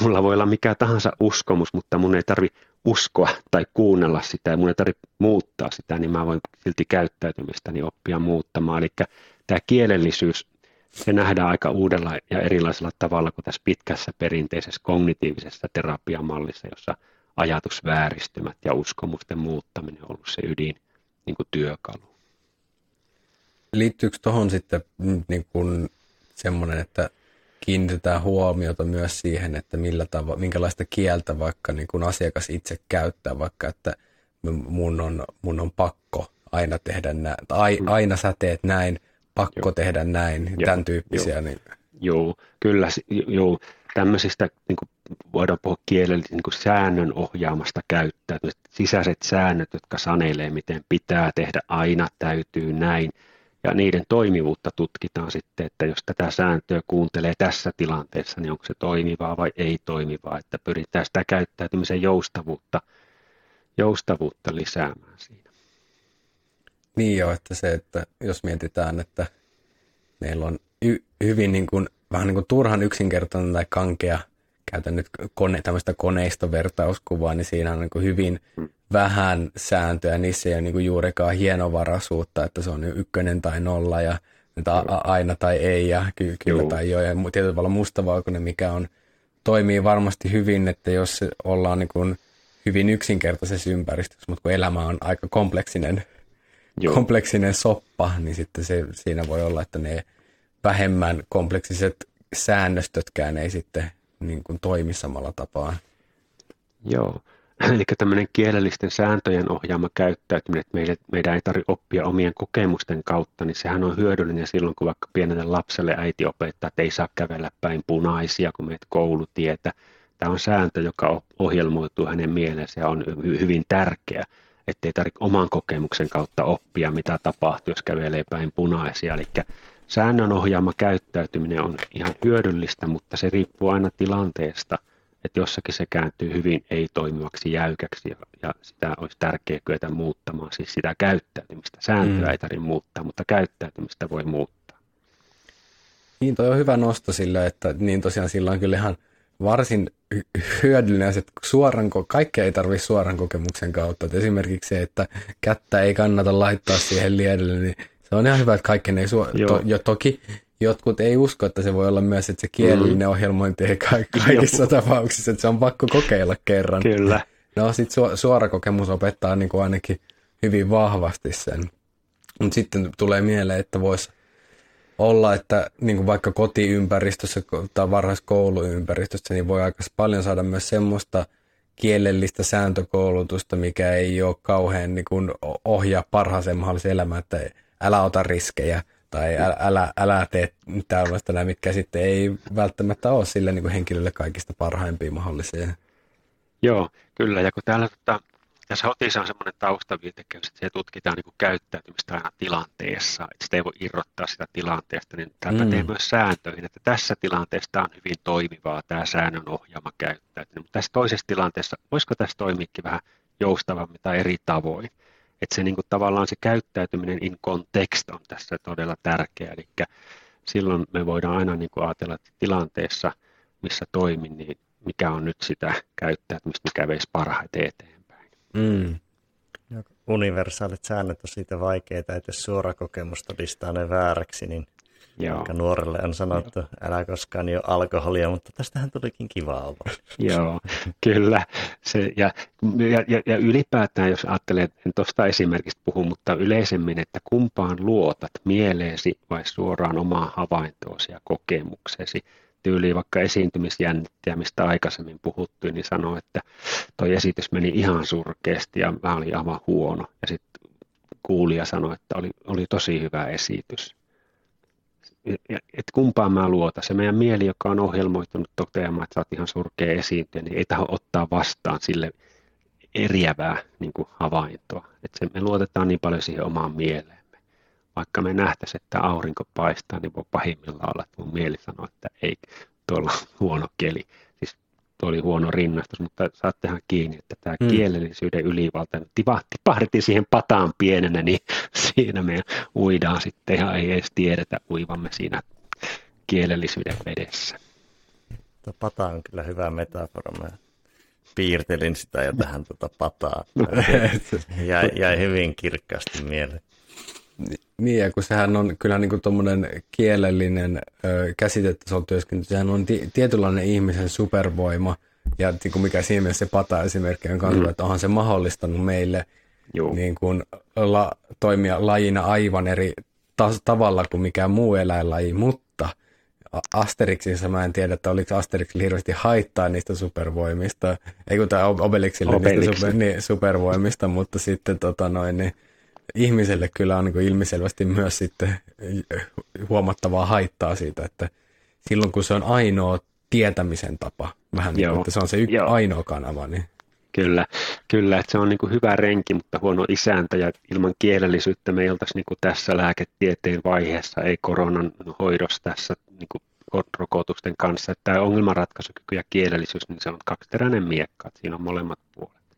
mulla voi olla mikä tahansa uskomus, mutta mun ei tarvi uskoa tai kuunnella sitä ja mun ei tarvitse muuttaa sitä, niin mä voin silti käyttäytymistäni oppia muuttamaan. Eli tämä kielellisyys, se nähdään aika uudella ja erilaisella tavalla kuin tässä pitkässä perinteisessä kognitiivisessa terapiamallissa, jossa ajatusvääristymät ja uskomusten muuttaminen on ollut se ydin niin kuin työkalu. Liittyykö tuohon sitten niin kuin semmoinen, että kiinnitetään huomiota myös siihen, että millä tavo- minkälaista kieltä vaikka niin kuin asiakas itse käyttää, vaikka että mun on, mun on pakko aina tehdä näin, tai mm. aina sä teet näin, pakko joo. tehdä näin, joo. tämän tyyppisiä. Joo, niin... joo kyllä, joo, tämmöisistä niin kuin voidaan puhua kielellä niin kuin säännön ohjaamasta käyttää, sisäiset säännöt, jotka sanelee, miten pitää tehdä, aina täytyy näin, ja niiden toimivuutta tutkitaan sitten, että jos tätä sääntöä kuuntelee tässä tilanteessa, niin onko se toimivaa vai ei toimivaa, että pyritään sitä käyttäytymisen joustavuutta, joustavuutta lisäämään siinä. Niin jo, että se, että jos mietitään, että meillä on y- hyvin niin kuin, vähän niin kuin turhan yksinkertainen tai kankea, käytän nyt kone, tämmöistä koneistovertauskuvaa, niin siinä on niin kuin hyvin hmm vähän sääntöjä, niissä ei ole niin juurikaan hienovaraisuutta, että se on ykkönen tai nolla ja että a- aina tai ei ja ky- kyllä Joo. tai joo. Ja tietyllä tavalla mustavalkoinen, mikä on, toimii varmasti hyvin, että jos ollaan niin kuin hyvin yksinkertaisessa ympäristössä, mutta kun elämä on aika kompleksinen, Joo. kompleksinen soppa, niin sitten se, siinä voi olla, että ne vähemmän kompleksiset säännöstötkään ei sitten niin kuin toimi samalla tapaa. Joo, Eli tämmöinen kielellisten sääntöjen ohjaama käyttäytyminen, että meille, meidän ei tarvitse oppia omien kokemusten kautta, niin sehän on hyödyllinen silloin, kun vaikka pienelle lapselle äiti opettaa, että ei saa kävellä päin punaisia, kun meet koulutietä. Tämä on sääntö, joka ohjelmoituu hänen mielensä ja on hyvin tärkeä, ettei tarvitse oman kokemuksen kautta oppia, mitä tapahtuu, jos kävelee päin punaisia. Eli säännön ohjaama käyttäytyminen on ihan hyödyllistä, mutta se riippuu aina tilanteesta – että jossakin se kääntyy hyvin ei-toimivaksi jäykäksi ja, ja sitä olisi tärkeää kyetä muuttamaan, siis sitä käyttäytymistä. Sääntöä mm. ei tarvitse muuttaa, mutta käyttäytymistä voi muuttaa. Niin, toi on hyvä nosto sillä, että niin tosiaan sillä on kyllä ihan varsin hyödyllinen että suoran, kaikkea ei tarvitse suoran kokemuksen kautta. Että esimerkiksi se, että kättä ei kannata laittaa siihen liedelle, niin se on ihan hyvä, että kaikkeen ei suo- to, jo toki jotkut ei usko, että se voi olla myös, että se kielellinen mm. ohjelmointi ei kaikissa Joku. tapauksissa, että se on pakko kokeilla kerran. Kyllä. No sitten su- suora kokemus opettaa niin kuin ainakin hyvin vahvasti sen. Mutta sitten tulee mieleen, että voisi olla, että niin kuin vaikka kotiympäristössä tai varhaiskouluympäristössä, niin voi aika paljon saada myös semmoista kielellistä sääntökoulutusta, mikä ei ole kauhean niin kuin ohjaa parhaaseen mahdolliseen elämään, että älä ota riskejä – tai älä, älä, älä tee tällaista näin, mitkä sitten ei välttämättä ole sille niin kuin henkilölle kaikista parhaimpia mahdollisia. Joo, kyllä. Ja kun täällä tota, tässä hotissa on semmoinen taustaviitekehys, että se tutkitaan niin kuin käyttäytymistä aina tilanteessa, että sitä ei voi irrottaa sitä tilanteesta, niin tämä mm. pätee myös sääntöihin, että tässä tilanteessa tämä on hyvin toimivaa, tämä säännön ohjaama käyttäytyminen, mutta tässä toisessa tilanteessa, voisiko tässä toimiikin vähän joustavammin tai eri tavoin, että se niin kuin, tavallaan se käyttäytyminen in context on tässä todella tärkeä, eli silloin me voidaan aina niin kuin ajatella, että tilanteessa, missä toimin, niin mikä on nyt sitä käyttäytymistä, mikä veisi parhaiten eteenpäin. Mm. Universaalit säännöt on siitä vaikeita, että jos suora kokemus todistaa ne vääräksi, niin Joo. Aika nuorelle on sanottu, älä koskaan jo alkoholia, mutta tästähän tulikin kiva olla. Joo, kyllä. Se, ja, ja, ja, ylipäätään, jos ajattelee, en tuosta esimerkistä puhu, mutta yleisemmin, että kumpaan luotat, mieleesi vai suoraan omaa havaintoosi ja kokemukseesi tyyliin vaikka esiintymisjännittiä, mistä aikaisemmin puhuttiin, niin sanoi, että toi esitys meni ihan surkeasti ja mä olin aivan huono. Ja sitten kuulija sanoi, että oli, oli tosi hyvä esitys. Että kumpaan mä luota. Se meidän mieli, joka on ohjelmoitunut toteamaan, että sä oot ihan surkea esiintyjä, niin ei taho ottaa vastaan sille eriävää niin kuin havaintoa. Että se, me luotetaan niin paljon siihen omaan mieleen vaikka me nähtäisiin, että aurinko paistaa, niin voi pahimmillaan olla, että mun mieli sanoo, että ei, tuolla on huono keli. Siis tuo oli huono rinnastus, mutta saat tehdä kiinni, että tämä hmm. kielellisyyden ylivalta, tipahdettiin siihen pataan pienenä, niin siinä me uidaan sitten ja ei edes tiedetä uivamme siinä kielellisyyden vedessä. Tuo pata on kyllä hyvä metafora. Mä piirtelin sitä jo tähän tuota pataa. jäi, jäi hyvin kirkkaasti mieleen. Niin, ja kun sehän on kyllä niin tuommoinen kielellinen ö, käsite, että se on työskentely, sehän on ti- tietynlainen ihmisen supervoima, ja niin kuin mikä siinä mielessä se pata esimerkki on kanssa, mm. että onhan se mahdollistanut meille niin kuin, la, toimia lajina aivan eri tas- tavalla kuin mikään muu eläinlaji, mutta Asterixissa mä en tiedä, että oliko Asterixilla hirveästi haittaa niistä supervoimista, ei kun tämä Obelixille niistä super, niin, supervoimista, mutta sitten tota noin, niin, ihmiselle kyllä on niin ilmiselvästi myös sitten huomattavaa haittaa siitä, että silloin kun se on ainoa tietämisen tapa, vähän niin kuin, että se on se y- ainoa kanava, niin Kyllä, kyllä, että se on niin kuin hyvä renki, mutta huono isäntä ja ilman kielellisyyttä me ei oltaisi niin kuin tässä lääketieteen vaiheessa, ei koronan hoidossa tässä niin kuin rokotusten kanssa. Että tämä ongelmanratkaisukyky ja kielellisyys, niin se on kaksiteräinen miekka, että siinä on molemmat puolet.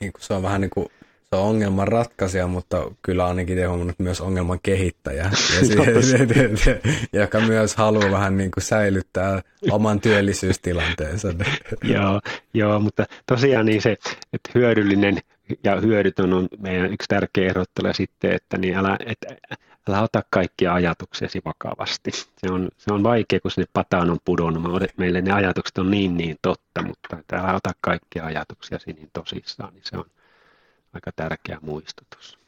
Niin kuin se on vähän niin kuin se on ongelman ratkaisija, mutta kyllä ainakin te huomannut myös ongelman kehittäjä, ja se, joka myös haluaa vähän niin kuin säilyttää oman työllisyystilanteensa. joo, joo, mutta tosiaan niin se, että hyödyllinen ja hyödytön on meidän yksi tärkeä erottelu sitten, että niin älä, et, älä ota kaikkia ajatuksiasi vakavasti. Se on, se on vaikea, kun sinne pataan on pudonnut. Meille ne ajatukset on niin niin totta, mutta älä ota kaikkia ajatuksiasi niin tosissaan, niin se on, aika tärkeä muistutus.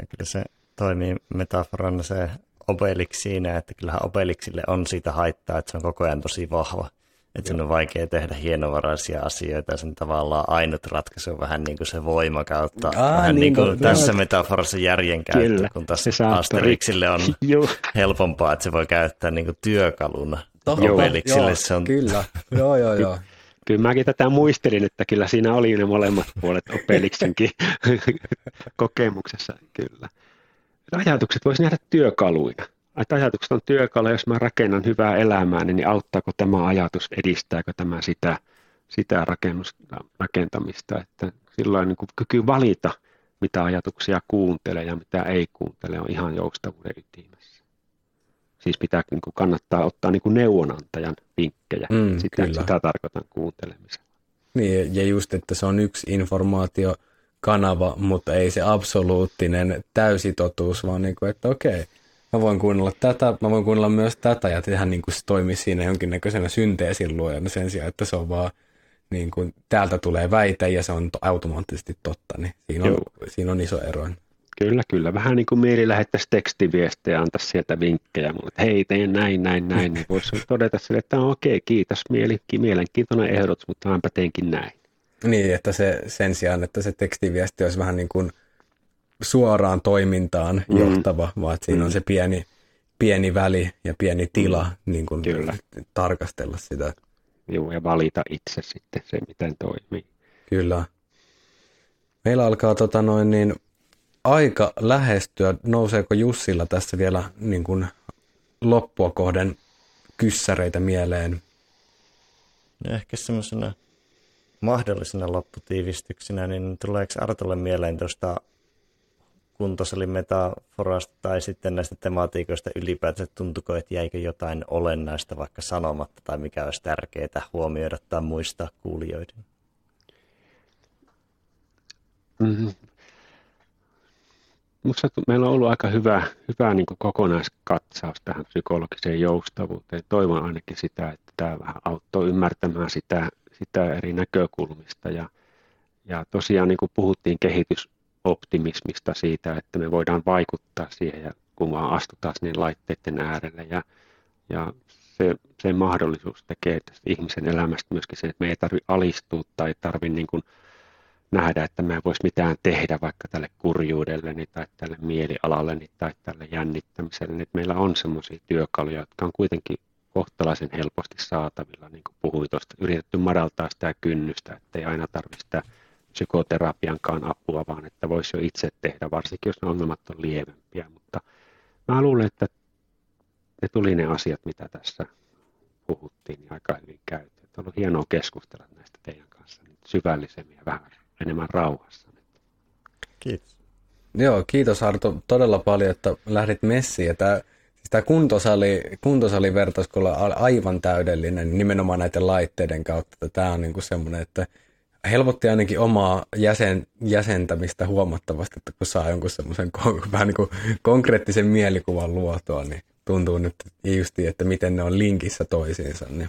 Ja kyllä se toimii metaforana se Obelix siinä, että kyllähän Obelixille on siitä haittaa, että se on koko ajan tosi vahva. Että sen on vaikea tehdä hienovaraisia asioita ja sen tavallaan ainut ratkaisu on vähän niin kuin se voima kautta. Aa, vähän niin, niin kuin tässä metaforassa järjen käyttö, Kyllä, kun taas Asterixille on helpompaa, että se voi käyttää niin kuin työkaluna. Obelixille se on... Kyllä, joo joo joo kyllä mäkin tätä muistelin, että kyllä siinä oli ne molemmat puolet Opeliksenkin kokemuksessa, kyllä. Ajatukset voisi nähdä työkaluina. Että ajatukset on työkaluja, jos mä rakennan hyvää elämää, niin auttaako tämä ajatus, edistääkö tämä sitä, sitä rakentamista. Että silloin niin kyky valita, mitä ajatuksia kuuntelee ja mitä ei kuuntele, on ihan joustavuuden ytimessä siis pitää niin kuin kannattaa ottaa niin kuin neuvonantajan vinkkejä. Mm, sitä, sitä tarkoitan kuuntelemisella. Niin, ja just, että se on yksi informaatiokanava, mutta ei se absoluuttinen täysitotuus, vaan niin kuin, että okei, mä voin kuunnella tätä, mä voin kuunnella myös tätä, ja tehdä niin kuin se toimii siinä jonkinnäköisenä synteesin luojana sen sijaan, että se on vaan niin kuin, täältä tulee väite ja se on automaattisesti totta, niin siinä on, siinä on iso ero. Kyllä, kyllä. Vähän niin kuin mieli lähettäisi tekstiviestejä ja antaisi sieltä vinkkejä että hei, teen näin, näin, näin. Niin voisi todeta sille, että no, okei, kiitos, mielenkiintoinen ehdotus, mutta mäpä teenkin näin. Niin, että se sen sijaan, että se tekstiviesti olisi vähän niin kuin suoraan toimintaan mm. johtava, vaan että siinä mm. on se pieni, pieni väli ja pieni tila mm. niin kuin Kyllä. tarkastella sitä. Joo, ja valita itse sitten se, miten toimii. Kyllä. Meillä alkaa tota noin, niin aika lähestyä. Nouseeko Jussilla tässä vielä niin kuin loppua kohden kyssäreitä mieleen? No ehkä semmoisena mahdollisena lopputiivistyksenä, niin tuleeko Artolle mieleen tuosta kuntosalimetaforosta tai sitten näistä tematiikoista ylipäätään, tuntuko, että jäikö jotain olennaista vaikka sanomatta tai mikä olisi tärkeää huomioida tai muistaa kuulijoiden? Mm-hmm. Minusta meillä on ollut aika hyvä, hyvä niin kokonaiskatsaus tähän psykologiseen joustavuuteen. Toivon ainakin sitä, että tämä vähän auttoi ymmärtämään sitä, sitä eri näkökulmista. Ja, ja tosiaan niin kuin puhuttiin kehitysoptimismista siitä, että me voidaan vaikuttaa siihen, ja kun vaan astutaan sinne laitteiden äärelle. Ja, ja se, se mahdollisuus tekee tästä ihmisen elämästä myöskin sen, että me ei tarvitse alistua tai tarvitse niin kuin nähdä, että mä en voisi mitään tehdä vaikka tälle kurjuudelle tai tälle mielialalle tai tälle jännittämiselle. Että meillä on semmoisia työkaluja, jotka on kuitenkin kohtalaisen helposti saatavilla, niin kuin puhuin tuosta, yritetty madaltaa sitä kynnystä, että ei aina tarvitse sitä psykoterapiankaan apua, vaan että voisi jo itse tehdä, varsinkin jos ne ongelmat on lievempiä. Mutta mä luulen, että ne tuli ne asiat, mitä tässä puhuttiin, niin aika hyvin käyty. On ollut hienoa keskustella näistä teidän kanssa syvällisemmin ja vähän enemmän rauhassa. Kiitos. Joo, kiitos Arto todella paljon, että lähdit messiin. Ja tämä, siis tämä kuntosali, kuntosalivertaus, kun on aivan täydellinen nimenomaan näiden laitteiden kautta. Että tämä on niin kuin semmoinen, että helpotti ainakin omaa jäsen, jäsentämistä huomattavasti, että kun saa jonkun semmoisen vähän niin kuin konkreettisen mielikuvan luotua, niin tuntuu nyt justi, että miten ne on linkissä toisiinsa. Niin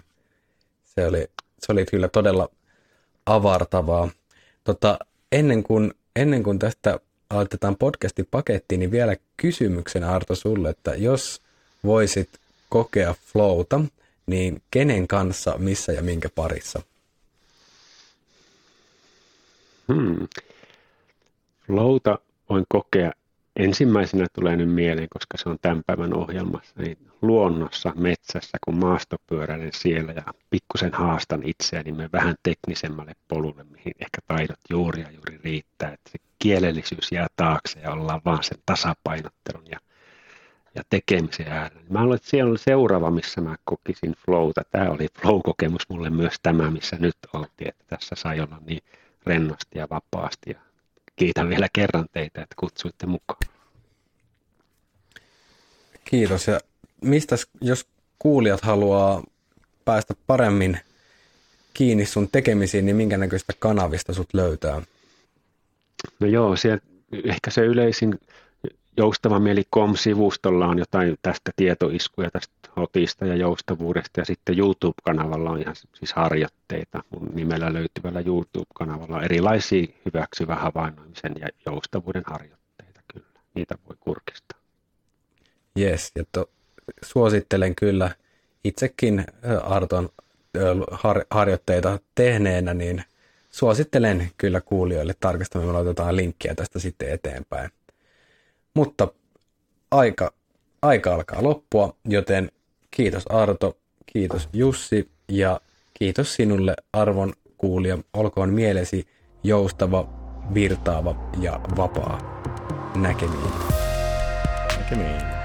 se, oli, se oli kyllä todella avartavaa. Tota, ennen, kuin, ennen kuin tästä aloitetaan podcasti pakettiin, niin vielä kysymyksen Arto sulle, että jos voisit kokea flowta, niin kenen kanssa, missä ja minkä parissa? Hmm. Flowta voin kokea ensimmäisenä tulee nyt mieleen, koska se on tämän päivän ohjelmassa, niin luonnossa, metsässä, kun maastopyöräilen siellä ja pikkusen haastan itseäni niin vähän teknisemmälle polulle, mihin ehkä taidot juuri ja juuri riittää, että se kielellisyys jää taakse ja ollaan vaan sen tasapainottelun ja, ja tekemisen äärellä. Mä luulen, että siellä oli seuraava, missä mä kokisin flowta. Tämä oli flow-kokemus mulle myös tämä, missä nyt oltiin, että tässä sai olla niin rennosti ja vapaasti ja kiitän vielä kerran teitä, että kutsuitte mukaan. Kiitos. Ja mistä, jos kuulijat haluaa päästä paremmin kiinni sun tekemisiin, niin minkä näköistä kanavista sut löytää? No joo, siellä ehkä se yleisin joustava mieli com-sivustolla on jotain tästä tietoiskuja tästä hotista ja joustavuudesta ja sitten YouTube-kanavalla on ihan siis harjoitteita. Mun nimellä löytyvällä YouTube-kanavalla on erilaisia hyväksyvän havainnoimisen ja joustavuuden harjoitteita kyllä. Niitä voi kurkistaa. Yes, ja to, suosittelen kyllä itsekin Arton har, harjoitteita tehneenä, niin suosittelen kyllä kuulijoille tarkastamaan. Me laitetaan linkkiä tästä sitten eteenpäin. Mutta aika, aika alkaa loppua, joten kiitos Arto, kiitos Jussi ja kiitos sinulle arvon kuulija. Olkoon mielesi joustava, virtaava ja vapaa. Näkemiin. Näkemiin.